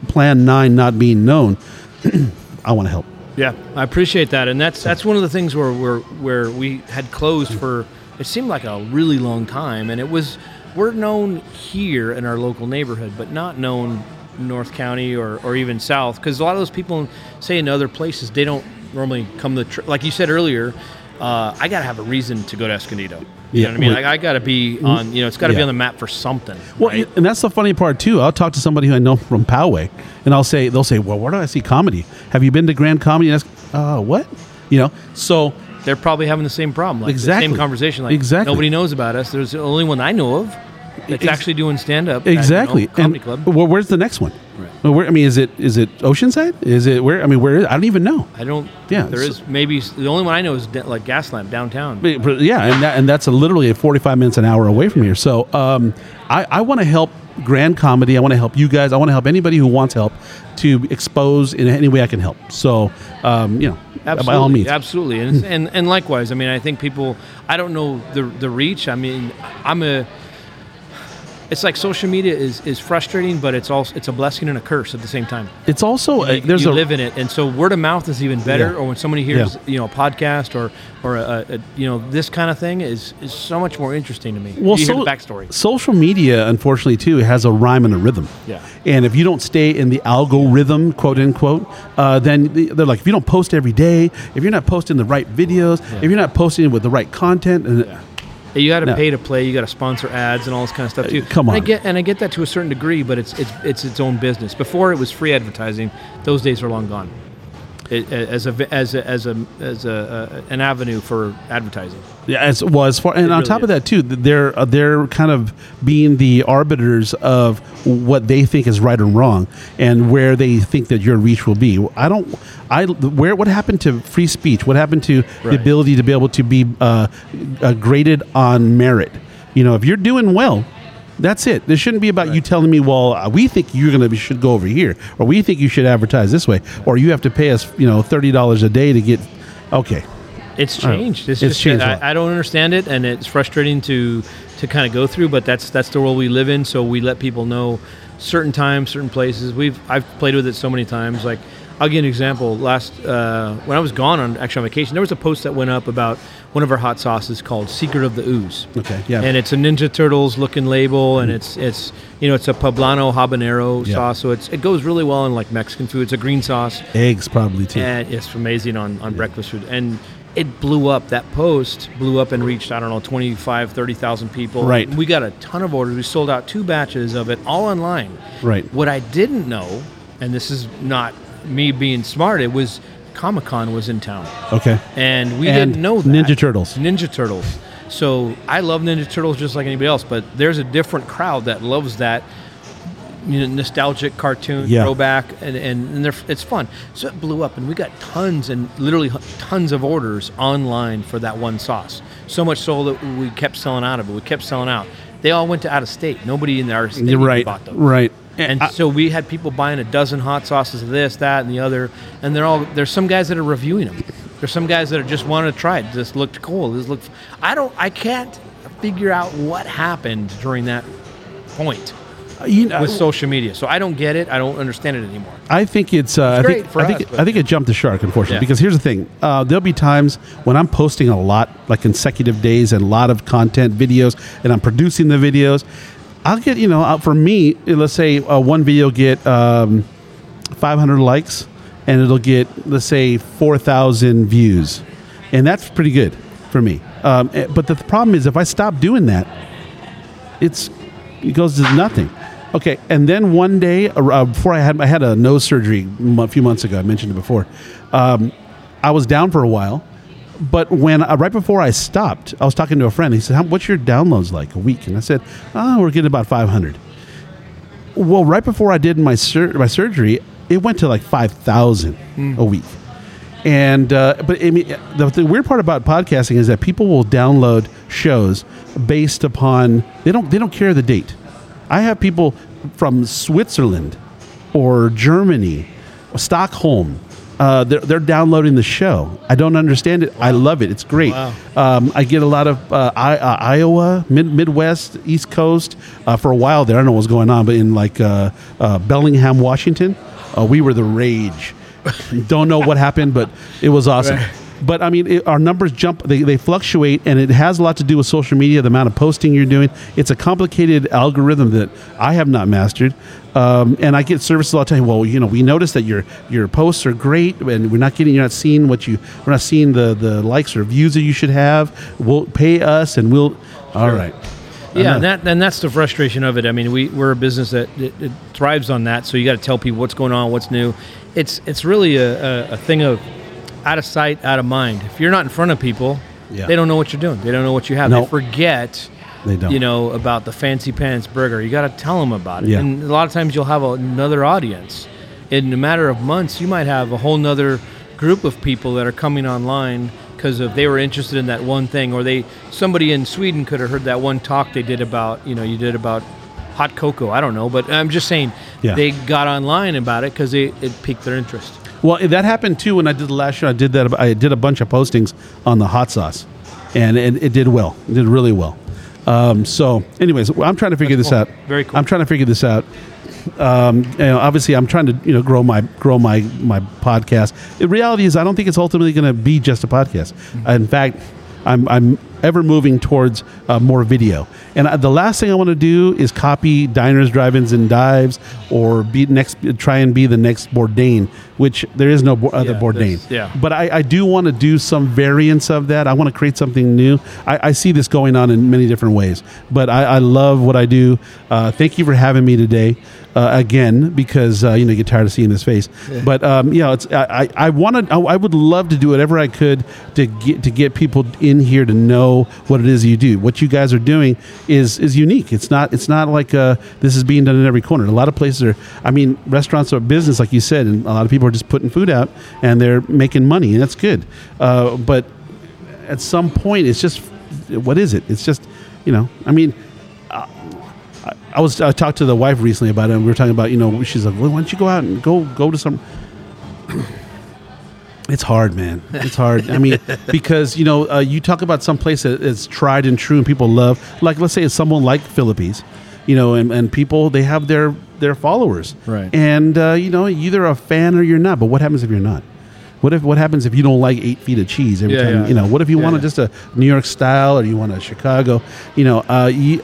Plan Nine not being known, I want to help. Yeah, I appreciate that, and that's that's one of the things where where where we had closed for it seemed like a really long time, and it was we're known here in our local neighborhood, but not known North County or or even South, because a lot of those people say in other places they don't normally come to tr- like you said earlier. Uh, I got to have a reason to go to Escondido. You Yeah, know what I mean? Like, I got to be on. You know, it's got to be on the map for something. Well, right? and that's the funny part too. I'll talk to somebody who I know from Poway, and I'll say, they'll say, "Well, where do I see comedy? Have you been to Grand Comedy?" And ask, uh, what? You know, so they're probably having the same problem. Like Exactly. the same conversation. Like Exactly. nobody knows about us. There's the only one I know of that's Ex- actually doing stand up. exactly. comedy and club. well, where's the next one? Right. Well, where, I mean, is it is it Oceanside? Is it where? I mean, where is? I don't even know. I don't. Yeah, There so- is maybe the only one I know is da- like Gaslamp downtown. But- yeah, and that, and that's a, literally a forty-five minutes an hour away from here. So um, I, I want to help Grand Comedy. I want to help you guys. I want to help anybody who wants help to expose in any way I can help. So um, you know, Absolutely, by all means. absolutely, and, and and likewise. I mean, I think people. I don't know the the reach. I mean, I'm a. It's like social media is, is frustrating, but it's also it's a blessing and a curse at the same time. It's also you, there's you a live in it, and so word of mouth is even better. Yeah. Or when somebody hears Yeah. you know a podcast or or a, a, you know this kind of thing is is so much more interesting to me. well, so- the backstory. Social media, unfortunately, too, has a rhyme and a rhythm. Yeah. And if you don't stay in the algorithm, quote unquote, uh, then they're like, if you don't post every day, if you're not posting the right videos, if you're not posting with the right content, and You got to No. pay to play. You got to sponsor ads and all this kind of stuff too. Uh, come And I on. get and I get that to a certain degree, but it's it's it's its own business. Before it was free advertising. Those days are long gone. It, as a as a as a as a uh, an avenue for advertising. Yeah, as well as far, and It on really top of that too, they're uh, they're kind of being the arbiters of what they think is right and wrong, and where they think that your reach will be. I don't. I where what happened to free speech? What happened to the ability to be able to be uh, uh, graded on merit? You know, if you're doing well. That's it. This shouldn't be about you telling me, well, uh, we think you're going to be, should go over here, or we think you should advertise this way, or you have to pay us, you know, thirty dollars a day to get. Okay, It's changed. It's, It's just, changed. I, I don't understand it, and it's frustrating to to kind of go through. But that's that's the world we live in. So we let people know certain times, certain places. We've I've played with it so many times. Like I'll give you an example. Last uh, when I was gone on actually on vacation, there was a post that went up about one of our hot sauces called Secret of the Ooze. okay, yeah, And it's a Ninja Turtles looking label, and it's it's you know it's a poblano habanero Yeah. sauce, so it's it goes really well in like Mexican food. It's a green sauce eggs probably too. and it's amazing on, on breakfast food and it blew up that post blew up and reached i don't know 25 30000 people Right. we got a ton of orders we sold out two batches of it all online Right. what i didn't know and this is not me being smart it was comic-con was in town Okay. and we And didn't know that. Ninja Turtles. Ninja Turtles. So I love Ninja Turtles just like anybody else, but there's a different crowd that loves that you know, nostalgic cartoon Yeah. throwback, and and, and they're, it's fun. So it blew up, and we got tons and literally tons of orders online for that one sauce. So much so that we kept selling out of it. We kept selling out. They all went to out of state. Nobody in the out state right. bought them. Right. And I- so we had people buying a dozen hot sauces of this, that, and the other, and they're all. There's some guys that are reviewing them. There's some guys that are just wanting to try it. This looked cool. This looked. I don't. I can't figure out what happened during that point. You know, with social media. So I don't get it. I don't understand it anymore. I think it's. Uh, I think. I think. us, I think it jumped the shark, unfortunately. Yeah. Because here's the thing: uh, there'll be times when I'm posting a lot, like consecutive days, and a lot of content videos, and I'm producing the videos. I'll get, you know, uh, for me, let's say uh, one video get um, 500 likes, and it'll get, let's say, 4,000 views, and that's pretty good for me. Um, eh, but the problem is, if I stop doing that, it's it goes to nothing. Okay, and then one day uh, before I had I had a nose surgery a few months ago. I mentioned it before. Um, I was down for a while, but when uh, right before I stopped, I was talking to a friend. He said, "What's your downloads like a week?" And I said, "Oh, we're getting about 500." Well, right before I did my sur- my surgery, it went to like five thousand a week. And uh, but I mean, the, the weird part about podcasting is that people will download shows based upon they don't they don't care the date. I have people from Switzerland or Germany, or Stockholm. Uh, they're, they're downloading the show. I don't understand it. I love it. It's great. Wow. Um, I get a lot of uh, I, uh, Iowa, mid, Midwest, East Coast. Uh, for a while there, I don't know what's going on, but in like uh, uh, Bellingham, Washington, uh, we were the rage. don't know what happened, but it was awesome. Right. But I mean, it, our numbers jump, they, they fluctuate, and it has a lot to do with social media, the amount of posting you're doing. It's a complicated algorithm that I have not mastered. Um, and I get services all the time. Well, you know, we notice that your your posts are great, and we're not getting, you're not seeing what you, we're not seeing the the likes or views that you should have. We'll pay us, and we'll. All right. Yeah, and that and that's the frustration of it. I mean, we we're a business that it, it thrives on that. So you got to tell people what's going on, what's new. It's it's really a, a, a thing of out of sight, out of mind. If you're not in front of people, Yeah. they don't know what you're doing. They don't know what you have. No. They forget. They don't. You know about the fancy pants burger. You got to tell them about it. Yeah. And a lot of times you'll have another audience. In a matter of months, you might have a whole nother group of people that are coming online because of they were interested in that one thing, or they somebody in Sweden could have heard that one talk they did about you know you did about hot cocoa. I don't know, but I'm just saying Yeah. they got online about it because it piqued their interest. Well, that happened too when I did the last show. I did that. I did a bunch of postings on the hot sauce, and it, it did well. It did really well. Um, so, anyways, I'm trying to figure That's this cool. out. Very cool. I'm trying to figure this out. Um, you know, obviously, I'm trying to you know grow my grow my my podcast. The reality is, I don't think it's ultimately going to be just a podcast. Mm-hmm. in fact, I'm I'm ever moving towards uh, more video. And uh, the last thing I want to do is copy diners, drive-ins, and dives, or be next try and be the next Bourdain, which there is no bo- other Yeah, Bourdain. yeah. But I, I do want to do some variants of that. I want to create something new. I, I see this going on in many different ways. But I, I love what I do. Uh, thank you for having me today. Uh, again, because uh, you know you get tired of seeing his face, but um, you know it's I I, I want I, I would love to do whatever I could to get to get people in here to know what it is you do. What you guys are doing is is unique. It's not it's not like uh, this is being done in every corner. A lot of places are. I mean, restaurants are business, like you said, and a lot of people are just putting food out and they're making money, and that's good. Uh, but at some point, it's just what is it? It's just you know. I mean. I, I was I talked to the wife recently about it, and we were talking about you know she's like, well, why don't you go out and go go to some. It's hard, man. It's hard. I mean, because you know, uh, you talk about some place that is tried and true and people love. Like, let's say it's someone like Filippi's, you know, and, and people they have their their followers, Right. And uh, you know, either a fan or you're not. But what happens if you're not? What if what happens if you don't like eight feet of cheese every Yeah, time? yeah. You know, what if you Yeah, want yeah. just a New York style or you want a Chicago? You know, uh, you,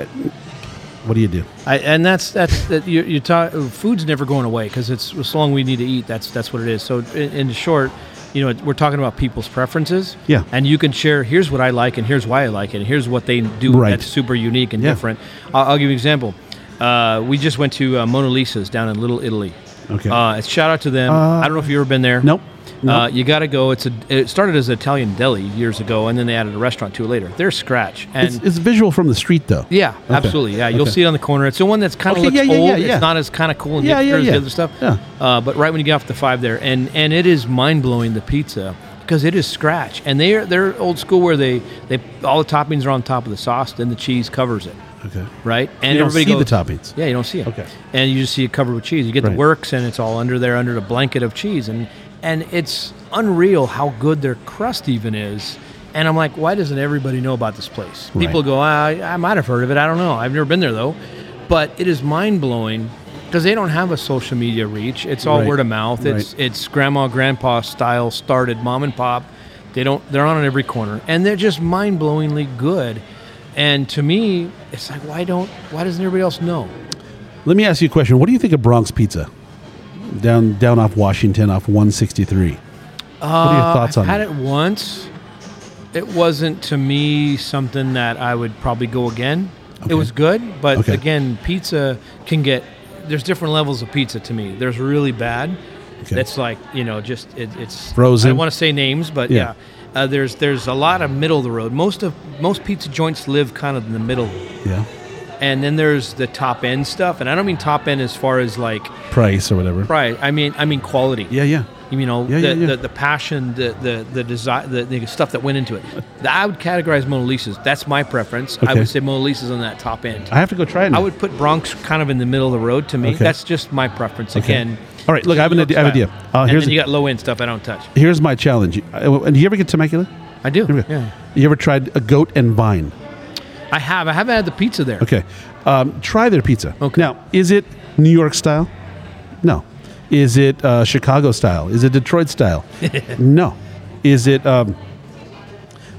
what do you do? I, and that's that's that you, you talk. Food's never going away because it's as long we need to eat. That's that's what it is. So in, in short, you know, we're talking about people's preferences. Yeah. And you can share. Here's what I like, and here's why I like it, and here's what they do Right. that's super unique and Yeah. different. I'll, I'll give you an example. Uh, we just went to uh, Mona Lisa's down in Little Italy. Okay. Uh, shout out to them. Uh, I don't know if you've ever been there. Nope. Uh, you got to go. It's a. It started as an Italian deli years ago, and then they added a restaurant to it later. They're scratch, and it's, it's visual from the street, though. yeah, absolutely. Yeah, you'll Okay. see it on the corner. It's the one that's kind of Okay, looks yeah, yeah, old. yeah. It's not as kind of cool and Yeah, yeah, as yeah. the other stuff. Yeah. Uh, but right when you get off the five there, and and it is mind blowing the pizza because it is scratch, and they're they're old school where they they all the toppings are on top of the sauce, then the cheese covers it. Okay. Right, and You don't everybody see goes, the toppings. Yeah, you don't see it. Okay. and you just see it covered with cheese. You get Right. the works, and it's all under there under the blanket of cheese, and and it's unreal how good their crust even is. And I'm like, why doesn't everybody know about this place? People go, I, I might have heard of it. I don't know. I've never been there though. but it is mind blowing because they don't have a social media reach. It's all Right. word of mouth. It's it's grandma grandpa style started mom and pop. They don't they're on every corner and they're just mind blowingly good. And to me, it's like why don't why doesn't everybody else know? Let me ask you a question. What do you think of Bronx Pizza? Down down off Washington, off 163. what are your thoughts Uh, I've on had that? it once. It wasn't to me something that I would probably go again. Okay. It was good, but Okay. again, pizza can get. There's different levels of pizza to me. There's really bad. Okay. That's like you know just it, it's Frozen? I don't want to say names, but Yeah. yeah. Uh, there's there's a lot of middle of the road. Most of most pizza joints live kind of in the middle, Yeah. And then there's the top end stuff. And I don't mean top end as far as like Price or whatever. right. I mean I mean quality. Yeah, yeah. You know, Yeah, the, yeah, yeah. The, the passion, the the the desire, the, the stuff that went into it. I would categorize Mona Lisa's. That's my preference. I would say Mona Lisa's on that top end. I have to go try it. Now. I would put Bronx kind of in the middle of the road to me. Okay. That's just my preference. Okay. Again. All right, look, I have an idea- I have idea. Uh, and here's then you got low end stuff I don't touch. Here's my challenge. Uh, And do you ever get Temecula? I do. Yeah. You ever tried a goat and vine? I have. I haven't had the pizza there. Okay. Um, try their pizza. Okay. Now, is it New York style? No. Is it uh, Chicago style? Is it Detroit style? no. Is it? Um,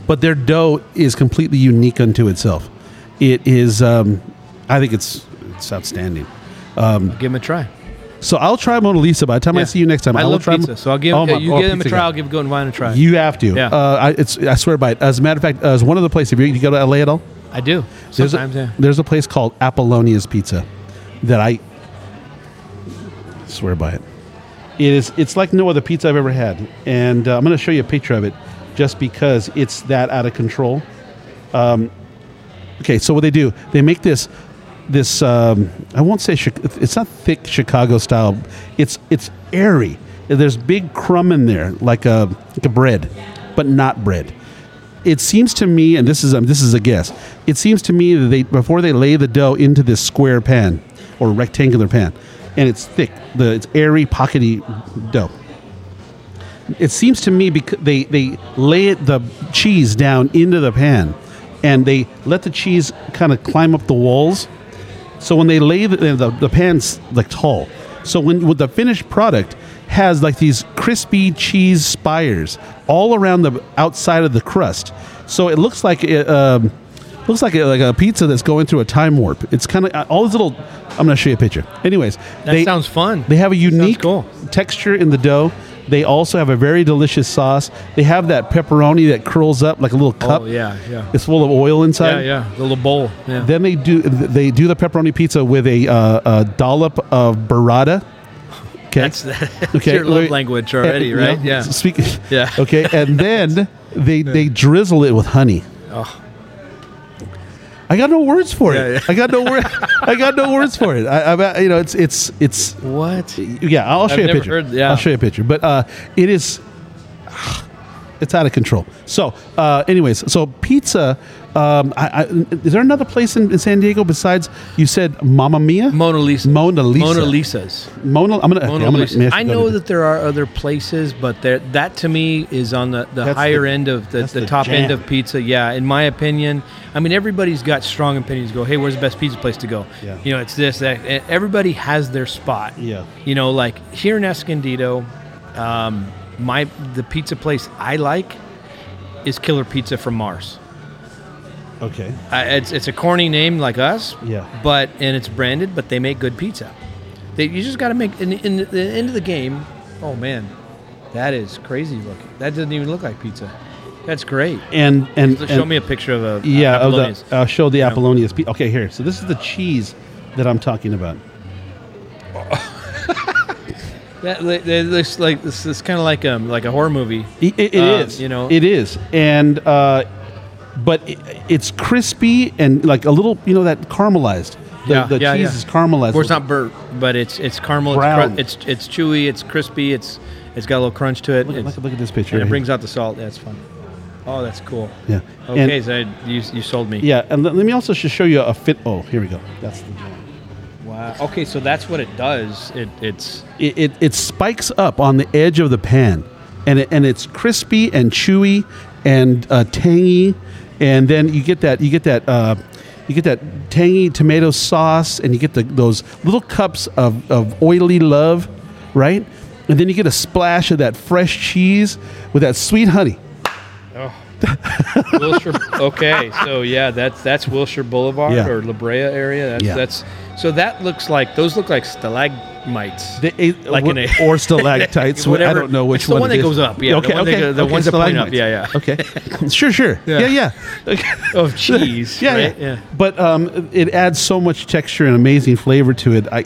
but their dough is completely unique unto itself. It is. Um, I think it's it's outstanding. Give them a try. So I'll try Mona Lisa. By the time I see you next time, I will love try pizza, so I'll give Oh, my- you oh, give them a try. guy. I'll give and Vine a try. You have to. Yeah. Uh, I, it's, I swear by it. As a matter of fact, uh, as one of the places, if you, you go to LA at all, I do. there's a, yeah. there's a place called Apollonia's Pizza that I swear by it. It is. It's like no other pizza I've ever had, and uh, I'm going to show you a picture of it, just because it's that out of control. Um, okay, so what they do, they make this. This um, I won't say Chi- it's not thick Chicago style. It's it's airy. There's big crumb in there, like a like a bread, but not bread it seems to me, and this is this is a guess. It seems to me that they before they lay the dough into this square pan or rectangular pan, and it's thick, the it's airy, pockety dough. It seems to me because they they lay it the cheese down into the pan, and they let the cheese kind of climb up the walls. So when they lay the, the, the pan's like tall. So when with the finished product has like these crispy cheese spires all around the outside of the crust. So it looks like it um, looks like a, like a pizza that's going through a time warp. It's kind of all these little. I'm going to show you a picture. Anyways, That sounds fun. They have a unique cool. texture in the dough. They also have a very delicious sauce. They have that pepperoni that curls up like a little cup. Oh yeah, yeah. It's full of oil inside. Yeah, yeah. The little bowl. Yeah. Then they do they do the pepperoni pizza with a, uh, a dollop of burrata. Okay. That's, that's Okay, your love language already, Uh, right? no, Yeah. Speak. Yeah. Okay, and then they they drizzle it with honey. Oh. I got no words for it. Yeah, yeah. I got no word. I got no words for it. I, I, you know, it's it's it's What? yeah. I'll show I've you a picture. heard- yeah. I'll show you a picture. But uh, it is. It's out of control. So, uh, anyways, so pizza. Um, I, I, is there another place in, in San Diego besides you said Mamma Mia? Mona Lisa. Mona Lisa. Mona Lisa's. Mona. I'm gonna. okay, Mona I'm gonna Lisa. let me I know that there are other places, but there, that to me is on the, the That's higher the- end of the, the, the top end of pizza. Yeah, in my opinion. I mean, everybody's got strong opinions. Go, hey, where's the best pizza place to go? Yeah. You know, it's this, that. Everybody has their spot. Yeah. You know, like here in Escondido, um, my the pizza place I like is Killer Pizza from Mars. Okay. Uh, it's it's a corny name like us. Yeah. But and it's branded, but they make good pizza. They, you just got to make in, in the end of the game. Oh man, that is crazy looking. That doesn't even look like pizza. That's great. And and, show and- me a picture of a yeah. Uh, Of the, I'll show the Apollonia's. pi- Okay, here. So this is the cheese that I'm talking about. that, that looks like this is kind of like um like a horror movie. It, it Uh, is, you know. it is, and uh, but it, it's crispy and like a little, you know, that caramelized. The, Yeah, the yeah, cheese yeah. is caramelized. Or it's not burnt, but it's it's caramel. It's, Brown. it's it's chewy. It's crispy. It's it's got a little crunch to it. Look, look, look at this picture. and it brings out the salt. That's fun. Oh, that's cool. yeah. Okay, And- so you, you sold me. yeah, and let, let me also just show you a fit. Oh, here we go. That's the. Wow. Okay, so that's what it does. It it's It, it, it spikes up on the edge of the pan, and it, and it's crispy and chewy and uh, tangy, and then you get that you get that uh, you get that tangy tomato sauce, and you get the, those little cups of, of oily love, right? And then you get a splash of that fresh cheese with that sweet honey. Oh. Wilshire. Okay, so yeah, that's that's Wilshire Boulevard Yeah. or La Brea area. That's, Yeah. that's so that looks like those look like stalagmites. The, it, Like in a- or stalactites. I don't know which It's the one. one it that is. goes up, yeah, the Okay. one that okay. go- the okay, ones that point up, yeah, yeah. Okay. Sure. Sure. Yeah. Yeah. Yeah. of cheese. yeah, right? yeah, But um, it adds so much texture and amazing flavor to it. I,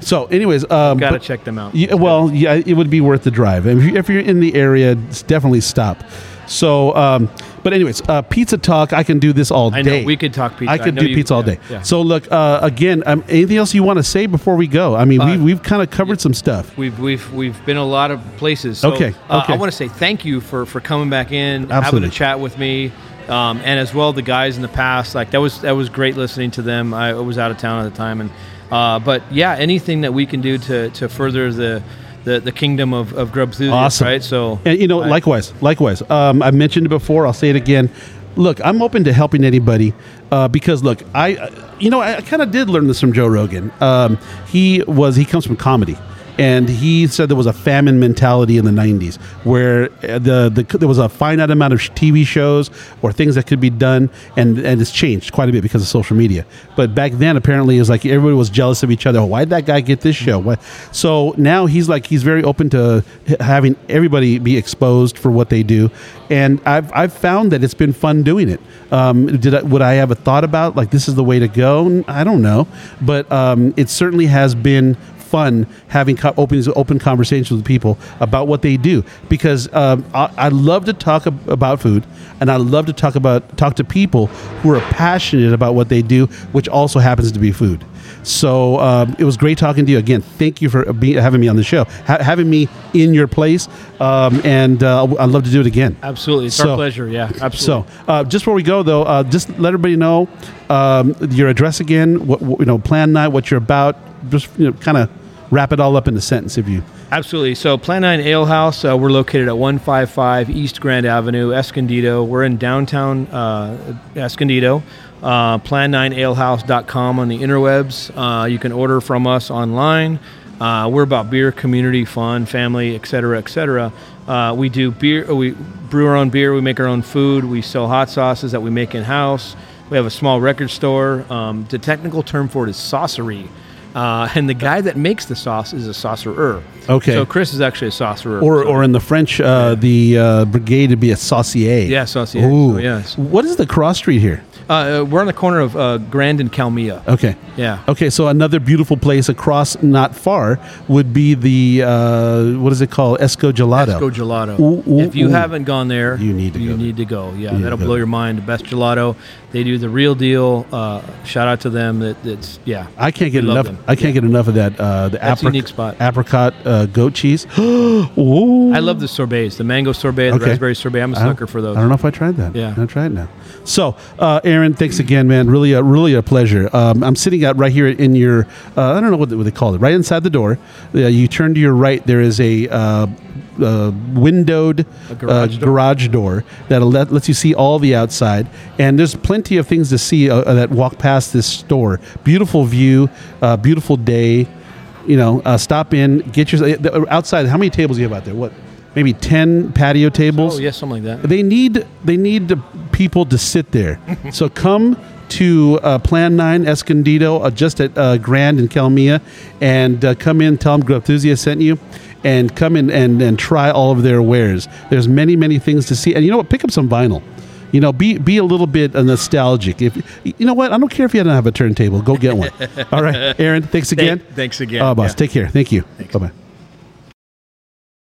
so, anyways, um, Gotta but- check them out. Yeah, well, yeah, it would be worth the drive. If, you, if you're in the area, definitely stop. So, um, but anyways, uh, pizza talk. I can do this all I know, day. we could talk pizza. I I could know do you- pizza all yeah, day. yeah. So, look uh, again. Um, anything else you want to say before we go? I mean, Uh, we, we've kind of covered some stuff. We've we've we've been a lot of places. So, Okay, uh, okay. I want to say thank you for for coming back in, having Absolutely. a chat with me, um, and as well the guys in the past. Like that was that was great listening to them. I was out of town at the time, and uh, but yeah, anything that we can do to to further the the, the kingdom of, of grub Awesome. right? So And you know, I- likewise, likewise. Um, I mentioned it before. I'll say it again. Look, I'm open to helping anybody uh, because look, I, uh, you know, I, kind of did learn this from Joe Rogan. Um, he was he comes from comedy. And he said there was a famine mentality in the '90s, where uh, the, the there was a finite amount of TV shows or things that could be done, and and it's changed quite a bit because of social media. But back then, apparently, it was like everybody was jealous of each other. Why did that guy get this show? What? So now he's like he's very open to having everybody be exposed for what they do, and I've I've found that it's been fun doing it. Um, did I, would I have a thought about like this is the way to go? I don't know, but um, it certainly has been fun having co- open open conversations with people about what they do because um, I, I love to talk ab- about food and I love to talk about talk to people who are passionate about what they do, which also happens to be food. So um, it was great talking to you again. Thank you for be, having me on the show, ha- having me in your place, um, and uh, I'd love to do it again. absolutely, it's So- our pleasure. Yeah, So, absolutely. uh, just before we go, though, uh, just let everybody know um, your address again. What, what you know, Plan Nine, what you're about. Just you know, kind of wrap it all up in a sentence, if you. Absolutely. So, Plan 9 Ale House, uh, we're located at 155 East Grand Avenue, Escondido. We're in downtown uh, Escondido. Uh, Plan9alehouse.com on the interwebs. Uh, you can order from us online. Uh, we're about beer, community, fun, family, et cetera, et cetera. Uh, we do beer, we brew our own beer, we make our own food, we sell hot sauces that we make in house. We have a small record store. Um, the technical term for it is saucery. Uh, and the guy that makes the sauce is a saucerer. Okay. So Chris is actually a saucerer. Or, So- or in the French, uh, the uh, brigade would be a saucier. Yeah, saucier. Ooh. So, yes. What is the cross street here? Uh, we're on the corner of uh, Grand and Kalmia. Okay. Yeah. Okay, so another beautiful place across, not far, would be the uh, what is it called? Esco Gelato. Esco Gelato. Ooh, ooh, if you ooh. haven't gone there, You need to you go need to go. Yeah, that'll go blow your mind. The best gelato. They do the real deal. Uh, shout out to them. That it's yeah. I can't get enough. I can't get enough of that. Uh, the That's a unique spot. apricot uh, goat cheese. Ooh. I love the sorbets, the mango sorbet, the Okay. raspberry sorbet. I'm a sucker for those. I don't know if I tried that. Yeah. I tried it now. So, uh, Aaron, thanks again, man. Really, a, really a pleasure. Um, I'm sitting out right here in your. Uh, I don't know what they, what they call it. Right inside the door. Uh, you turn to your right. There is a. Uh, uh, windowed A garage uh, door? garage door that let, lets you see all the outside, and there's plenty of things to see uh, uh, that walk past this store. Beautiful view, uh, beautiful day. You know, uh, stop in, get your uh, outside. How many tables do you have out there? What, maybe ten patio tables? Oh yeah, something like that. they need they need people to sit there. so come to uh, Plan Nine Escondido, uh, just at uh, Grand and Kalmia, and uh, come in. Tell them Grapthusia sent you, and come in and and try all of their wares. There's many many things to see, and you know what? Pick up some vinyl. You know, be be a little bit nostalgic. If you know what, I don't care if you don't have a turntable. Go get one. all right, Aaron. Thanks again. thanks again. Oh, boss. Yeah. Take care. Thank you. Bye bye.